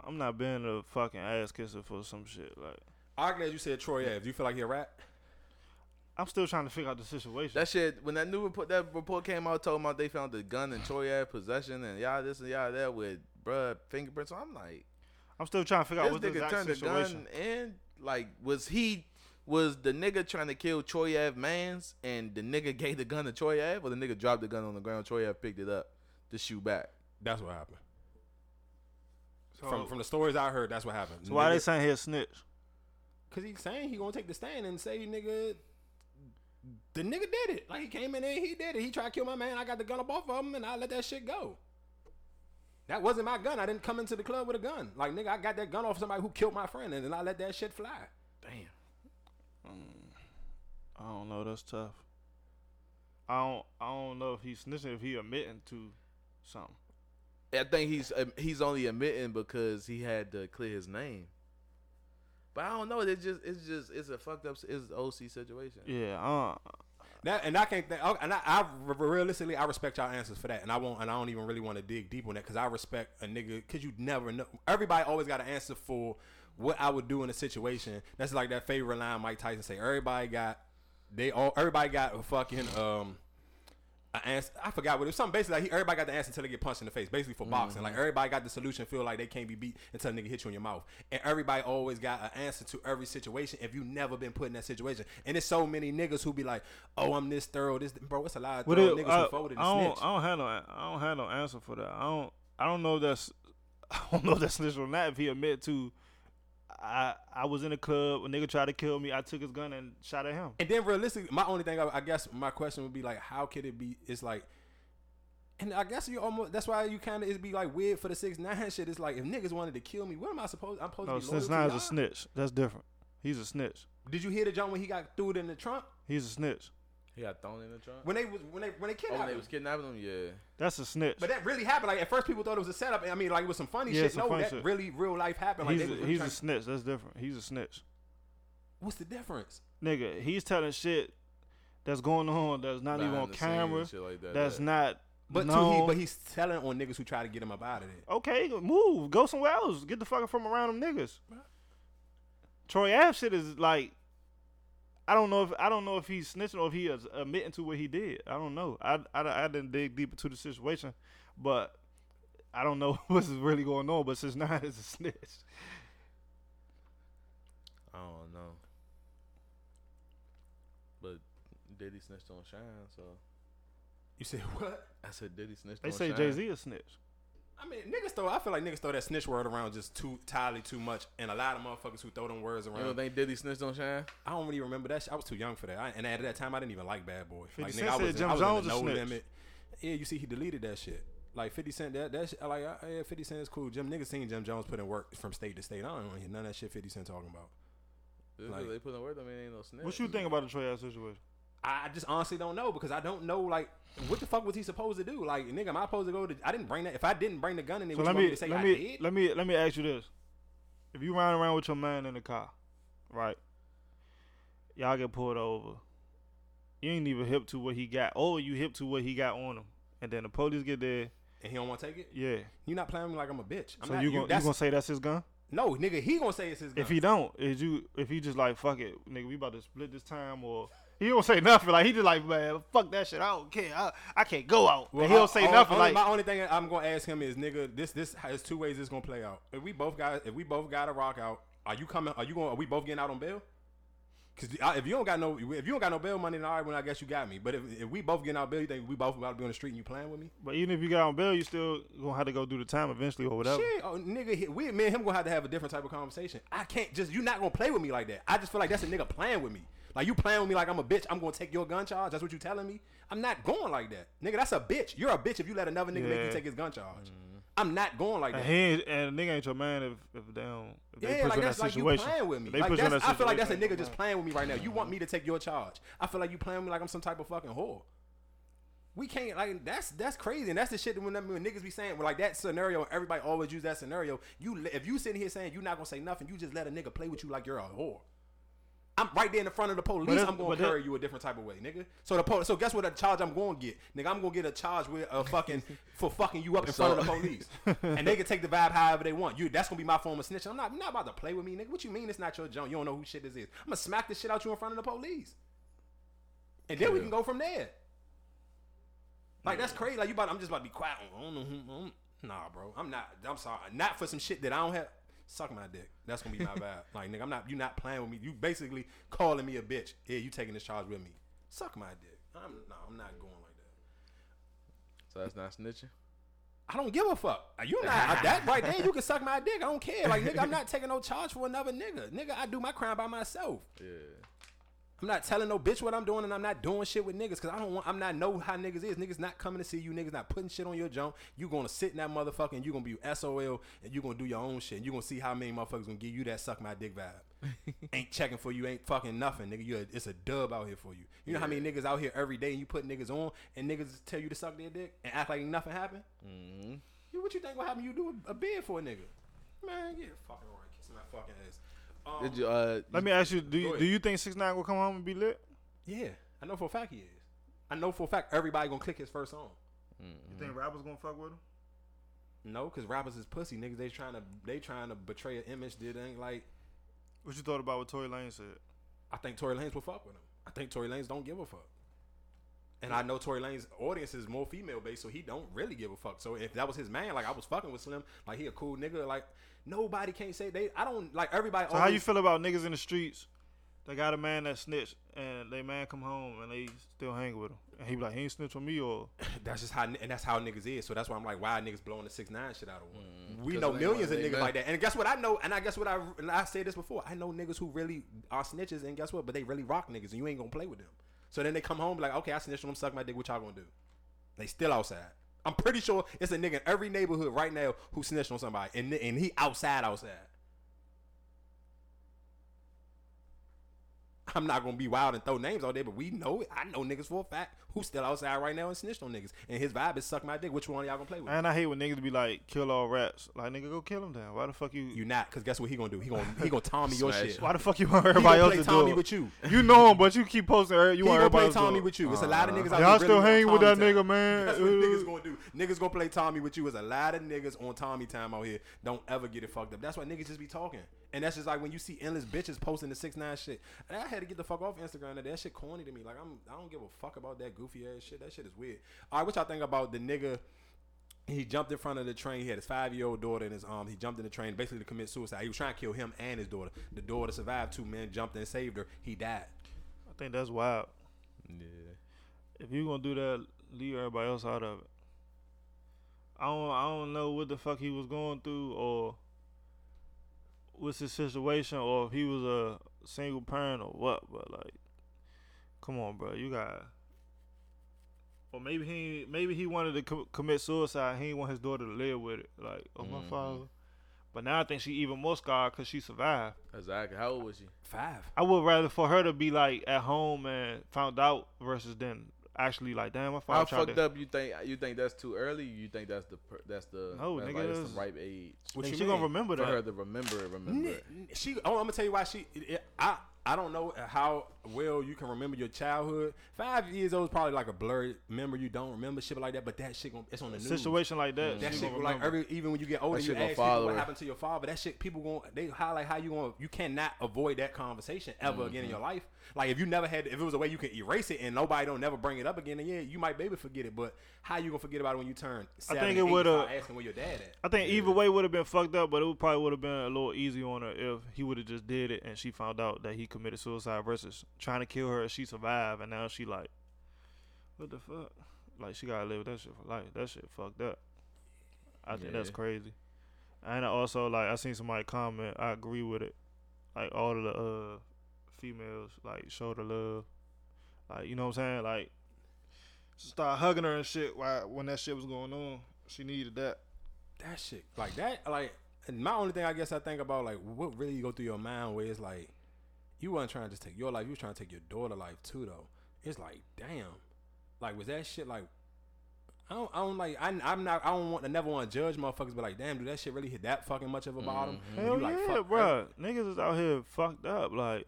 I'm not being a fucking ass kisser for some shit. Like, I'm glad you said Troy Ave. Do you feel like he a rat? I'm still trying to figure out the situation. That shit when that new report that report came out talking about they found the gun in Troy Ave possession and y'all this and y'all that with bruh fingerprints. So I'm like, I'm still trying to figure out this what's the nigga exact turned the situation. gun in. Like, was he was the nigga trying to kill Troy Ave mans and the nigga gave the gun to Troy Ave or the nigga dropped the gun on the ground, Troy Ave picked it up to shoot back. That's what happened. So, From from the stories I heard, that's what happened. so why they saying he a snitch? Cause he's saying he gonna take the stand and say, nigga, the nigga did it. Like he came in there, he did it. He tried to kill my man. I got the gun up off of him, and I let that shit go. That wasn't my gun. I didn't come into the club with a gun. Like nigga, I got that gun off somebody who killed my friend, and then I let that shit fly. Damn. I don't know. That's tough. I don't. I don't know if he's snitching if he admitting to something. I think he's um, he's only admitting because he had to clear his name. But I don't know. It's just it's just it's a fucked up it's an OC situation. Yeah. Uh, That and I can't think. oh, And I, I realistically, I respect y'all answers for that, and I won't. And I don't even really want to dig deep on that because I respect a nigga because you never know. Everybody always got an answer for what I would do in a situation. That's like that favorite line Mike Tyson say. Everybody got they all. Everybody got a fucking um. An answer, I forgot what it was. Something basically like he, everybody got the answer until they get punched in the face. Basically for boxing, like everybody got the solution. Feel like they can't be beat until a nigga hit you in your mouth. And everybody always got an answer to every situation. If you never been put in that situation, and there's so many niggas who be like, "Oh, I'm this thorough, this bro." It's a lot of What thorough it, niggas I, who folded and I don't, snitched. I don't have no, I don't have no answer for that. I don't, I don't know if that's, I don't know if that's snitch or not. If he admit to, I, I was in a club, a nigga tried to kill me, I took his gun and shot at him. And then realistically, my only thing, I, I guess, my question would be like, how could it be? It's like, and I guess you almost. That's why you kind of it'd be like weird for the six nine shit. It's like if niggas wanted to kill me, what am I supposed? I'm supposed No, to be loyal snitch nine is a snitch. That's different. He's a snitch. Did you hear the jump when he got threw it in the trunk He's a snitch. He got thrown in the trunk. when they was when they when they Oh, kidnapped when they him? was kidnapping him, yeah. That's a snitch. But that really happened. Like at first, people thought it was a setup. I mean, like it was some funny Yeah, shit. some No, funny that shit. really real life happened. Like he's they a, was really he's trying- a snitch. That's different. He's a snitch. What's the difference? Nigga, he's telling shit that's going on that's not even Behind on the scenes camera. shit like that, That's yeah. not. But known. to he, but he's telling on niggas who try to get him up out of there. Okay, move. Go somewhere else. Get the fuck from around them niggas. Troy Ave shit is like I don't know if I don't know if he's snitching or if he is admitting to what he did. I don't know. I, I, I didn't dig deep into the situation, but I don't know what's really going on. But since nine is a snitch, I don't know. But Diddy snitched on Shyne, so You said what? I said Diddy snitched they on say. Jay Z a snitch. I mean, niggas throw. I feel like niggas throw that snitch word around just too entirely too much, and a lot of motherfuckers who throw them words around. You around. don't think Diddy snitched on Shyne? I don't really remember that. Shit. I was too young for that. I, and at that time, I didn't even like Bad Boy. 50 Like Cent nigga, I was, Jim I was Jones in the no snitch. limit. Yeah, you see, he deleted that shit. Like Fifty Cent, that that shit, like uh, yeah, Fifty Cent is cool. Jim niggas seen Jim Jones put in work from state to state. I don't want to hear none of that shit Fifty Cent talking about. Like- they put in word. I mean, ain't no snitch. What you think about the Troy Ave situation? I just honestly don't know because I don't know like what the fuck was he supposed to do? Like nigga, am I supposed to go to? I didn't bring that. If I didn't bring the gun in there, So let me to say let I me did? let me let me ask you this: If you ride around with your man in the car, right? Y'all get pulled over. You ain't even hip to what he got, Oh, you hip to what he got on him, and then the police get there. and he don't want to take it. Yeah. You not playing me like I'm a bitch. I'm so not, you gonna you gonna say that's his gun? no nigga? He gonna say it's his gun. If he don't, is you if he just like fuck it, nigga, we about to split this time, or he don't say nothing. Like he just like man, fuck that shit. I don't care. I, I can't go out. Well, he'll I- say nothing. only- like my only thing I'm gonna ask him is, nigga, this this has two ways this gonna play out. If we both got if we both got to rock out, are you coming? Are you going? Are we both getting out on bail? Cause if you don't got no if you don't got no bail money, then all right, well I guess you got me. But if, if we both getting out bail, you think we both about to be on the street and you playing with me? But even if you got on bail, you still gonna have to go do the time eventually or whatever. Shit, oh, nigga, he- we me and him gonna have to have a different type of conversation. I can't just you're not gonna play with me like that. I just feel like that's a nigga playing with me. Like you playing with me like I'm a bitch. I'm gonna take your gun charge. That's what you telling me. I'm not going like that, nigga. That's a bitch. You're a bitch if you let another nigga make you take his gun charge. I'm not going like And that. he ain't, and a nigga ain't your man if if they don't if they Yeah, put like you in that's that like you playing with me. They Like put you in that's, that I feel like that's a nigga just playing with me right now. You want me to take your charge? I feel like you playing with me like I'm some type of fucking whore. We can't like that's that's crazy, and that's the shit that when, when niggas be saying well, like that scenario. Everybody always use that scenario. You if you sitting here saying you not gonna say nothing, you just let a nigga play with you like you're a whore. I'm right there in the front of the police. I'm gonna that- carry you a different type of way, nigga. So the police. So guess what? The charge I'm gonna get, nigga. I'm gonna get a charge with a fucking for fucking you up in front of the police, and they can take the vibe however they want. You, that's gonna be my form of snitching. I'm not, I'm not about to play with me, nigga. What you mean? It's not your junk. You don't know who shit this is. I'm gonna smack the shit out you in front of the police, and then we can go from there. Like that's crazy. Like you about, I'm just about to be quiet. I don't know who. I don't- Nah, bro. I'm not. I'm sorry. Not for some shit that I don't have. Suck my dick. That's gonna be my vibe. Like nigga, I'm not. You not playing with me. You basically calling me a bitch. Yeah, you taking this charge with me. Suck my dick. I'm no. I'm not going like that. So that's not snitching. I don't give a fuck. You not that right there. You can suck my dick. I don't care. Like nigga, I'm not taking no charge for another nigga. Nigga, I do my crime by myself. Yeah. I'm not telling no bitch what I'm doing, and I'm not doing shit with niggas because I don't want. I'm not know how niggas is. Niggas not coming to see you. Niggas not putting shit on your junk. You gonna sit in that motherfucker and you gonna be SOL and you gonna do your own shit. And you gonna see how many motherfuckers gonna give you that suck my dick vibe. ain't checking for you. Ain't fucking nothing, nigga. You a, it's a dub out here for you. You know how many niggas out here every day and you put niggas on and niggas tell you to suck their dick and act like nothing happened. Mm-hmm. You what you think will happen? You do a, a bid for a nigga. Man, get fucking right. Kiss my fucking ass. Um, Did you? Uh, Let me ask you: Do you, do you think Six Nine will come home and be lit? Yeah, I know for a fact he is. I know for a fact everybody gonna click his first song. You think rappers gonna fuck with him? No, cause rappers is pussy niggas. They trying to they trying to betray an image that ain't like. What you thought about what Tory Lanez said? I think Tory Lanez will fuck with him. I think Tory Lanez don't give a fuck. And I know Tory Lanez audience is more female based, so he don't really give a fuck. So if that was his man, like I was fucking with Slim, like he a cool nigga, like nobody can't say they. I don't like everybody. So how you feel about niggas in the streets? They got a man that snitched, and they man come home and they still hang with him, and he be like, he ain't snitch on me, or That's just how, and that's how niggas is. So that's why I'm like, why niggas blowing the six nine shit out of one? we 'Cause know millions of of niggas men. like that. And guess what? I know, and I guess what I and I said this before. I know niggas who really are snitches, and guess what? But they really rock niggas, and you ain't gonna play with them. So then they come home be like, okay, I snitched on them, suck my dick. What y'all gonna do? They still outside. I'm pretty sure it's a nigga in every neighborhood right now who snitched on somebody, and and he outside outside. I'm not gonna be wild and throw names all day, but we know it. I know niggas for a fact who still outside right now and snitched on niggas, and his vibe is suck my dick. Which one of y'all gonna play with? and I hate when niggas be like, kill all raps. Like nigga, go kill him down. Why the fuck you? You not, cause guess what he gonna do? He gonna he gonna Tommy your shit. why the fuck you want He everybody gonna else play to Tommy do it? with you. You know him, but you keep posting. her- You He want gonna everybody play else to Tommy do it. with you. It's a lot of uh-huh. niggas out Y'all still really hang with that time. nigga, man. That's what niggas gonna do. Niggas gonna play Tommy with you. It's a lot of niggas on Tommy time out here. Don't ever get it fucked up. That's why niggas just be talking. And that's just like when you see endless bitches posting the six nine shit. And I had to get the fuck off Instagram. That shit corny to me. Like I'm, I don't give a fuck about that goofy ass shit. That shit is weird. All right, what y'all think about the nigga? He jumped in front of the train. He had his five year old daughter in his arms. He jumped in the train basically to commit suicide. He was trying to kill him and his daughter. The daughter survived. Two men jumped in and saved her. He died. I think that's wild. Yeah. If you're gonna do that, leave everybody else out of it. I don't. I don't know what the fuck he was going through, or what's his situation, or if he was a single parent or what. But like, come on, bro, you got. Or maybe he maybe he wanted to co- commit suicide. He didn't want his daughter to live with it. Like, oh my Mhm. father. But now I think she even more scarred because she survived. Exactly. How old was she? Five. I would rather for her to be like at home and found out versus then actually like, damn, my How father tried fucked to. up you think? You think that's too early? You think that's the that's the No, that's nigga, like, that's that's- the right age What Nigga, you she gonna mean? remember for her that. to remember it? Remember. N- She. Oh, I'm gonna tell you why she. It, I. I don't know how well you can remember your childhood. Five years old is probably like a blurred memory. You don't remember shit like that, but that shit gon' it's on the news. Situation like that. That shit like every even when you get older, That you ask people what happened to your father. That shit people going they highlight how you going you cannot avoid that conversation ever again Mm-hmm. in your life. Like if you never had if it was a way you could erase it and nobody don't never bring it up again, then yeah, you might maybe forget it. But how you gonna forget about it when you turn? Seven think it would've- asking where your dad at. I think either way would have been fucked up, but it would probably would have been a little easier on her if he would have just did it and she found out that he committed suicide versus trying to kill her she survived and now she like, what the fuck? Like she gotta live with that shit for life. That shit fucked up. I think that's crazy. And I also like I seen somebody comment. I agree with it. Like all of the uh, females like showed her love, like you know what I'm saying, like start hugging her and shit while when that shit was going on. She needed that. that shit like that like and my only thing I guess I think about like what really go through your mind where it's like you wasn't trying to just take your life, you was trying to take your daughter life too though. It's like damn, like was that shit like I don't, I don't like I, I'm not I don't want to never want to judge motherfuckers but like damn do that shit really hit that fucking much of a bottom mm-hmm. When Hell you like, yeah, fuck, bro. Niggas is out here fucked up, like.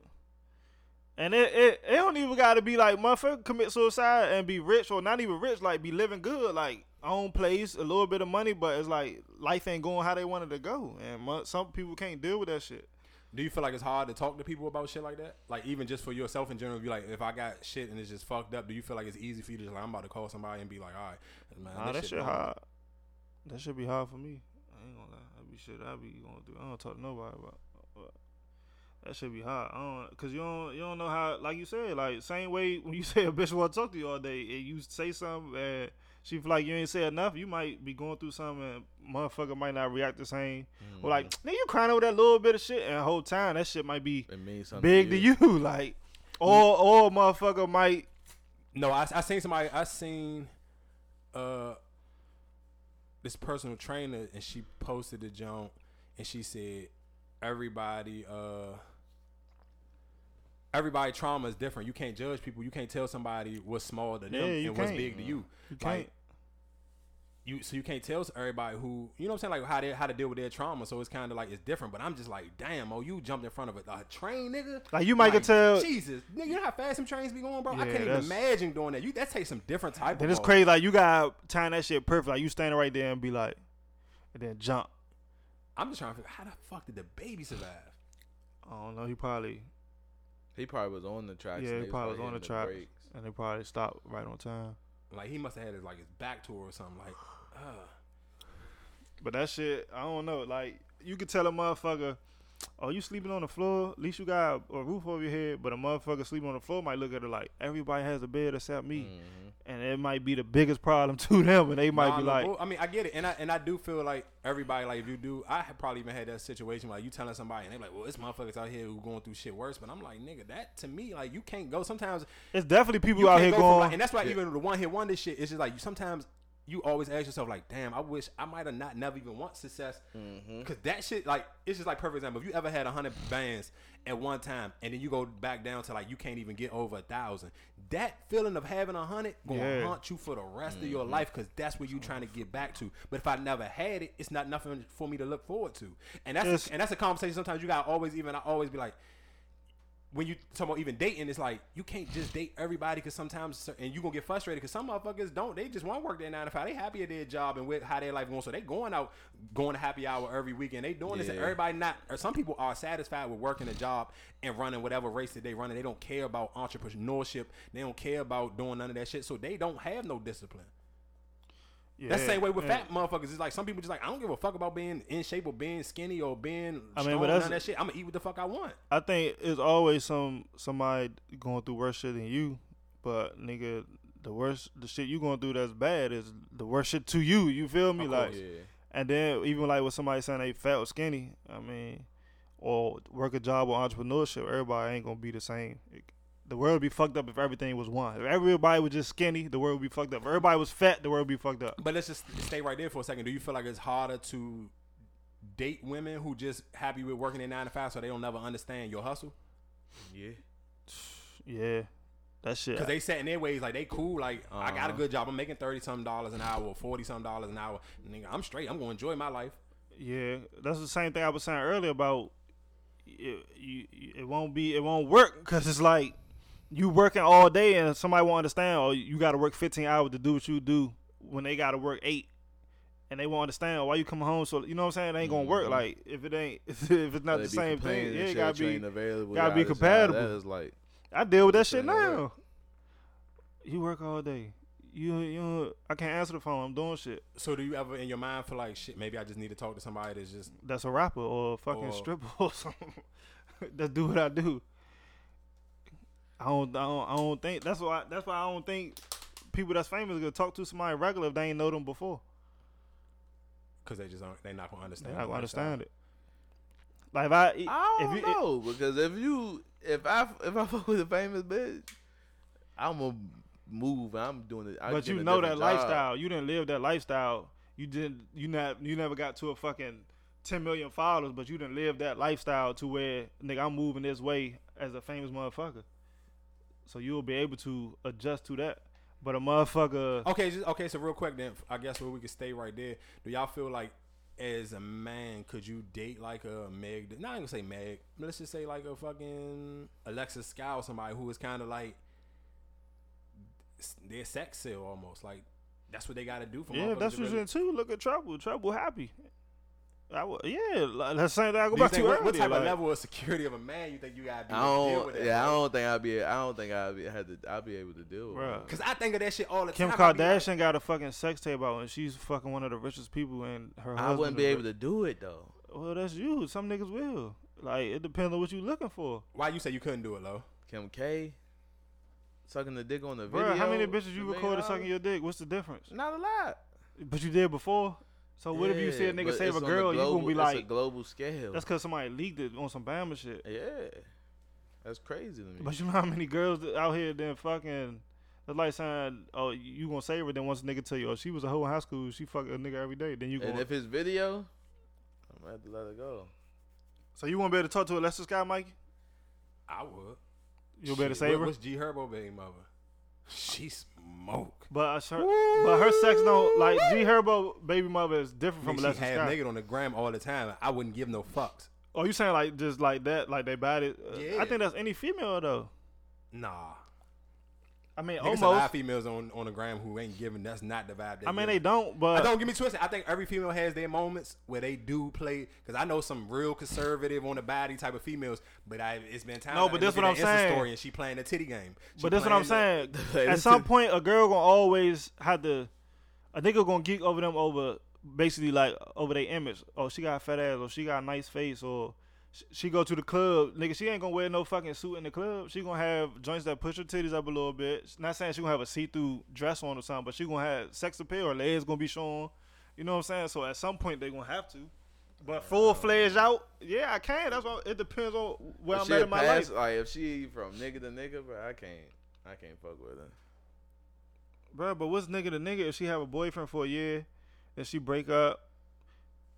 And it, it it don't even gotta be like motherfucker commit suicide and be rich or not even rich, like be living good, like own place, a little bit of money, but it's like life ain't going how they wanted to go, and some people can't deal with that shit. Do you feel like it's hard to talk to people about shit like that? Like even just for yourself in general, you like if I got shit and it's just fucked up, do you feel like it's easy for you to just like I'm about to call somebody and be like, all right, man, Nah, that shit gone." hard. That should be hard for me. I ain't gonna lie. That be shit I be going through. I don't talk to nobody about. That should be hard. I don't, cause you don't you don't know how. Like you said, like same way when you say a bitch want to talk to you all day, and you say something and she feel like you ain't say enough, you might be going through something. and Motherfucker might not react the same. Or like, nigga, you crying over that little bit of shit, and the whole time that shit might be It means something big to you. Like, or or motherfucker might No, I I seen somebody. I seen uh this personal trainer, and she posted the junk, and she said everybody uh everybody trauma is different. You can't judge people. You can't tell somebody what's small to them Yeah, and what's can't. big to you. you Like, can't. You so you can't tell everybody who you know what I'm saying like how they how to deal with their trauma. So it's kind of like it's different. But I'm just like, damn, oh, you jumped in front of a, a train, nigga. Like, you might can tell- Jesus, nigga, you know how fast some trains be going, bro. I can't even imagine doing that. You that takes some different type. Then of it's balls. crazy. Like you got time that shit perfect. Like you standing right there and be like, and then jump. I'm just trying to figure how the fuck did the baby survive? I don't know. He probably He probably was on the tracks. yeah. He they probably was on the hitting track, brakes. and they probably stopped right on time. Like he must have had his like his back to her or something. Like, But that shit, I don't know. Like you could tell a motherfucker, "Oh, you sleeping on the floor? At least you got a roof over your head." But a motherfucker sleeping on the floor might look at it like everybody has a bed except me, Mhm. and it might be the biggest problem to them, and they might nah, be like, I mean, I get it, and I and I do feel like everybody like if you do, I have probably even had that situation like you telling somebody and they're like, well, it's motherfuckers out here who going through shit worse. But I'm like, nigga, that to me like you can't go. Sometimes "It's definitely people out here go going." like, and that's why even the one hit wonder shit. It's just like you sometimes you always ask yourself like, damn, I wish I might have not never even want success Mm-hmm. because that shit like it's just like perfect example. If you ever had a hundred bands at one time and then you go back down to like you can't even get over a thousand, that feeling of having a hundred gonna Yeah. haunt you for the rest of your life because that's where you trying to get back to. But if I never had it, it's not nothing for me to look forward to. And that's It's- and that's a conversation. Sometimes you got to always even I always be like when you talk about even dating, it's like you can't just date everybody because sometimes and you gonna get frustrated because some motherfuckers don't. They just want to work their nine to five. They happy at their job and with how their life going, so they going out, going to happy hour every weekend. They doing this. And everybody not. Or some people are satisfied with working a job and running whatever race that they running. They don't care about entrepreneurship. They don't care about doing none of that shit. So they don't have no discipline. Yeah, That's the same way with yeah. fat motherfuckers. It's like some people just like I don't give a fuck about being in shape or being skinny or being I mean, but that's- that shit. I'm gonna eat what the fuck I want. I think it's always some somebody going through worse shit than you, but nigga, the worst the shit you going through that's bad is the worst shit to you. You feel me? Like. Yeah. and then even like with somebody saying they fat or skinny, I mean, or work a job or entrepreneurship, everybody ain't gonna be the same. It- the world would be fucked up if everything was one. If everybody was just skinny, the world would be fucked up. If everybody was fat, the world would be fucked up. But let's just stay right there for a second. Do you feel like it's harder to date women who just happy with working in nine to five so they don't never understand your hustle? Yeah. Yeah, that shit. Because they set in their ways like they cool. Like I got a Uh-huh. good job. I'm making thirty something dollars an hour forty something dollars an hour. Nigga, I'm straight. I'm gonna enjoy my life. Yeah, that's the same thing I was saying earlier about it. You, you- it won't be, it won't work because it's like you working all day and somebody won't understand. Or you got to work 15 hours to do what you do when they got to work eight, and they won't understand why you come home. So you know what I'm saying? It ain't gonna work. Mhm. Like if it ain't, if it's not They the same thing, yeah, it shit, gotta be. available. gotta be yada, this, yada, compatible. That is like I deal with that shit Shit now. work. You work all day. You you. I can't answer the phone. I'm doing shit. So do you ever in your mind feel like shit? Maybe I just need to talk to somebody that's just that's a rapper or a fucking Or- stripper or something that do what I do. I don't, I don't, I don't think that's why. That's why I don't think people that's famous gonna talk to somebody regular if they ain't know them before. because they just don't, they not gonna understand. They understand. not the gonna understand it. Like if I, I if don't you, know because if you if I if I fuck with a famous bitch, I'm gonna move. I'm doing it. I but you know that job. lifestyle. You didn't live that lifestyle. You didn't. You not. You never got to a fucking ten million followers, but you didn't live that lifestyle to where nigga I'm moving this way as a famous motherfucker. So you'll be able to adjust to that. But a motherfucker. Okay, just, okay. So real quick, then I guess where we can stay right there. Do y'all feel like, as a man, could you date like a Meg? Not even say Meg. Let's just say like a fucking Alexis Skyy, somebody who is kind of like their sex sale almost. Like that's what they got to do for. Yeah, that's what's really- in too. Look at Trouble. Trouble happy. I w- yeah, like, that's the same thing I go Do you back to what, what type like- of level of security of a man you think you gotta be I to deal don't. with that? Yeah, I don't think I'd be. I don't think I'd be had to. I'd be able to deal with. Bruh. it. Cause I think of that shit all the Kim time. Kim be like- Kardashian got a fucking sex tape out, and she's fucking one of the richest people, and her I husband. wouldn't is be rich. able to do it though. Well, that's you. Some niggas will. Like it depends on what you looking for, Why you say you couldn't do it, low? Kim K. Sucking the dick on the video. How many bitches you recorded sucking uh, your dick? What's the difference? Not a lot. But you did before. So what if you see a nigga save a it's on girl? you global- gonna be it's a like, global scale. that's because somebody leaked it on some Bama shit. yeah, that's crazy to me. But you know how many girls out here then fucking. That's like saying, oh, you gonna save her? Then once a nigga tell you, oh, she was a hoe in high school, she fuck a nigga every day. Then you and gonna. if it's video, I'm gonna have to let it go. so you won't be able to talk to Alexis guy, Mike? I would. You'll be able to save what- her. What's G Herbo baby mother? She smoke. But uh, her, but her sex don't like G Herbo baby mother is different From from she half Scott. naked on the gram all the time. I wouldn't give no fucks. Oh, you saying like just like that, like they body? Uh, Yeah. I think that's any female though. Nah. I mean, Niggas a lot of females on, on the gram who ain't giving. That's not the vibe. They I mean, they don't, But I don't get me twisted. I think every female has their moments where they do play. Because I know some real conservative on the body type of females, but I it's been time. No, but this what I'm saying. Story and she playing the titty game. She but that's what I'm playing saying. At some point, a girl gonna always have to. A nigga gonna geek over them over basically like over their image. Oh, she got a fat ass, or she got a nice face, or she go to the club. Nigga, she ain't gonna wear no fucking suit in the club. She gonna have joints that push her titties up a little bit. Not saying she gonna have a see-through dress on or something, but she gonna have sex appeal. Her legs gonna be showing. You know what I'm saying? So at some point they gonna have to. But full fledged out, yeah, I can. That's what it depends on where If I'm at in my pass- life. Like if she from nigga to nigga, bro, I can't. I can't fuck with her. Bro, but what's nigga to nigga if she have a boyfriend for a year, then she break up,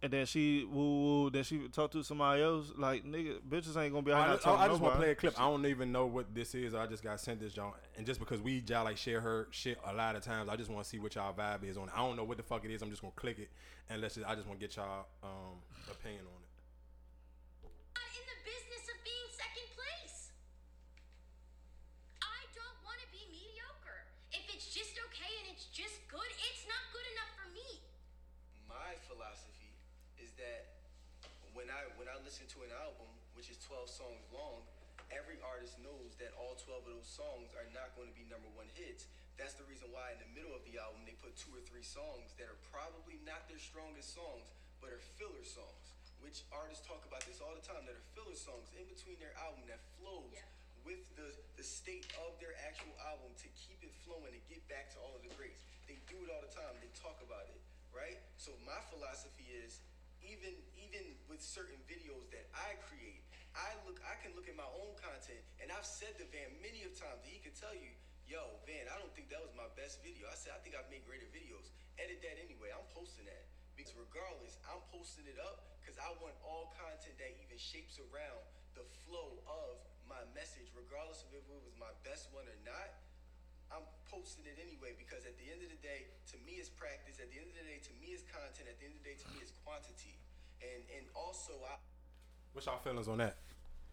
and then she woo woo, then she talk to somebody else? Like nigga, bitches ain't gonna be out I, just- I just want to play a clip. I don't even know what this is. I just got sent this, John. And just because we y'all like share her shit a lot of times, I just want to see what y'all vibe is on. I don't know what the fuck it is. I'm just gonna click it and let's just. I just want to get y'all um, opinion on it. not in the business of being second place. I don't want to be mediocre. If it's just okay and it's just good, it's not good enough for me. my philosophy is that when I when I listen to an album which is 12 songs long, every artist knows that all 12 of those songs are not going to be number one hits. That's the reason why in the middle of the album they put two or three songs that are probably not their strongest songs, but are filler songs. Which artists talk about this all the time that are filler songs in between their album that flows with the, the state of their actual album to keep it flowing and get back to all of the greats. They do it all the time. They talk about it, right? So my philosophy is even even with certain videos that I create, I look I can look at my own content and I've said to Van many of times that he can tell you, yo, Van, I don't think that was my best video. I said I think I've made greater videos. Edit that anyway. I'm posting that. Because regardless, I'm posting it up because I want all content that even shapes around the flow of my message, regardless of if it was my best one or not. I'm posting it anyway because at the end of the day, to me it's practice. At the end of the day, to me it's content. At the end of the day, to me it's quantity. And and also I What's y'all feelings on that?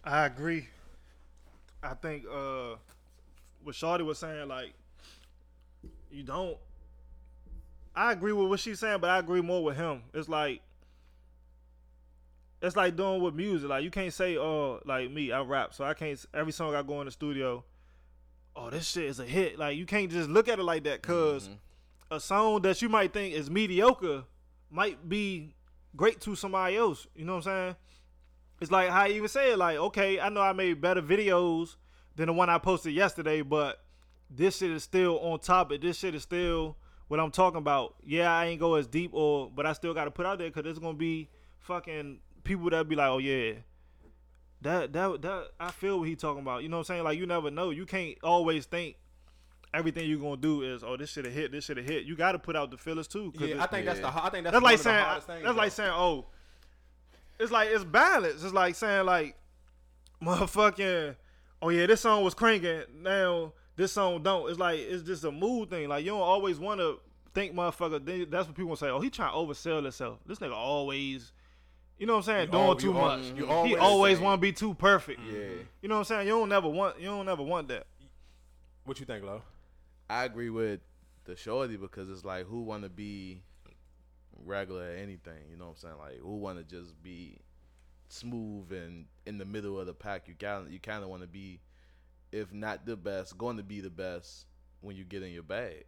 I agree. I think uh what Shawty was saying, like, you don't I agree with what she's saying, but I agree more with him. It's like it's like doing with music. Like you can't say, oh, like me, I rap, so I can't every song I go in the studio, oh, this shit is a hit. Like you can't just look at it like that, because a song that you might think is mediocre might be great to somebody else. You know what I'm saying? It's like how I even say it, like, okay, I know I made better videos than the one I posted yesterday, but this shit is still on topic. This shit is still what I'm talking about. Yeah, I ain't go as deep or but I still gotta put out there because there's gonna be fucking people that be like, oh yeah. that that that I feel what he talking about. You know what I'm saying? Like you never know. You can't always think everything you're gonna do is oh this should have hit, this should have hit. You got to put out the fillers too. 'cause Yeah, I think that's the. I think that's, that's one like of the saying hardest things, that's like saying oh, it's like it's balance. It's like saying like, motherfucking, oh yeah, this song was cranking. Now this song don't. It's like it's just a mood thing. Like you don't always want to think motherfucker. they- That's what people say. Oh, he trying to oversell himself. This nigga always. You know what I'm saying? You Doing al- too you al- much. you he always always want to be too perfect. Yeah. You know what I'm saying? You don't never want. You don't never want that. What you think, Lo? I agree with the shorty because it's like who want to be regular at anything. You know what I'm saying? Like who want to just be smooth and in the middle of the pack. You kind you kind of want to be, if not the best, going to be the best when you get in your bag.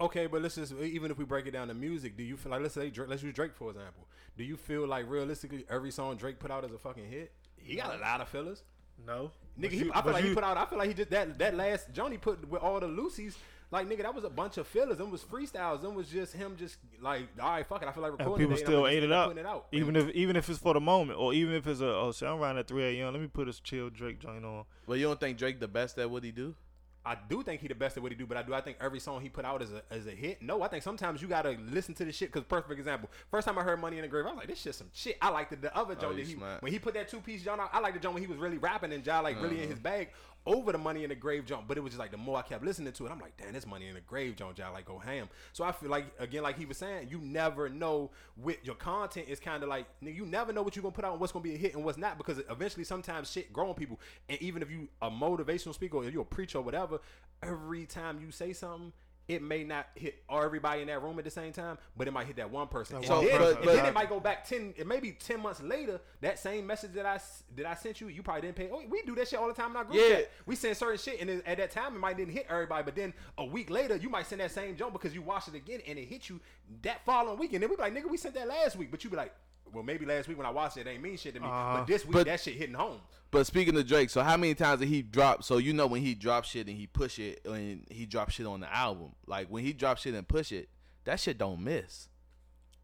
Okay, but let's just even if we break it down to music, do you feel like let's say Drake, let's use Drake for example. Do you feel like realistically every song Drake put out is a fucking hit? He got a lot of fillers. No, Nigga, he, I feel like he put out. I feel like he just that that last Johnny put with all the Lucy's. Like nigga, that was a bunch of fillers. It was freestyles. It was just him, just like all right, fuck it. I feel like and recording. people today, and still I'ma ate it up up, it out. even if even if it's for the moment, or even if it's a oh shit, I'm riding at 3 a.m. Let me put this chill Drake joint on. But you don't think Drake the best at what he do? I do think he the best at what he do, but I do I think every song he put out is a is a hit. No, I think sometimes you gotta listen to the shit. Cause perfect example, first time I heard Money in the Grave, I was like, this shit some shit. I liked the, the other joint Oh, that he smart. when he put that two piece joint out. I like the joint when he was really rapping and Ja like really Uh-huh. in his bag over the Money in the Grave joint. But it was just like the more I kept listening to it, I'm like, damn, this Money in the Grave joint, Ja like go ham. So I feel like again, like he was saying, you never know with your content is kind of like you never know what you're gonna put out and what's gonna be a hit and what's not because eventually sometimes shit grow on people. And even if you a motivational speaker or you're a preacher or whatever, every time you say something. It may not hit everybody in that room at the same time, but it might hit that one person. And, So, then, but- and but- then it might go back ten, it may be ten months later. That same message that I that I sent you, you probably didn't pay. Oh, we do that shit all the time in our group Yeah. chat. We send certain shit, and at that time it might didn't hit everybody, but then a week later you might send that same joke because you watched it again and it hit you that following week, and then we be like, nigga, we sent that last week, but you be like, well, maybe last week when I watched it, it ain't mean shit to me, Uh-huh. but this week But- that shit hitting home. But speaking of Drake, so how many times did he drop? So you know when he drop shit and he push it, and he drop shit on the album. Like when he drop shit and push it, that shit don't miss.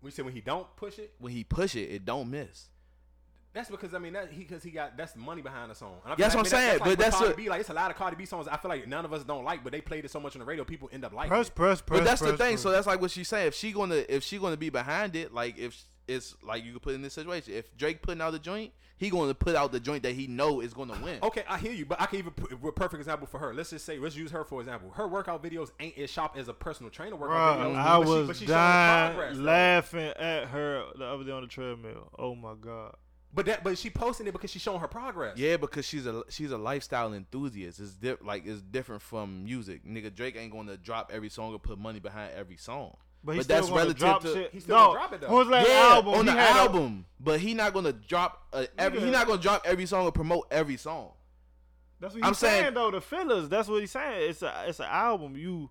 We said when he don't push it, When he push it, it don't miss. That's because I mean that he because he got that's the money behind the song. And I That's feel what I'm I mean, saying, like but with that's Cardi what- B. Like it's a lot of Cardi B songs. I feel like none of us don't like, but they played it so much on the radio, people end up liking. Press, it. press, press. But that's the thing. press. So that's like what she's saying. If she gonna if she gonna be behind it, like if it's like you could put in this situation. If Drake putting out the joint, he going to put out the joint that he know is going to win. Okay, I hear you, but I can even put a perfect example for her. Let's just say, let's use her for example. Her workout videos ain't as sharp as a personal trainer workout Bro, videos. I but she- was but she dying progress, though. laughing at her the other day on the treadmill. Oh my god. But that, but she posting it because she's showing her progress. Yeah, because she's a she's a lifestyle enthusiast. It's di- like it's different from music. Nigga, Drake ain't going to drop every song or put money behind every song. But he's But still that's relative drop to- shit. He's still no, gonna drop it, though. Who's that yeah, album? on He the had a- album, but he not gonna drop uh, every. He Nigga. not gonna drop every song or promote every song. That's what he's I'm saying, saying- though. The fillers. That's what he's saying. It's a it's an album. You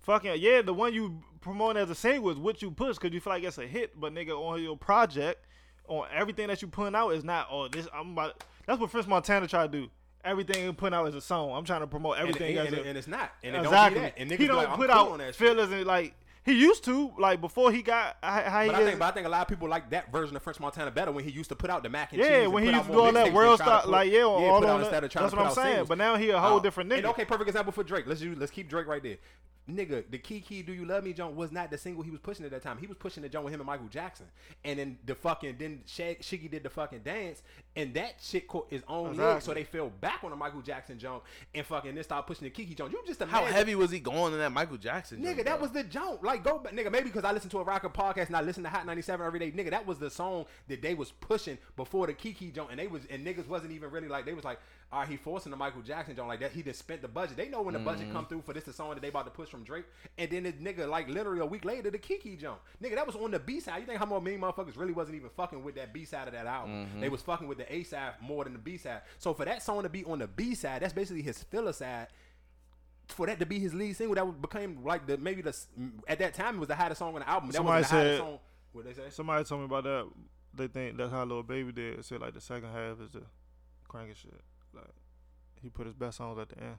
fucking yeah. The one you promoting as a single is what you push because you feel like it's a hit. But nigga, on your project, on everything that you putting out is not. Oh, this I'm about. That's what Chris Montana tried to do. Everything he putting out is a song. I'm trying to promote everything and, as and, a, and it's not. And it exactly. don't be that. And niggas he be don't like, put cool out on that fillers and like he used to like before he got how, he But I think, but I think a lot of people like that version of French Montana better when he used to put out the mac and cheese. Yeah, when he used to do all that world stuff, like, yeah, all put out that- instead of trying that's to what I'm saying, singles. but now he a whole oh, different nigga. And okay, perfect example for Drake. Let's use, let's keep Drake right there. Nigga, the Kiki Do You Love Me Joint was not the single he was pushing at that time. He was pushing the joint with him and Michael Jackson. And then the fucking then Shag, Shiggy did the fucking dance, and that shit caught his own leg, so they fell back on the Michael Jackson jump and fucking then started pushing the Kiki joint. You just How heavy was he going in that Michael Jackson? Nigga, joint, that though? was the jump. Like, go back, nigga. Maybe because I listen to a rocker podcast and I listen to Hot 97 every day. Nigga, that was the song that they was pushing before the Kiki jump, and they was and niggas wasn't even really like they was like, all right, he forcing the Michael Jackson joint like that. He just spent the budget. They know when the budget mm-hmm. come through for this the song that they about to push from Drake, and then this nigga like literally a week later the Kiki jump. Nigga, that was on the B side. You think how many motherfuckers really wasn't even fucking with that B side of that album? Mm-hmm. They was fucking with the A side more than the B side. So for that song to be on the B side, that's basically his filler side for that to be his lead single, that became like the maybe the at that time it was the hottest song on the album. That Somebody was the said- song. What they say? Somebody told me about that. They think that's how little baby did. It said like the second half is the cranking shit. Like he put his best songs at the end.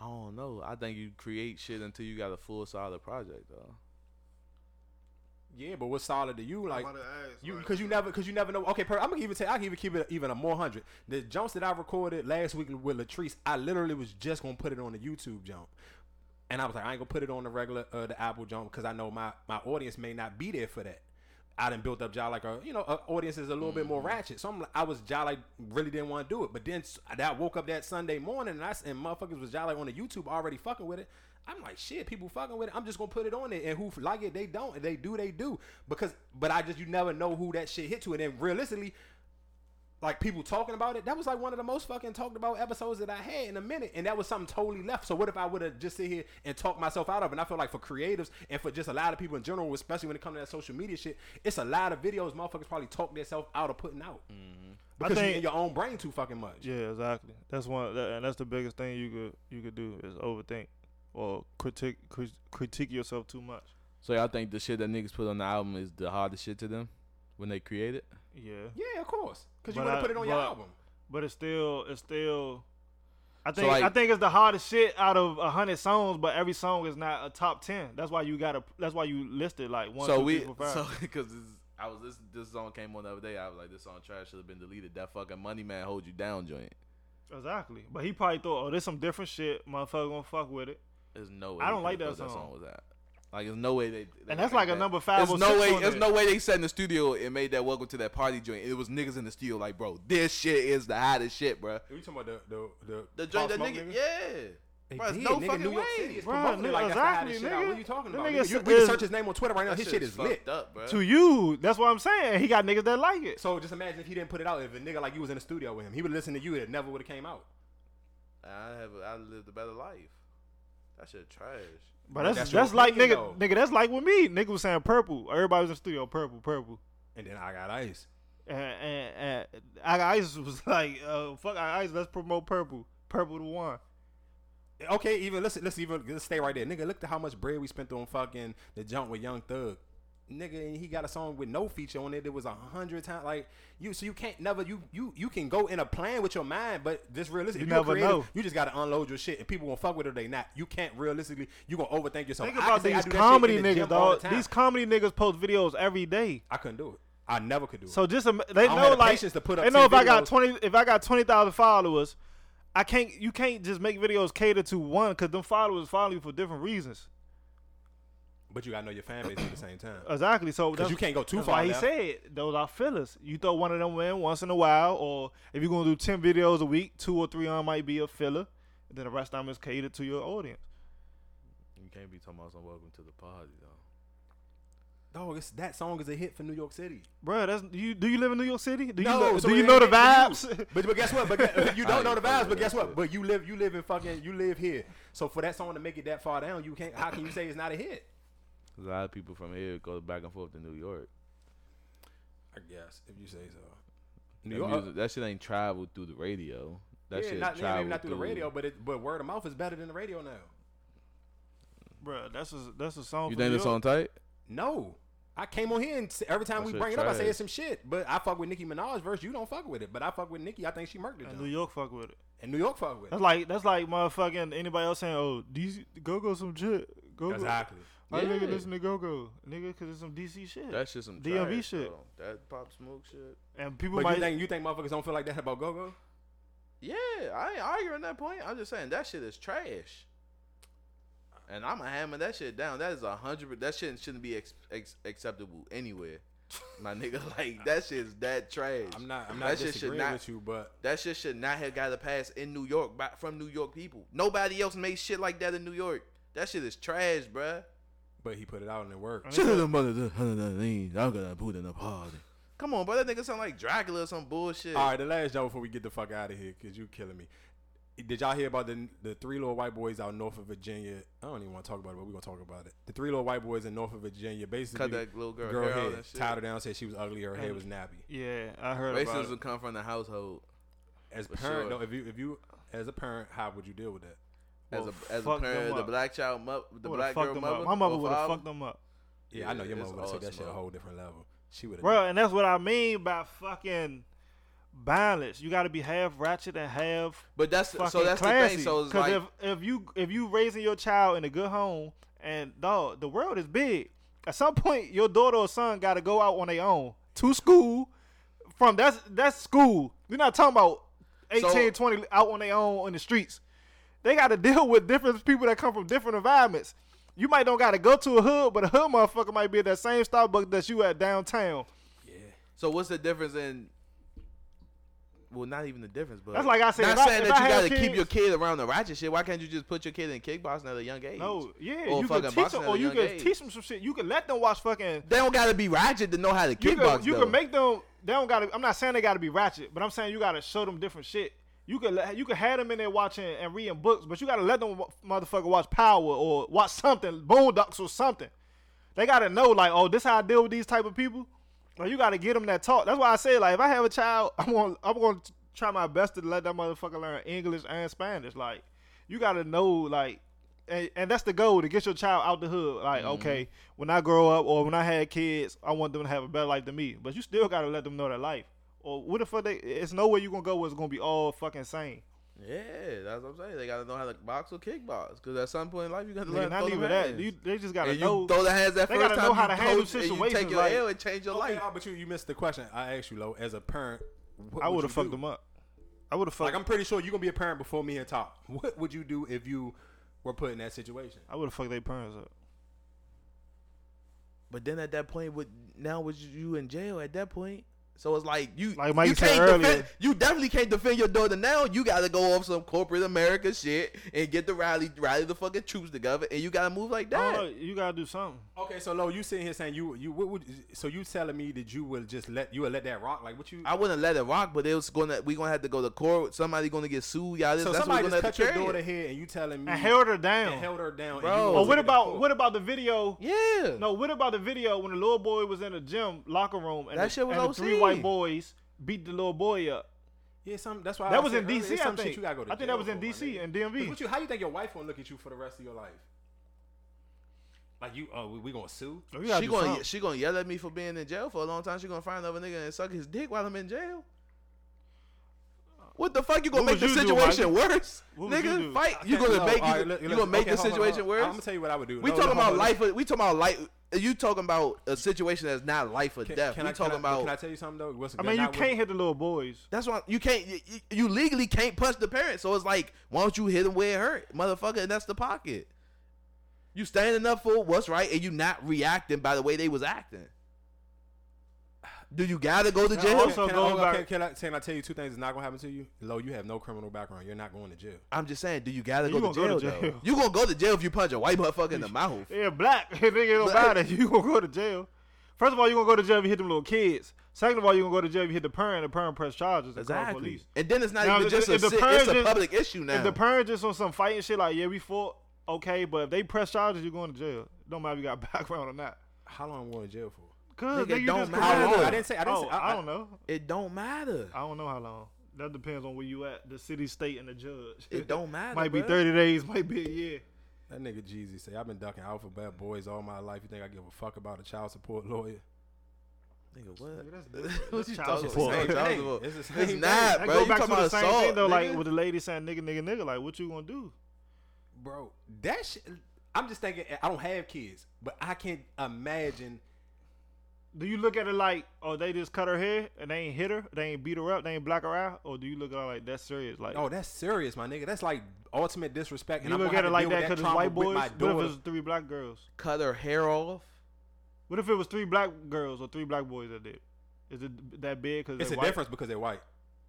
I don't know. I think you create shit until you got a full solid project though. Yeah, but what's solid to you? Like ask, you like- because you never because you never know. Okay, per, I'm gonna even say I can even keep it even a more hundred. The jumps that I recorded last week with Latrice, I literally was just gonna put it on the YouTube jump, and I was like, I ain't gonna put it on the regular uh, the Apple jump because I know my my audience may not be there for that. I didn't built up Jai like a you know a audience is a little bit more mm-hmm. ratchet. So I'm like, I was Jai like really didn't want to do it, but then I woke up that Sunday morning and I and motherfuckers was Jai like on the YouTube already fucking with it. I'm like shit, people fucking with it. I'm just gonna put it on there, and who like it, they don't, and they do, they do. Because, but I just you never know who that shit hit to, and then realistically, like people talking about it, that was like one of the most fucking talked about episodes that I had in a minute, and that was something totally left. So what if I would have just sit here and talk myself out of it? And I feel like for creatives and for just a lot of people in general, especially when it comes to that social media shit, it's a lot of videos motherfuckers probably talk themselves out of putting out mm-hmm. because think- you're in your own brain too fucking much. Yeah, exactly. That's one, that, and that's the biggest thing you could you could do is overthink or critique crit- critique yourself too much. So y'all think the shit that niggas put on the album is the hardest shit to them when they create it? Yeah, Yeah, of course, because you But want to put it on your but- album. but it's still it's still. I So, think I think it's the hardest shit out of a hundred songs, but every song is not a top ten. That's why you gotta. That's why you listed like one. so two, we three, four, five. so because I was this this song came on the other day. I was like, this song trash should have been deleted. That fucking Money Man hold you down joint. exactly, but he probably thought, oh, there's some different shit. Motherfucker gonna fuck with it. There's no way. I don't like could've that song. was at. Like, there's no way they. they And that's made like a number five There's no way. There's no way they sat in the studio and made that "Welcome to that Party" joint. It was niggas in the studio like, bro, this shit is the hottest shit, bro. Are you talking about the the the, The joint that Smoke nigga, nigga? yeah. They Bro, there's did, no nigga, fucking New York way. City is Bruh, promoting it like that's the exactly, hottest shit out. What are you talking Them about? niggas Nigga, you, is- we can search his name on Twitter right now. That His shit shit is is lit. up, bro. To you, that's what I'm saying. He got niggas that like it. So just imagine if he didn't put it out. If a nigga like you was in the studio with him, he would listen to you. It never would have came out. I have I lived a better life. That shit trash. But that's that's that's, like nigga, though. nigga. That's like with me. Nigga was saying purple. Everybody was in the studio. Purple, purple. And then I got ice. And, and, and I got ice was like, uh, fuck I got ice. Let's promote purple. Purple to one. Okay, even let's let's even let's stay right there, nigga. Look at how much bread we spent on fucking the jump with Young Thug, nigga. And he got a song with no feature on it. It was a hundred times like you. So you can't never you you you can go in a plan with your mind, but just realistic. You never creative, know. You just gotta unload your shit, and people gonna fuck with it or they not. You can't realistically. You gonna overthink yourself. Think about can say I these do that shit comedy the niggas, all the dog. These comedy niggas post videos every day. I couldn't do it. I never could do it. So just they know the like to put up they know 10 if I got twenty if I got twenty thousand followers, I can't. You can't just make videos cater to one because them followers follow you for different reasons. But you gotta know your fan base at the same time. Exactly. So Because you can't go too that's far Why he left. said those are fillers. You throw one of them in once in a while, or if you're gonna do ten videos a week, two or three on might be a filler. And then the rest of them is catered to your audience. You can't be talking about some welcome to the party though. Dog, it's, that song is a hit for New York City. Bruh, that's you. Do you live in New York City? Do you No, know, so do you know the ain't hit for vibes? But but guess what? But gu- you don't ain't know the vibes. But guess what? But you live you live in fucking you live here. So for that song to make it that far down, you can't. How can you say it's not a hit? A lot of people from here go back and forth to New York. I guess if you say so. New That, York, music, uh, that shit ain't traveled through the radio. That yeah, shit not, maybe traveled not through the radio, but it, but word of mouth is better than the radio now. Bruh, that's a that's a song. You for think New this song tight? No, I came on here and every time That we bring it up, I say it's some shit. But I fuck with Nicki Minaj verse. You don't fuck with it, but I fuck with Nicki. I think she murked it. And New York fuck with it. And New York fuck with it. That's like that's like motherfucking anybody else saying, "Oh, DC, go go some shit, go go." Exactly. Why Yeah. nigga listen to go go, nigga? Because it's some DC shit. That shit some DMV trash, shit. though. That pop smoke shit. and people But might you think you think motherfuckers don't feel like that about Go Go? Yeah, I ain't arguing that point. I'm just saying that shit is trash. And I'm gonna hammer that shit down. That is a hundred. That shit shouldn't be ex- ex- acceptable anywhere. My nigga, like that shit's that trash. I'm not. I'm not That shit should disagreeing not- with you, but That shit should not have got a pass in New York by, from New York people. Nobody else made shit like that in New York. That shit is trash, bruh. But he put it out and it worked. Shut up, mother. I'm gonna put in a party. Come on, bro. That nigga sound like Dracula or some bullshit. All right, the last joke before we get the fuck out of here, cause you killing me. Did y'all hear about the the three little white boys out north of Virginia? I don't even want to talk about it, but we're gonna talk about it. The three little white boys in north of Virginia basically Cut that little girl, girl hair out head, tied her down, said she was ugly, her hair was nappy. Yeah, I heard about Racism it. come from the household. As parent, sure. no, if you if you as a parent, how would you deal with that? As a as a parent, the black child, mo- the Would've black girl them mother. up. My mother would have fucked them up, Yeah, I know your it's mother would have took that shit a whole different level. She would have. bro. And that's what I mean by fucking balance. You got to be half ratchet and half But that's fucking so that's classy. the thing. So it's Because like if if you if you raising your child in a good home and dog, the world is big. At some point, your daughter or son got to go out on their own to school. From that's that's school. We're not talking about 18, So- 20 out on their own on the streets. They got to deal with different people that come from different environments. You might don't got to go to a hood, but a hood motherfucker might be at that same Starbucks that you at downtown. Yeah. So what's the difference in? Well, not even the difference, but That's like I said, Not I- saying that I you gotta keep your kid around the ratchet shit. Why can't you just put your kid in kickboxing at a young age? No, yeah, Or you can teach them, or you can age. teach them some shit. You can let them watch fucking. They don't gotta be ratchet to know how to You kickbox. can, you though. can make them. They don't got to. I'm not saying they got to be ratchet, but I'm saying you got to show them different shit. You can let- you can have them in there watching and reading books, but you got to let them motherfucker watch Power or watch something, Boondocks or something. They got to know like, oh, this how I deal with these type of people. Like you got to get them that talk. That's why I say like, if I have a child, I'm gonna I'm to try my best to let that motherfucker learn English and Spanish. Like you got to know like. And, and that's the goal to get your child out the hood. Like, Mm-hmm. okay, when I grow up or when I had kids, I want them to have a better life than me. But you still gotta let them know their life. Or what the fuck they? It's nowhere you gonna go where it's gonna be all fucking same. Yeah, that's what I'm saying. They gotta know how to box or kickbox. Because at some point in life, you got to Nigga, learn. not throw even them that. You, they just gotta and know. you throw the hands that they first gotta time know how to handle coach and you situations, take your like- L and change your Okay, life. but you, you missed the question. I asked you, Lo, as a parent, what I would you have fucked do? them up. I would have fucked. Like, I'm pretty sure you're gonna be a parent before me and talk. What would you do if you were put in that situation? I would have fucked their parents up. But then at that point, with now with you in jail at that point, so it's like you Like Mike you said can't earlier. defend. You definitely can't defend your daughter now. You got to go off some corporate America shit and get the rally rally the fucking troops together, and you got to move like that. know, you gotta do something. Okay, so Lo, you sitting here saying you you what would so you telling me that you would just let you would let that rock? Like what you? I wouldn't let it rock, but it was gonna we gonna have to go to court. Somebody gonna get sued. Y'all, this, so that's what somebody just cut your daughter here, and you telling me And held her down. and held her down, Bro. And you oh, Or Or what take it to about what about the video? Yeah. No, what about the video when the little boy was in the gym locker room and, That the, shit was and the OC. Three white boys beat the little boy up? Yeah, some that's why I That was in DC, I some shit think. You gotta go to I think that was in DC and DMV. What you, how you think your wife gonna look at you for the rest of your life? Like you, oh, we, we gonna sue? Oh, She gonna something. she gonna yell at me for being in jail for a long time. She gonna find another nigga and suck his dick while I'm in jail. What the fuck? You gonna What make the would do, situation Mikey? worse, What would you nigga? Fight. You gonna no, make all right, you, look, you gonna make the hold on, hold situation on. worse? I'm gonna tell you what I would do. We No, talking no, about hold life. Or, we talking about life. You talking about a situation that's not life or Can, death. can we I, talking can I, about. Can I tell you something though? What's, I mean, you can't hit the little boys. that's why you can't. You, you- you legally can't punch the parents. So it's like, why don't you hit them where it hurt, motherfucker? And that's the pocket. You standing up for what's right, and you not reacting by the way they was acting. Do you gotta go to jail? also- can, go I, okay, back- can, I, can I tell you two things that's not gonna happen to you? Lo, you have no criminal background. You're not going to jail. I'm just saying, do you gotta You go, to gonna jail, go to though? You gonna go to jail if you punch a white motherfucker in the mouth. Yeah, black. Nigga, don't Black. matter. You gonna go to jail. First of all, you gonna go to jail if you hit them little kids. Second of all, you gonna go to jail if you hit the parent. The parent press charges and call Exactly. police. And then it's not Now, even if- just a if the sit, parent it's a just- public issue now. If the parent just on some fighting shit like, yeah, we fought, okay, but if they press charges, you're going to jail. Don't matter if you got background or not. How long am I going to jail for? Cause Nigga, nigga, you don't just matter. How long? I didn't say- I didn't oh, say- I- I, I- don't know. it don't matter. I don't know how long. That depends on where you at, the city, state, and the judge. It don't matter. might be bruh. 30 days, might be a year. That nigga Jeezy say, I've been ducking alphabet boys all my life. You think I give a fuck about a child support lawyer? Nigga, what? Nigga, that's different. what you child talking support. about? It's the Child same thing. It's It's not, That bro. go You back talking to the same assault, thing though, like with the lady saying nigga, nigga, nigga. Like, what you gonna do? Bro, that shit, I'm just thinking, I don't have kids, but I can't imagine. Do you look at it like, oh, they just cut her hair and they ain't hit her, they ain't beat her up, they ain't black her out, or do you look at it like that's serious? Like, Oh, that's serious, my nigga. That's like ultimate disrespect. And you I'm look gonna at have it like that because it's white boys. my What if daughter. it's three black girls? Cut her hair off. What if it was three black girls or three black boys that did? Is it that big? Because It's a difference because they're white.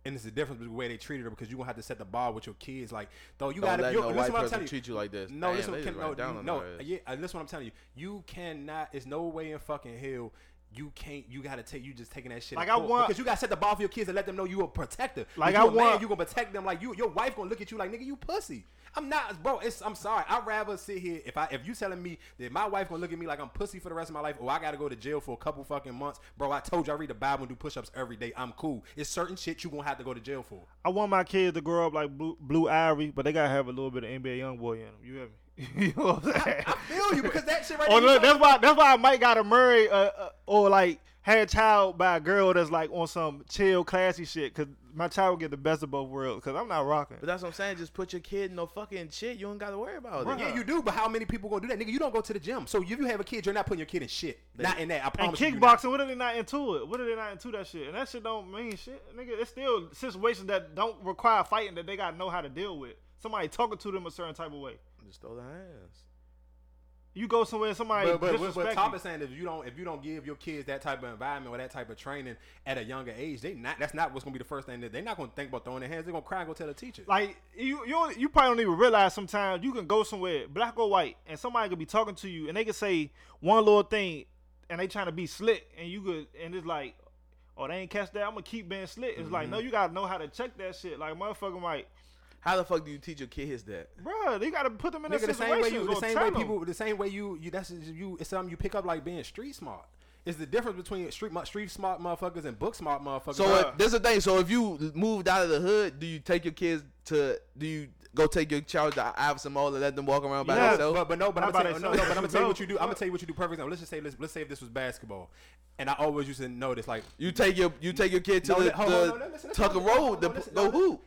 And it's a difference with the way they treated her because you gonna have to set the bar with your kids. Like, though you Don't gotta let you, no listen white what I'm telling you. treat you like this. No, Damn, listen, can, just no, down on no, her ass. yeah, uh, listen what I'm telling you. You cannot. It's no way in fucking hell. You can't. You gotta take. You just taking that shit. Like, I want- because you gotta set the bar for your kids and let them know you a protector. Like, you I man, want- you gonna protect them. Like you, your wife gonna look at you like nigga, you pussy. I'm not, bro. It's. I'm sorry. I'd rather sit here if I if you telling me that my wife gonna look at me like I'm pussy for the rest of my life, or I gotta go to jail for a couple fucking months, bro. I told you I read the Bible and do push-ups every day. I'm cool. It's certain shit you gonna have to go to jail for. I want my kids to grow up like Blue, Blue Ivy, but they gotta have a little bit of NBA YoungBoy in them. You hear me? you know what I'm saying? I feel you because that shit right Oh, there. look, that's why that's why I might got a Murray uh, uh, or like had a child by a girl that's like on some chill, classy shit. Cause my child will get the best of both worlds. Cause I'm not rocking. But that's what I'm saying. Just put your kid in no fucking shit. You don't gotta worry about Bruh. it. Yeah, you do, but how many people gonna do that, nigga? You don't go to the gym, so if you have a kid, you're not putting your kid in shit. Not in that. I And promise you. you're kickboxing, what are they not into it? What are they not into that shit? And that shit don't mean shit, nigga. It's still situations that don't require fighting that they gotta know how to deal with. Somebody talking to them a certain type of way. Just throw the hands. You go somewhere, somebody But, but, but, disrespect but you. Top is saying if you don't if you don't give your kids that type of environment or that type of training at a younger age, they not that's not what's gonna be the first thing that they're not gonna think about throwing their hands. They're gonna cry and go tell the teacher. Like you, you, you probably don't even realize sometimes you can go somewhere, black or white, and somebody could be talking to you, and they could say one little thing, and they trying to be slick, and you could, and it's like, oh, they ain't catch that. I'm gonna keep being slick. It's like, mm-hmm. no, you gotta know how to check that shit. Like motherfucker, might, How the fuck do you teach your kids that? bro, they gotta put them in Nigga, a the same way you, the same way people, the same way you, you that's you. It's something you pick up like being street smart. It's the difference between street street smart motherfuckers and book smart motherfuckers. So Bruh. if, this the thing. So if you moved out of the hood, do you take your kids to? Do you go take your child to Iverson Mall and let them walk around by Yeah, themselves? But, but no, but I'm by gonna tell, no, no, but I'm gonna tell you what you do. I'm gonna tell you what you do. Perfect example. Let's just say let's, let's say if this was basketball, and I always used to notice like you take your you take your kid to No, the, li- hold on, the no, no, listen, listen, Tucker Road hold to listen, go no, hoop.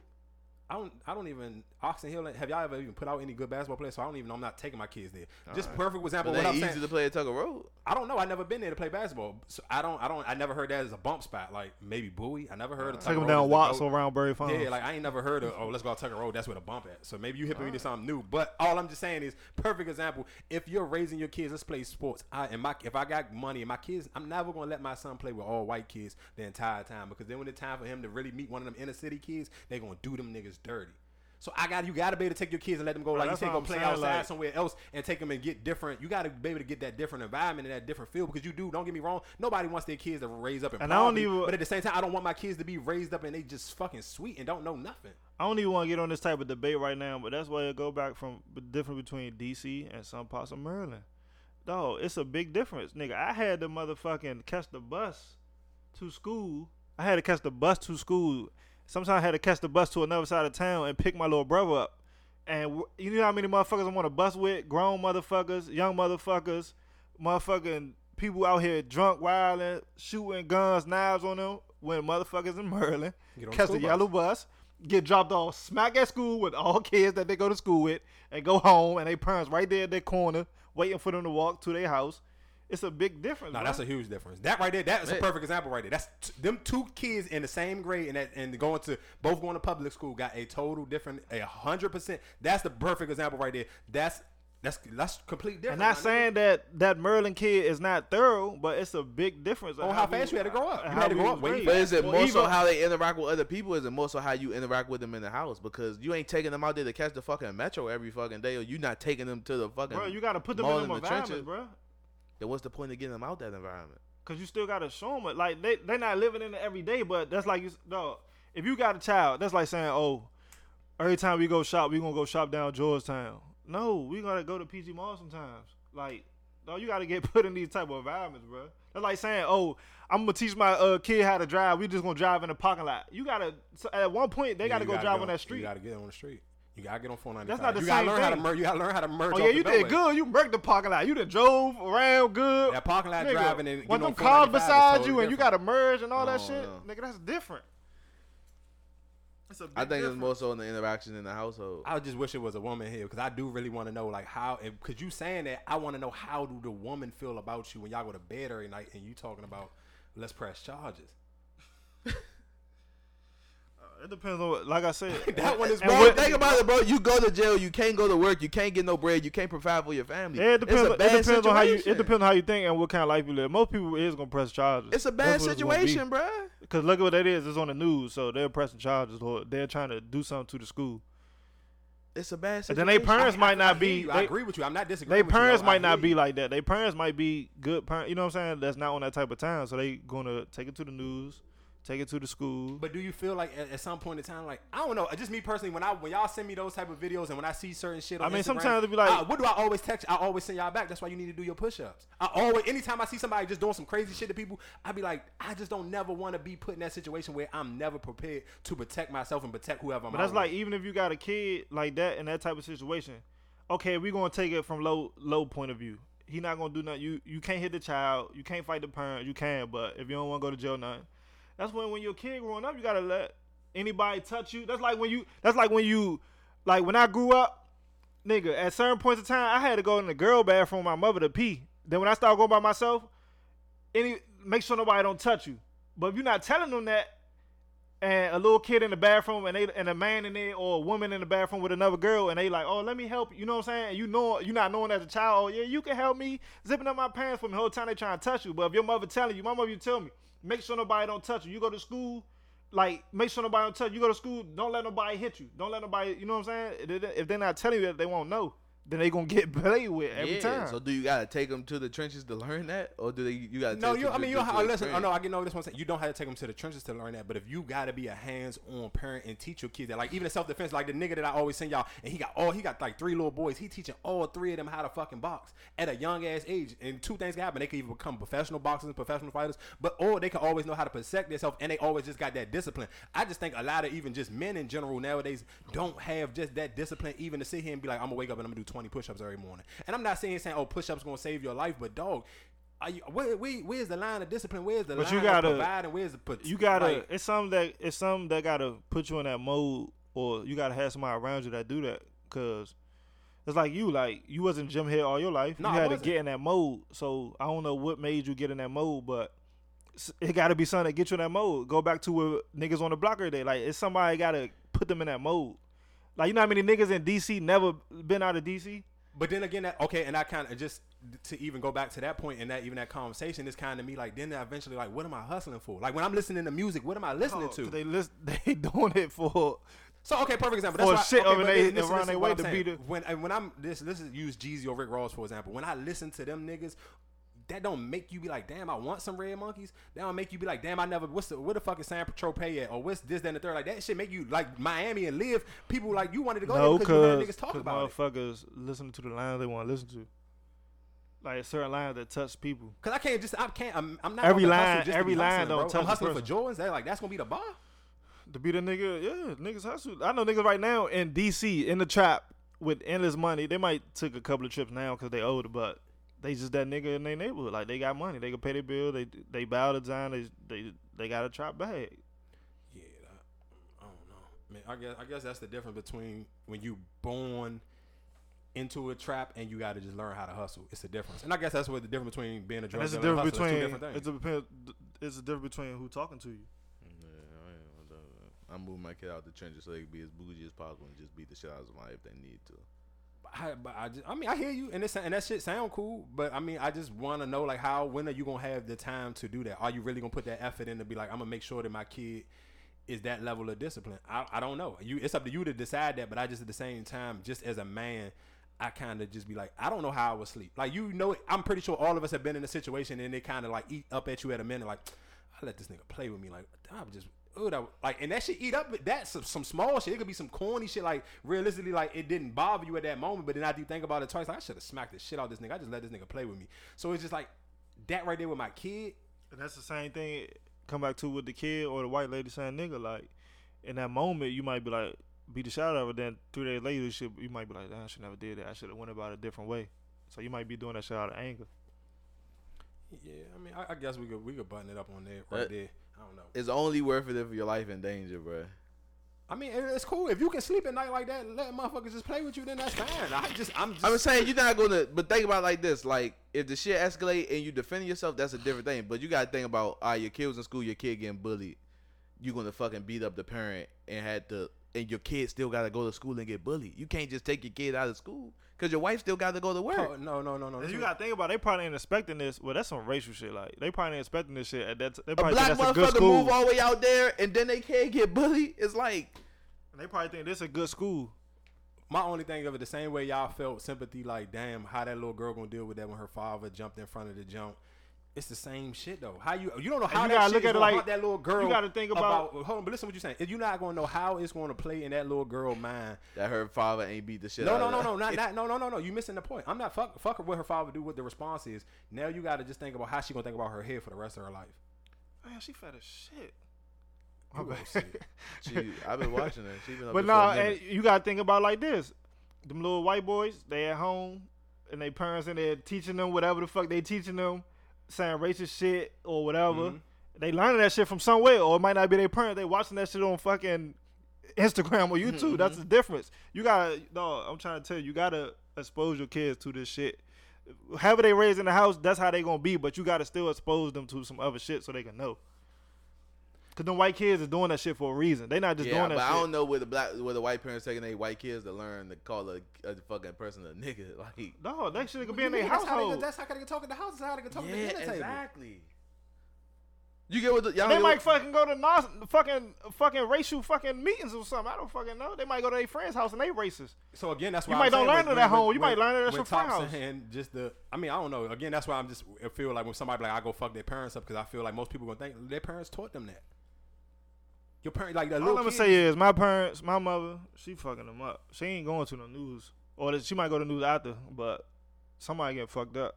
I don't I don't even Oxon Hill. Have y'all ever even put out any good basketball players? So I don't even know. I'm not taking my kids there. Just perfect example. But What I'm easy saying. to play at Tucker Road. I don't know. I never been there to play basketball. So I don't. I don't. I never heard that as a bump spot. Like maybe Bowie. I never heard of take Tucker them down as the Watts go- around Barry Farm. Yeah, like I ain't never heard of. Oh, let's go out Tucker Road. That's where the bump at. So maybe you hit me to something new. But all I'm just saying is, perfect example. If you're raising your kids, let's play sports. I and my if I got money and my kids, I'm never gonna let my son play with all white kids the entire time because then when it's time for him to really meet one of them inner city kids, they gonna do them niggas dirty. So I got you got to be able to take your kids and let them go like you that's what go play saying, outside like- somewhere else and take them and get different. You got to be able to get that different environment and that different feel because you do. Don't get me wrong. Nobody wants their kids to raise up in And I don't even- But at the same time, I don't want my kids to be raised up and they just fucking sweet and don't know nothing. I don't even want to get on this type of debate right now, but that's why it go back from the difference between DC and some parts of Maryland. Dog, it's a big difference, nigga. I had to motherfucking catch the bus to school. I had to catch the bus to school. Sometimes I had to catch the bus to another side of town and pick my little brother up. And you know how many motherfuckers I'm on a bus with? Grown motherfuckers, young motherfuckers, motherfucking people out here drunk, wilding, shooting guns, knives on them. When motherfuckers in Maryland Get the catch the yellow bus, get dropped off smack at school with all kids that they go to school with, and go home, and they parents right there at their corner waiting for them to walk to their house. It's a big difference. No, bro. that's a huge difference. That right there, that's a perfect example right there. That's t- them two kids in the same grade and that, and going to both going to public school got a total different, a hundred percent. That's the perfect example right there. That's that's that's complete different. And not saying that that Merlin kid is not thorough, but it's a big difference. On how fast you had to grow up. You how had to grow up way. But is it Well, more so how they interact with other people? Is it more so how you interact with them in the house? Because you ain't taking them out there to catch the fucking metro every fucking day, or you not taking them to the fucking. bro? You got to put them mall in the environments, trenches. bro. Then what's the point of getting them out that environment? Cause you still gotta show them it. Like they they not living in it every day, but that's like you dog. If you got a child, that's like saying, oh, every time we go shop, we gonna go shop down Georgetown. No, we gotta go to PG Mall sometimes. Like, dog, you gotta get put in these type of environments, bro. That's like saying, oh, I'm gonna teach my uh, kid how to drive. We just gonna drive in the parking lot. You gotta so at one point they Yeah, gotta you go drive get on that street. You gotta get on the street. You gotta get on 495. That's not the you gotta same learn how to thing. merge. You gotta learn how to merge. Oh off yeah, the you did beltway. good. You murked the parking lot. You done drove around good. That parking lot Nigga, driving and when getting them cars beside totally you and you got to merge and all that shit, no. nigga, that's different. It's a big I think it's more so in the interaction in the household. I just wish it was a woman here because I do really want to know like how because you saying that I want to know how do the woman feel about you when y'all go to bed every night and you talking about let's press charges. It depends on, what, like I said, That one is wrong. Bro, what- think about it, bro. You go to jail, you can't go to work, you can't get no bread, you can't provide for your family. Yeah, it depends. It's a It bad depends on how you. It depends on how you think and what kind of life you live. Most people is gonna press charges. It's a bad situation, situation, bro. Because look at what that is. It's on the news, so they're pressing charges or they're trying to do something to the school. It's a bad And then they parents I- might I not hear be. you. I agree with you. I'm not disagreeing. they with you, parents might not be like that. Their parents might be good parents. You know what I'm saying? That's not on that type of time. So they gonna take it to the news, take it to the school. But do you feel like at, at some point in time, like I don't know, just me personally, when I when y'all send me those type of videos and when I see certain shit, on I mean, Instagram, sometimes it be like- uh, what do I always text? I always send y'all back. That's why you need to do your push-ups. I always, anytime I see somebody just doing some crazy shit to people, I be like, I just don't never want to be put in that situation where I'm never prepared to protect myself and protect whoever I'm. But that's like with. even if you got a kid like that in that type of situation, okay, we gonna take it from low low point of view. he not gonna do nothing. You you can't hit the child. You can't fight the parent. You can, but if you don't want to go to jail, nothing. That's when when you're a kid growing up, you gotta let anybody touch you. That's like when you. That's like when you, like when I grew up, nigga. At certain points of time, I had to go in the girl bathroom with my mother to pee. Then when I started going by myself, any make sure nobody don't touch you. But if you're not telling them that, and a little kid in the bathroom and they and a man in there or a woman in the bathroom with another girl and they like, oh, let me help you. You know what I'm saying? And you know you not knowing as a child, oh yeah, you can help me zipping up my pants from the whole time they trying to touch you. But if your mother telling you, my mother you tell me, make sure nobody don't touch you. You go to school, like make sure nobody don't touch you. You go to school, don't let nobody hit you. Don't let nobody, you know what I'm saying? If they- If they're not telling you that, they won't know. Then they gonna get played with every yeah. time. So do you gotta take them to the trenches to learn that, or do they you gotta? No, take you. I mean, you. I listen. Oh no, I get know this one. You don't have to take them to the trenches to learn that, but if you gotta be a hands-on parent and teach your kids that, like even in self-defense, like the nigga that I always send y'all, and he got all he got like three little boys. He teaching all three of them how to fucking box at a young ass age. And two things can happen: they can either become professional boxers and professional fighters, but or they can always know how to protect themselves, and they always just got that discipline. I just think a lot of even just men in general nowadays don't have just that discipline, even to sit here and be like, I'm gonna wake up and I'm gonna do 20 push-ups every morning. And I'm not saying saying, oh, push-ups gonna save your life, but dog. Are you, where, where, where's the line of discipline? Where's the But line you of gotta- providing? Where's the put? you gotta like, it's something that it's something that gotta put you in that mode or you gotta have somebody around you that do that because it's like you like you wasn't gym head all your life No, you had to get in that mode so i don't know what made you get in that mode but it gotta be something that get you in that mode go back to where niggas on the blocker day like it's somebody gotta put them in that mode like you know how many niggas in dc never been out of dc But then again, that okay, and I kind of just to even go back to that point and that even that conversation is kind of me like then eventually like what am I hustling for? Like when I'm listening to music, what am I listening Oh, to? they list they doing it for So okay, perfect example. For That's why, shit okay, over they- listen, they listen, run listen their way to beat it. When when I'm this this is use Jeezy or Rick Ross for example. When I listen to them niggas, that don't make you be like, damn, I want some red monkeys. That don't make you be like, damn, I never. What's the what the fuck is San Tropez at? Or what's this, that, and the third? Like that shit make you like Miami and live. People like you wanted to go no there because you heard because niggas talk about it. motherfuckers listen to the lines they want to listen to like a certain lines that touch people Cause I can't just I can't I'm, I'm not Every on the hustle line- every line hustling, don't bro. touch I'm hustling for. Jordans. That like that's gonna be the bar. to be the nigga. Yeah, niggas hustle. I know niggas right now in DC in the trap with endless money. They might took a couple of trips now because they older, but they just that nigga in their neighborhood. Like they got money, they can pay their bill. They they bow the design. They they they got a trap bag. Yeah, that, I don't know. Man, I guess I guess that's the difference between when you born into a trap and you got to just learn how to hustle. It's the difference, and I guess that's what the difference between being a And drug it's a dealer and difference hustler. It's two between different things. it's a depend, it's a difference between who talking to you. Yeah, I ain't gonna do that. I'm moving my kid out the trenches so they can be as bougie as possible and just beat the shit out of somebody if they need to. I, but I, just, I mean, I hear you, and this and that shit sound cool, but I mean, I just want to know like how when are you gonna have the time to do that? Are you really gonna put that effort in to be like, I'm gonna make sure that my kid is that level of discipline? I, I don't know. You, it's up to you to decide that, but I just at the same time, just as a man. I kind of just be like, I don't know how I would sleep. Like you know, I'm pretty sure all of us have been in a situation and they kind of like eat up at you at a minute. Like, I let this nigga play with me. Like, I would just, oh, that, like, and that shit eat up. That's some, some small shit. It could be some corny shit. Like, realistically, like it didn't bother you at that moment, but then after you think about it twice, like I should have smacked the shit out of this nigga. I just let this nigga play with me. So it's just like that right there with my kid. And that's the same thing. Come back to with the kid or the white lady saying nigga. Like in that moment, you might be like beat the shit out of her. Then three days later, you should you might be like, I should never did that. I should have went about it a different way. So you might be doing that shit out of anger. Yeah, I mean, I, I guess we could we could button it up on there right That- there. I don't know. It's only worth it if your life in danger, bro. I mean, it's cool if you can sleep at night like that. Let motherfuckers just play with you. Then that's fine. I just I'm just. I'm saying you're not gonna, but think about it like this: like if the shit escalate and you defending yourself, that's a different thing. But you gotta think about, all right, your kid was in school, your kid getting bullied, you gonna fucking beat up the parent and had to, and your kid still gotta go to school and get bullied. You can't just take your kid out of school because your wife still got to go to work. Oh, no, no, no, no. You gotta think about, it, they probably ain't expecting this. Well, that's some racial shit. Like they probably ain't expecting this shit at that. T- they a probably black think that's a good motherfucker school. move all the way out there and then they can't get bullied. It's like And they probably think this a good school. My only thing of it, the same way y'all felt sympathy, like damn, how that little girl gonna deal with that when her father jumped in front of the jump. It's the same shit though. How you you don't know how you that gotta shit look at it like- that little girl. you gotta think about- hold on, but listen to what you're saying. If you're not gonna know how it's gonna play in that little girl mind. that her father ain't beat the shit No, out no, of no, no, not, not no, no, no, no. You missing the point. I'm not fuck fuck her what her father do. What the response is. Now you gotta just think about how she gonna think about her head for the rest of her life. Man, she fat as shit. You My gonna bad. it. She, I've been watching her. She been up But there for a nah, minute. and you gotta think about it like this: them little white boys, they at home, and they parents in there teaching them whatever the fuck they teaching them, saying racist shit or whatever. Mm-hmm. They learning that shit from somewhere, or it might not be their parent. They watching that shit on fucking Instagram or YouTube. Mm-hmm. That's the difference. You gotta, no, I'm trying to tell you, you gotta expose your kids to this shit. However they raised in the house, that's how they gonna be. But you gotta still expose them to some other shit so they can know. Cause them white kids is doing that shit for a reason. They not just yeah, doing that. but that I don't know where the black, where the white parents taking their white kids to learn to call a, a fucking person a nigga. Like, No, that shit could be in their mean how they- household. That's how they can talk at the house. That's how they can talk at the yeah, dinner table. exactly. You get what the, y'all They might what- fucking go to Nas, fucking fucking racial fucking meetings or something. I don't fucking know. They might go to their friend's house and they racist. So again, that's You why might I'm don't learn it at home. You might learn it at with your friend's house. And just the, I mean, I don't know. Again, that's why I'm just I feel like when somebody like I go fuck their parents up because I feel like most people gonna think their parents taught them that. Your parents like the All little I'm gonna kids- say is my parents, my mother, she fucking them up. She ain't going to the news, or she might go to the news after, but somebody get fucked up.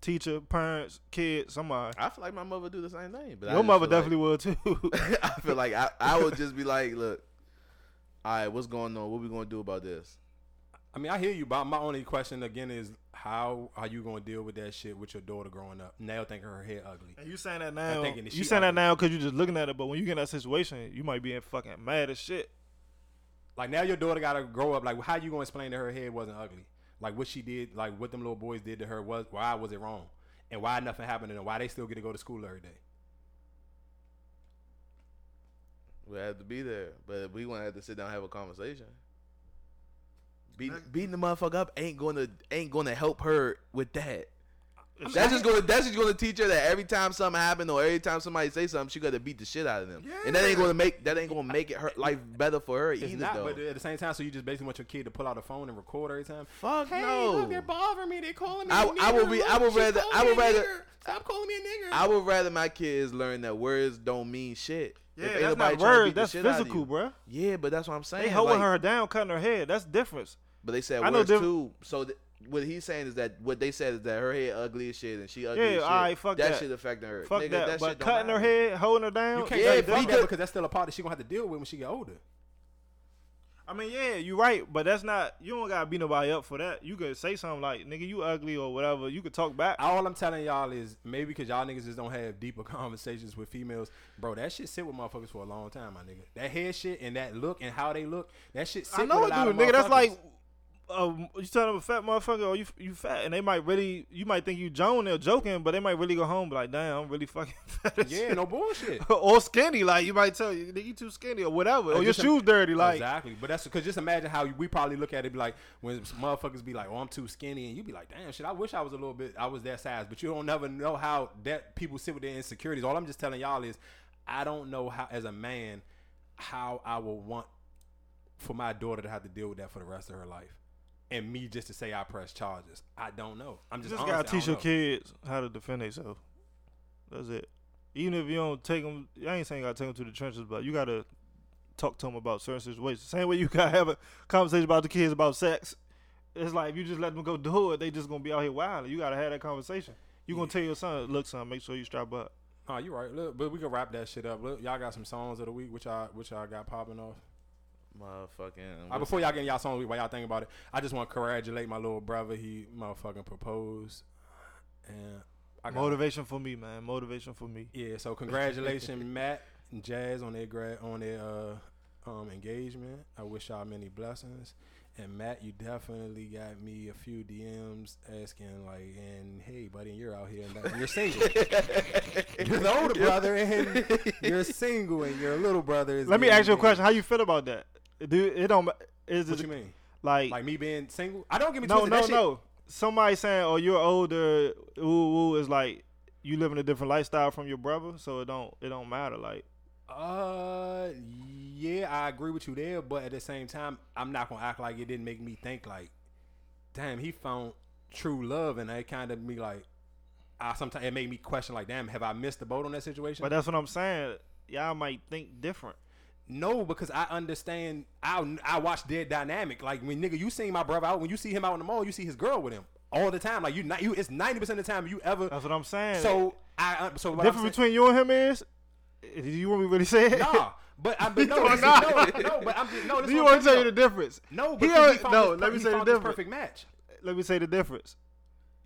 Teacher, parents, kids, somebody. I feel like my mother do the same thing. But Your just mother feel like- definitely would too. I feel like I, I would just be like, look, all right, what's going on? What we gonna do about this? I mean, I hear you, but my only question again is how are you gonna deal with that shit with your daughter growing up? Now thinking her hair ugly. And you saying that now? thinking that You she saying that now because you're just looking at it, but when you get in that situation, you might be in fucking mad as shit. Like now your daughter gotta grow up. Like how you gonna explain that her hair wasn't ugly? Like what she did, like what them little boys did to her was why was it wrong? And why nothing happened and why they still get to go to school every day? We have to be there, but we gonna have to sit down and have a conversation. Beating, beating the motherfucker up ain't gonna ain't gonna help her with that. That's just gonna that's just gonna teach her that every time something happen or every time somebody say something, she gotta beat the shit out of them, and that ain't gonna make that ain't gonna make it her life better for her It's either. not, though. but at the same time, so you just basically want your kid to pull out a phone and record every time. Fuck hey, no. look, they're bothering me. They calling me. I- a I would nigger. be- I would rather- I would rather- nigger. Stop calling me a nigger. I would rather my kids learn that words don't mean shit. Yeah, If that's not words. That's shit out of physical, you. bruh. Yeah, but that's what I'm saying. They holding like- her down, cutting her head. That's difference. But they said I know words diff- too. So th- what he's saying is that what they said is that her hair ugly as shit and she ugly Yeah, as shit. Yeah, alright, fuck that. That shit affecting her. Fuck Nigga, that. shit But don't cutting her matter. head, holding her down. you can't Yeah, yeah, fuck because- that because that's still a part that she gonna have to deal with when she get older. I mean, yeah, you're right, but that's not. You don't gotta beat nobody up for that. You could say something like, "Nigga, you ugly" or whatever. You could talk back. All I'm telling y'all is maybe because y'all niggas just don't have deeper conversations with females, bro. That shit sit with motherfuckers for a long time, my nigga. That head shit and that look and how they look, that shit sit I know with it, a lot dude. of Nigga, that's like, um, you tell them a fat motherfucker, or you you fat, and they might really, you might think you Joan, they're joking, but they might really go home be like, damn, I'm really fucking fat. yeah, shit." no bullshit. or skinny, like you might tell you, you too skinny or whatever, or your shoes dirty, like. exactly. But that's because just imagine how we probably look at it, be like when motherfuckers be like, "Oh, I'm too skinny," and you be like, "Damn, shit, I wish I was a little bit, I was that size." But you don't never know how that people sit with their insecurities. All I'm just telling y'all is, I don't know how, as a man, how I will want for my daughter to have to deal with that for the rest of her life, and me just to say I press charges. I don't know. I'm You just, just honest, gotta teach your know. kids how to defend themselves. That's it. Even if you don't take them, I ain't saying you gotta take them to the trenches, but you gotta talk to them about certain situations. Same way you gotta have a conversation about the kids about sex. It's like if you just let them go do it, they just gonna be out here wild. You gotta have that conversation. You gonna tell your son, look, son, make sure you strap up. Oh, you right. Look, but we can wrap that shit up. Look, y'all got some songs of the week, which y'all, which y'all got popping off. Motherfucking. Uh, before y'all get y'all songs, of while y'all think about it, I just want to congratulate my little brother. He motherfucking proposed, and I got Motivation for me, man. Motivation for me. Yeah, so congratulations, Matt and Jazz, on their grad on their uh, um, engagement. I wish y'all many blessings. And Matt, you definitely got me a few DMs asking like, and hey, buddy, you're out here and you're single. you're the older brother, and you're single, and your little brother is. Let me ask you a question. How you feel about that? Dude, it don't. Is What it you mean? like Like me being single? I don't give me no, twisted. no, that shit- no. Somebody saying, "Oh, you're older." Ooh, ooh, is like you living a different lifestyle from your brother, so it don't it don't matter. Like, Uh, yeah, I agree with you there, but at the same time, I'm not gonna act like it didn't make me think like, damn, he found true love, and it kind of me like, I sometimes it made me question like, damn, have I missed the boat on that situation? but that's what I'm saying. Y'all might think different. No, because I understand. I I watch their dynamic. Like when nigga, you seen my brother out when you see him out in the mall, you see his girl with him all the time. Like you, not you. It's ninety percent of the time you ever. That's what I'm saying. So I so the difference between you and him is, do you want me to really say it? Nah, but I'm but no, You no, no, but I'm just, no. This Do you want to tell you the difference? No, He already- he found no, this, let me say the this difference. perfect match. let me say the difference.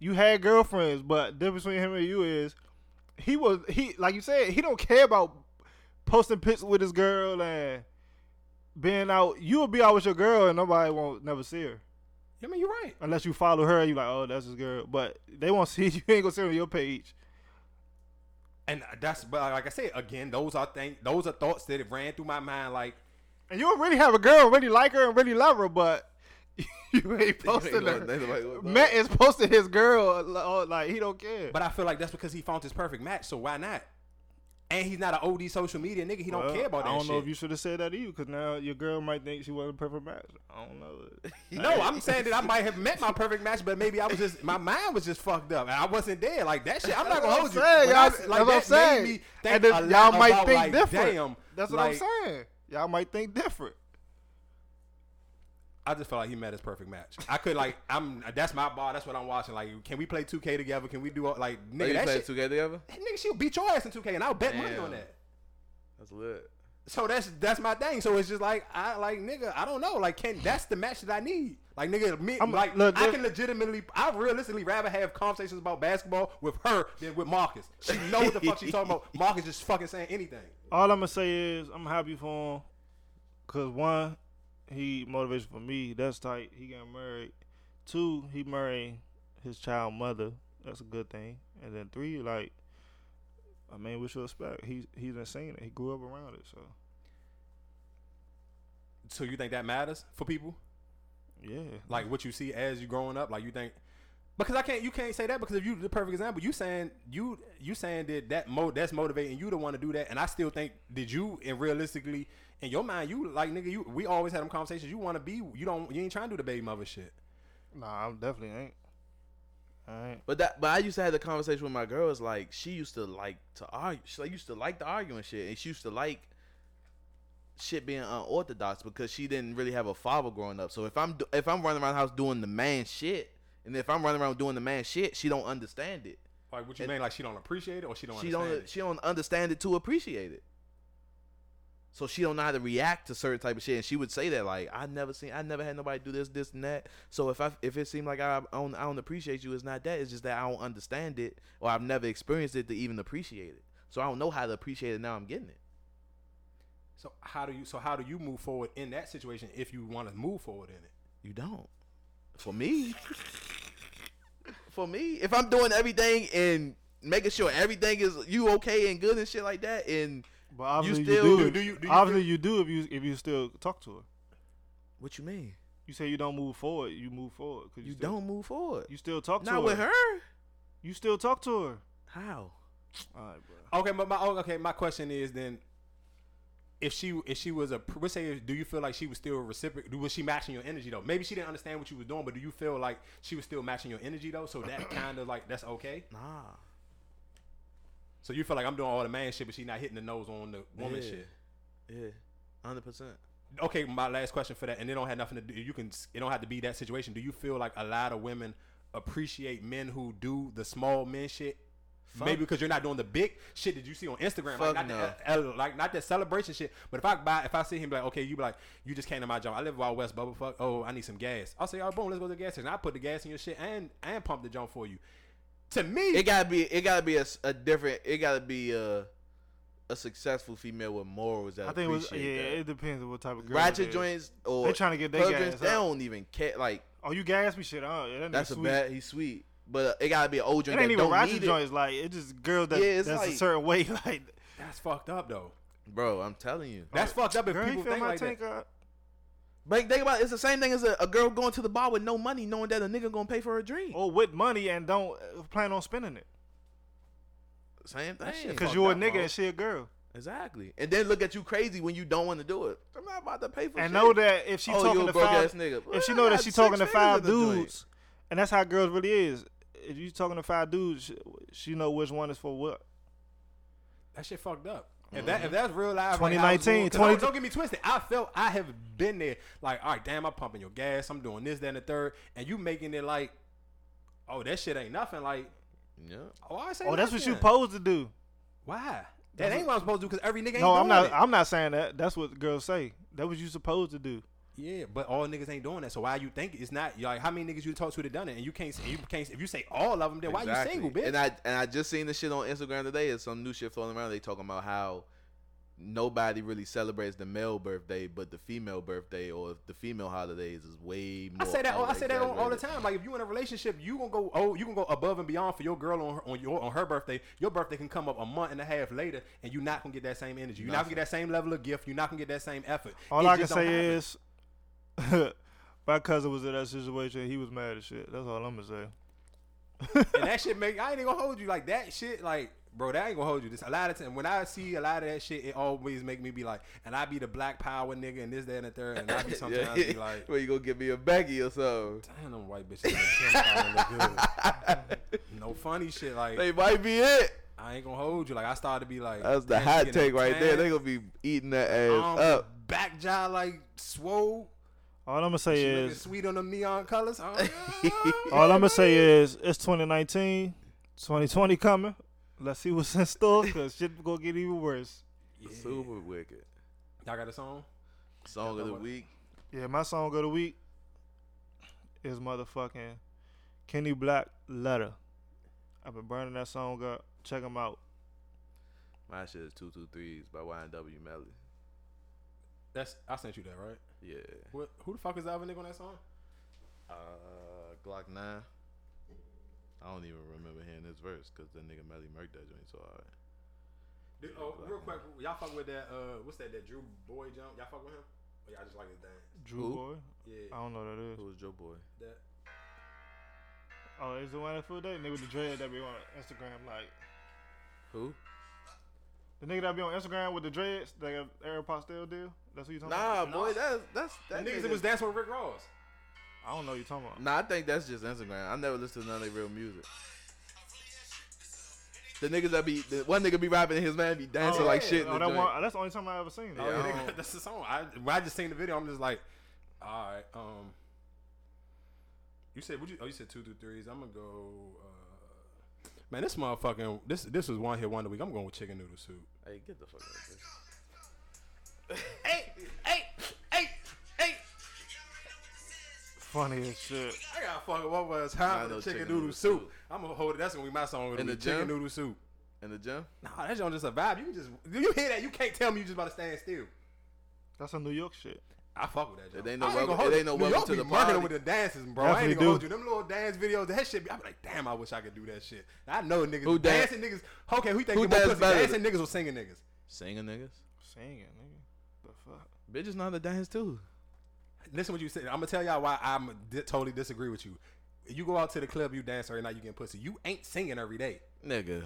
You had girlfriends, but the difference between him and you is he was he like you said he don't care about posting pics with his girl and being out. You will be out with your girl and nobody won't never see her I mean, you're right. unless you follow her. You like, oh, that's his girl, but they won't see you. You ain't gonna see her on your page. And that's but like I said again, those are things, those are thoughts that it ran through my mind. Like, And you don't really have a girl, really like her and really love her, but you ain't posting gonna- her. like, Matt is posting his girl like he don't care. but I feel like that's because he found his perfect match. So why not? And he's not an OD social media nigga. He don't care about that I don't shit. know if you should have said that to you, because now your girl might think she wasn't a perfect match. I don't know. No, I'm saying that I might have met my perfect match, but maybe I was just my mind was just fucked up, and I wasn't there. Like that shit, I'm not gonna hold I'm you. saying, When I y'all- that's what I'm saying. made me think And then y'all might think like, different. Damn, That's what like, I'm saying. Y'all might think different. I just felt like he met his perfect match. I could like I'm that's my bar. That's what I'm watching. Like, can we play 2K together? Can we do all- like Oh, nigga you that played shit? 2K together? Nigga, she'll beat your ass in 2K, and I'll bet money on that. That's lit. So that's that's my thing. So it's just like I like nigga. I don't know. Like can that's the match that I need. Like nigga, me I'm- like look, I can legitimately. I realistically rather have conversations about basketball with her than with Marcus. She know what the fuck she's talking about. Marcus just fucking saying anything. All I'm gonna say is I'm happy for him, cause one, he motivation for me. That's tight. He got married. Two, he married his child mother. That's a good thing. And then three, like, I mean, what you expect? He's he's insane. He grew up around it, so So you think that matters for people? yeah. Like what you see as you growing up? Like you think? Because I can't. You can't say that because if you the perfect example, you saying you you saying that that mo that's motivating you to want to do that, and I still think did you and realistically in your mind you like nigga you we always had them conversations. You want to be you don't you ain't trying to do the baby mother shit. Nah, I definitely ain't. I ain't. But that, but I used to have the conversation with my girls. Like she used to like to argue. She like, used to like the arguing shit, and she used to like shit being unorthodox because she didn't really have a father growing up. So if I'm do- if I'm running around the house doing the man shit, and if I'm running around doing the man shit, she don't understand it. Like what you And- mean? Like she don't appreciate it or she don't she understand don't it? she don't understand it to appreciate it. So she don't know how to react to certain type of shit, and she would say that like I never seen, I never had nobody do this, this, and that. So if I if it seemed like I, I don't I don't appreciate you, it's not that. It's just that I don't understand it, or I've never experienced it to even appreciate it. So I don't know how to appreciate it. Now I'm getting it. So how do you? So how do you move forward in that situation if you want to move forward in it? You don't. For me, for me, if I'm doing everything and making sure everything is you okay and good and shit like that, and But obviously still- you do- do. do you- do you obviously you do if you if you still talk to her. what you mean? You say you don't move forward. You move forward because You, you, still, don't move forward. You still talk to Not her. Not with her. You still talk to her. How? All right, bro. Okay, but my oh, okay, my question is then, if she if she was a let's say, do you feel like she was still reciprocal? Was she matching your energy though? Maybe she didn't understand what you was doing, but do you feel like she was still matching your energy though? So that kind of like that's okay. Nah. So you feel like I'm doing all the man shit, but she not hitting the nose on the woman Yeah. shit. Yeah. Hundred percent. Okay, my last question for that, and it don't have nothing to do. You can it don't have to be that situation. Do you feel like a lot of women appreciate men who do the small men shit? Fuck. Maybe because you're not doing the big shit that you see on Instagram, Fuck like not, no. the, uh, like not that celebration shit. But if I buy, if I see him be like, okay, you be like, you just came to my job. I live out west, bubble fuck. Oh, I need some gas. I'll say, oh, boom, let's go to the gas station. I put the gas in your shit and and pump the jump for you. To me, It gotta be. It gotta be a different. It gotta be a a successful female with morals that I think it was yeah. that. It depends on what type of girl. Ratchet it is. joints or They trying to get their gas joints, They don't even care. Like Oh, you gas me shit. Oh, yeah, that that's a sweet. bad. He's sweet, but uh, it gotta be an old It joint ain't that even don't ratchet need it. joints. Like it just girls that Yeah, it's that's a certain way. Like that's fucked up though. Bro, I'm telling you. That's fucked up if girl, people think my like tank that. up. But think about it, it's the same thing as a, a girl going to the bar with no money, knowing that a nigga gonna pay for her drink. Or with money and don't uh, plan on spending it. Same thing. Because Fuck you a nigga bro. and she a girl. Exactly. And then look at you crazy when you don't want to do it. I'm not about to pay for And shit. know that if she Oh, talking you a to broke five, ass nigga. if she know that she talking to five in the joint. dudes, and that's how girls really is. If you talking to five dudes, she, she know which one is for what. That shit fucked up. If that if that's real life, 2019, 20, 20 don't, don't get me twisted. I felt I have been there. Like, all right, damn, I'm pumping your gas. I'm doing this, that, and the third, and you making it like, oh, that shit ain't nothing. Like, Yeah. oh, I say, Oh, that's what you supposed to do. Why? That ain't what I'm supposed to do because every nigga ain't No, I'm doing not. it. I'm not saying that. That's what girls say. That what you supposed to do. Yeah, but all niggas ain't doing that. So why you think it's not? Like, how many niggas you talk to that done it? And you can't, you can't. If you say all of them, then why you single, bitch? And I and I just seen the shit on Instagram today. It's some new shit floating around. They talking about how nobody really celebrates the male birthday, but the female birthday or the female holidays is way more. I say that. all- I say that all, all the time. Like if you in a relationship, you gonna go. Oh, you gonna go above and beyond for your girl on her, on your on her birthday. Your birthday can come up a month and a half later, and you're not gonna get that same energy. You're not gonna get that same level of gift. You're not gonna get that same effort. All It I can say happen. is, my cousin was in that situation. He was mad as shit. That's all I'm gonna say. and that shit make. I ain't gonna hold you like that shit. Like, bro, that ain't gonna hold you. This a lot of time when I see a lot of that shit, it always make me be like, and I be the black power nigga and this, that, and the third, and I be sometimes Yeah. be like. Well, you gonna give me a Becky or something? Damn, them white bitches. Like, look good. no funny shit. Like They might be it. I ain't gonna hold you. Like I started to be like, That's the hot take them right there. They gonna be eating that ass um, up. Back jaw like swole. All I'm gonna say She is, sweet on them neon colors. Oh, all I'm gonna say is, it's 2019, 2020 coming. Let's see what's in store, cause shit gonna get even worse. yeah. Super wicked. Y'all got a song? Song of the what? week. Yeah, my song of the week is motherfucking Kenny Black Letter. I've been burning that song up. Check them out. My shit is two two threes by YNW Melly. That's I sent you that right. Yeah. What? Who the fuck is the other nigga on that song? Uh, 9lokknine. I don't even remember hearing this verse because the nigga Melly murked that joint so hard. Dude, oh, real quick, y'all fuck with that? Uh, what's that? That Drew Boy jump? Y'all fuck with him? Or y'all just like his dance? Drew Who? Boy. Yeah. I don't know what that is. Who's was Joe Boy? That. Oh, is the one that food day? Nigga with the dread that be on Instagram, like Who? The nigga that be on Instagram with the dreads, that got Eric Postel deal. That's who you talking Nah, about? Nah, boy, that's that's The that niggas nigga- that was dancing with Rick Ross. I don't know what you talking about. Nah, I think that's just Instagram. I never listen to none of their real music. The niggas that be the one nigga be rapping and his man be dancing Oh, like yeah. shit. In Oh, the that one, that's the only time I ever seen. Oh it. yeah, I they don't- got, that's the song. I when I just seen the video, I'm just like, all right. Um, you said would you? Oh, you said two through threes. I'm gonna go. Uh, man, this motherfucking this this was one hit wonder week. I'm going with chicken noodle soup. Hey, get the fuck out of here. Hey, hey, hey, hey! Funny as shit. I got fucking what was I time know for the chicken, chicken noodle, noodle soup. soup. I'm gonna hold it. That's gonna be my song. In the chicken gym? noodle soup. In the gym? Nah, that's joint just a vibe. You can just do you hear that? You can't tell me you just about to stand still. That's some New York shit. I fuck with that. Joint. It ain't no I welcome- gonna hold it ain't no New welcome York to be the marketing party. with the dances, bro. I ain't gonna hold do. you. Them little dance videos, that shit. Be, I be like, damn, I wish I could do that shit. I know niggas Who dan- dancing niggas. Okay, who you think who get more dance pussy, better dancing niggas or singing niggas? Singing niggas? Singing, nigga. The fuck? Bitches know how to dance too. Listen what you said. I'm gonna tell y'all why I'm di- totally disagree with you. You go out to the club, you dance every night, you getting pussy. You ain't singing every day. Nigga.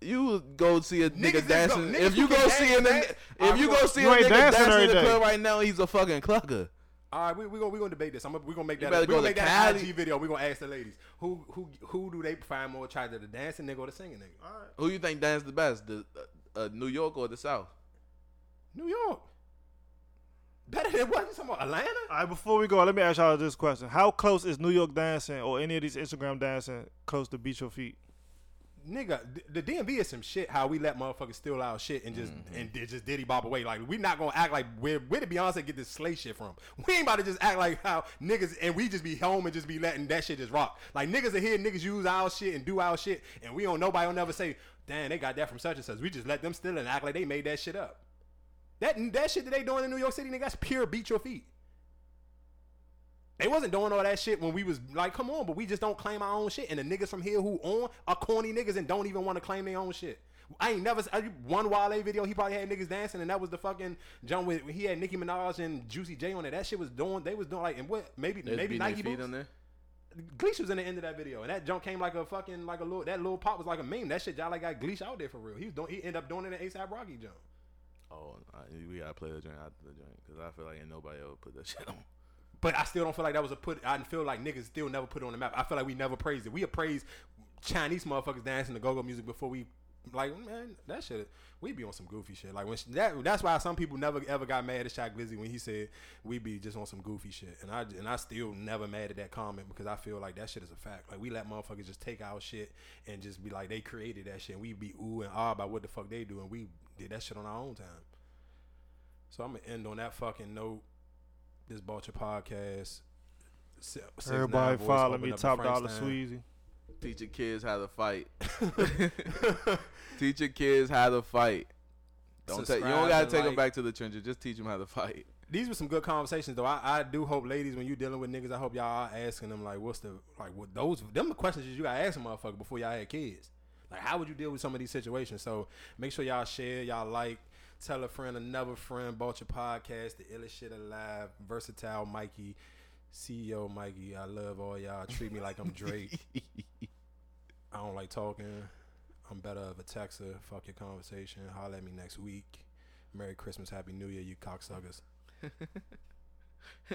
You would go see a nigga that go- dancing. niggas if you go see a nigga, if you go see You a ain't nigga dancing dancing in every the day. club right now, he's a fucking clucker. All right, we we gonna we gonna debate this. I'm gonna, we gonna make that. better We go gonna to make that Cali. IG video. We gonna ask the ladies who who who do they find more attractive, the dancing nigga or the singing nigga? All right. Who you think dance the best, the uh, uh, New York or the South? New York. Better than what? You talking about Atlanta? All right, before we go, let me ask y'all this question: How close is New York dancing or any of these Instagram dancing close to beat your feet? Nigga, the DMV is some shit. How we let motherfuckers steal our shit and just mm-hmm. and di- just diddy bob away. Like we not gonna act like where where did Beyonce get this slay shit from? We ain't about to just act like how niggas and we just be home and just be letting that shit just rock. Like niggas are here, niggas use our shit and do our shit, and we don't nobody will never say, damn, they got that from such and such. We just let them steal it and act like they made that shit up. That that shit that they doing in New York City, nigga, that's pure beat your feet. They wasn't doing all that shit when we was like, come on, but we just don't claim our own shit. And the niggas from here who on are corny niggas and don't even want to claim their own shit. I ain't never I, one Wale video. He probably had niggas dancing, and that was the fucking John with he had Nicki Minaj and Juicy J on it. That shit was doing. They was doing like and what maybe They was maybe Nike boots. on there. Gleesh was in the end of that video, and that jump came like a fucking like a little that little pop was like a meme. That shit Jolly got Gleesh out there for real. He was doing he ended up doing it in ASAP Rocky jump. Oh, I, we gotta play the joint after the joint because I feel like ain't nobody ever put that shit on. But I still don't feel like that was a put. I feel like niggas still never put it on the map. I feel like we never praised it. We appraised Chinese motherfuckers dancing the go-go music before we like man that shit. We be on some goofy shit. Like when sh- that. That's why some people never ever got mad at Shy Glizzy when he said we be just on some goofy shit. And I and I still never mad at that comment because I feel like that shit is a fact. Like we let motherfuckers just take our shit and just be like they created that shit. and We be ooh and ah about what the fuck they do and we did that shit on our own time. So I'm gonna end on that fucking note. This Vulture podcast. Six Everybody Voice follow me, up in Top Dollar Sweezy. Teach your kids how to fight. teach your kids how to fight. Don't take. You don't gotta and take them back to the trenches. Just teach them how to fight. These were some good conversations though. I, I do hope ladies when you dealing with niggas, I hope y'all are asking them like what's the like what those them the questions you gotta ask a motherfucker before y'all had kids. Like how would you deal with some of these situations? So make sure y'all share, y'all like, tell a friend, another friend about your podcast, the illest shit alive, versatile Mikey, CEO Mikey. I love all y'all. Treat me like I'm Drake. I don't like talking. I'm better of a texter. Fuck your conversation. Holler at me next week. Merry Christmas, Happy New Year, you cocksuckers.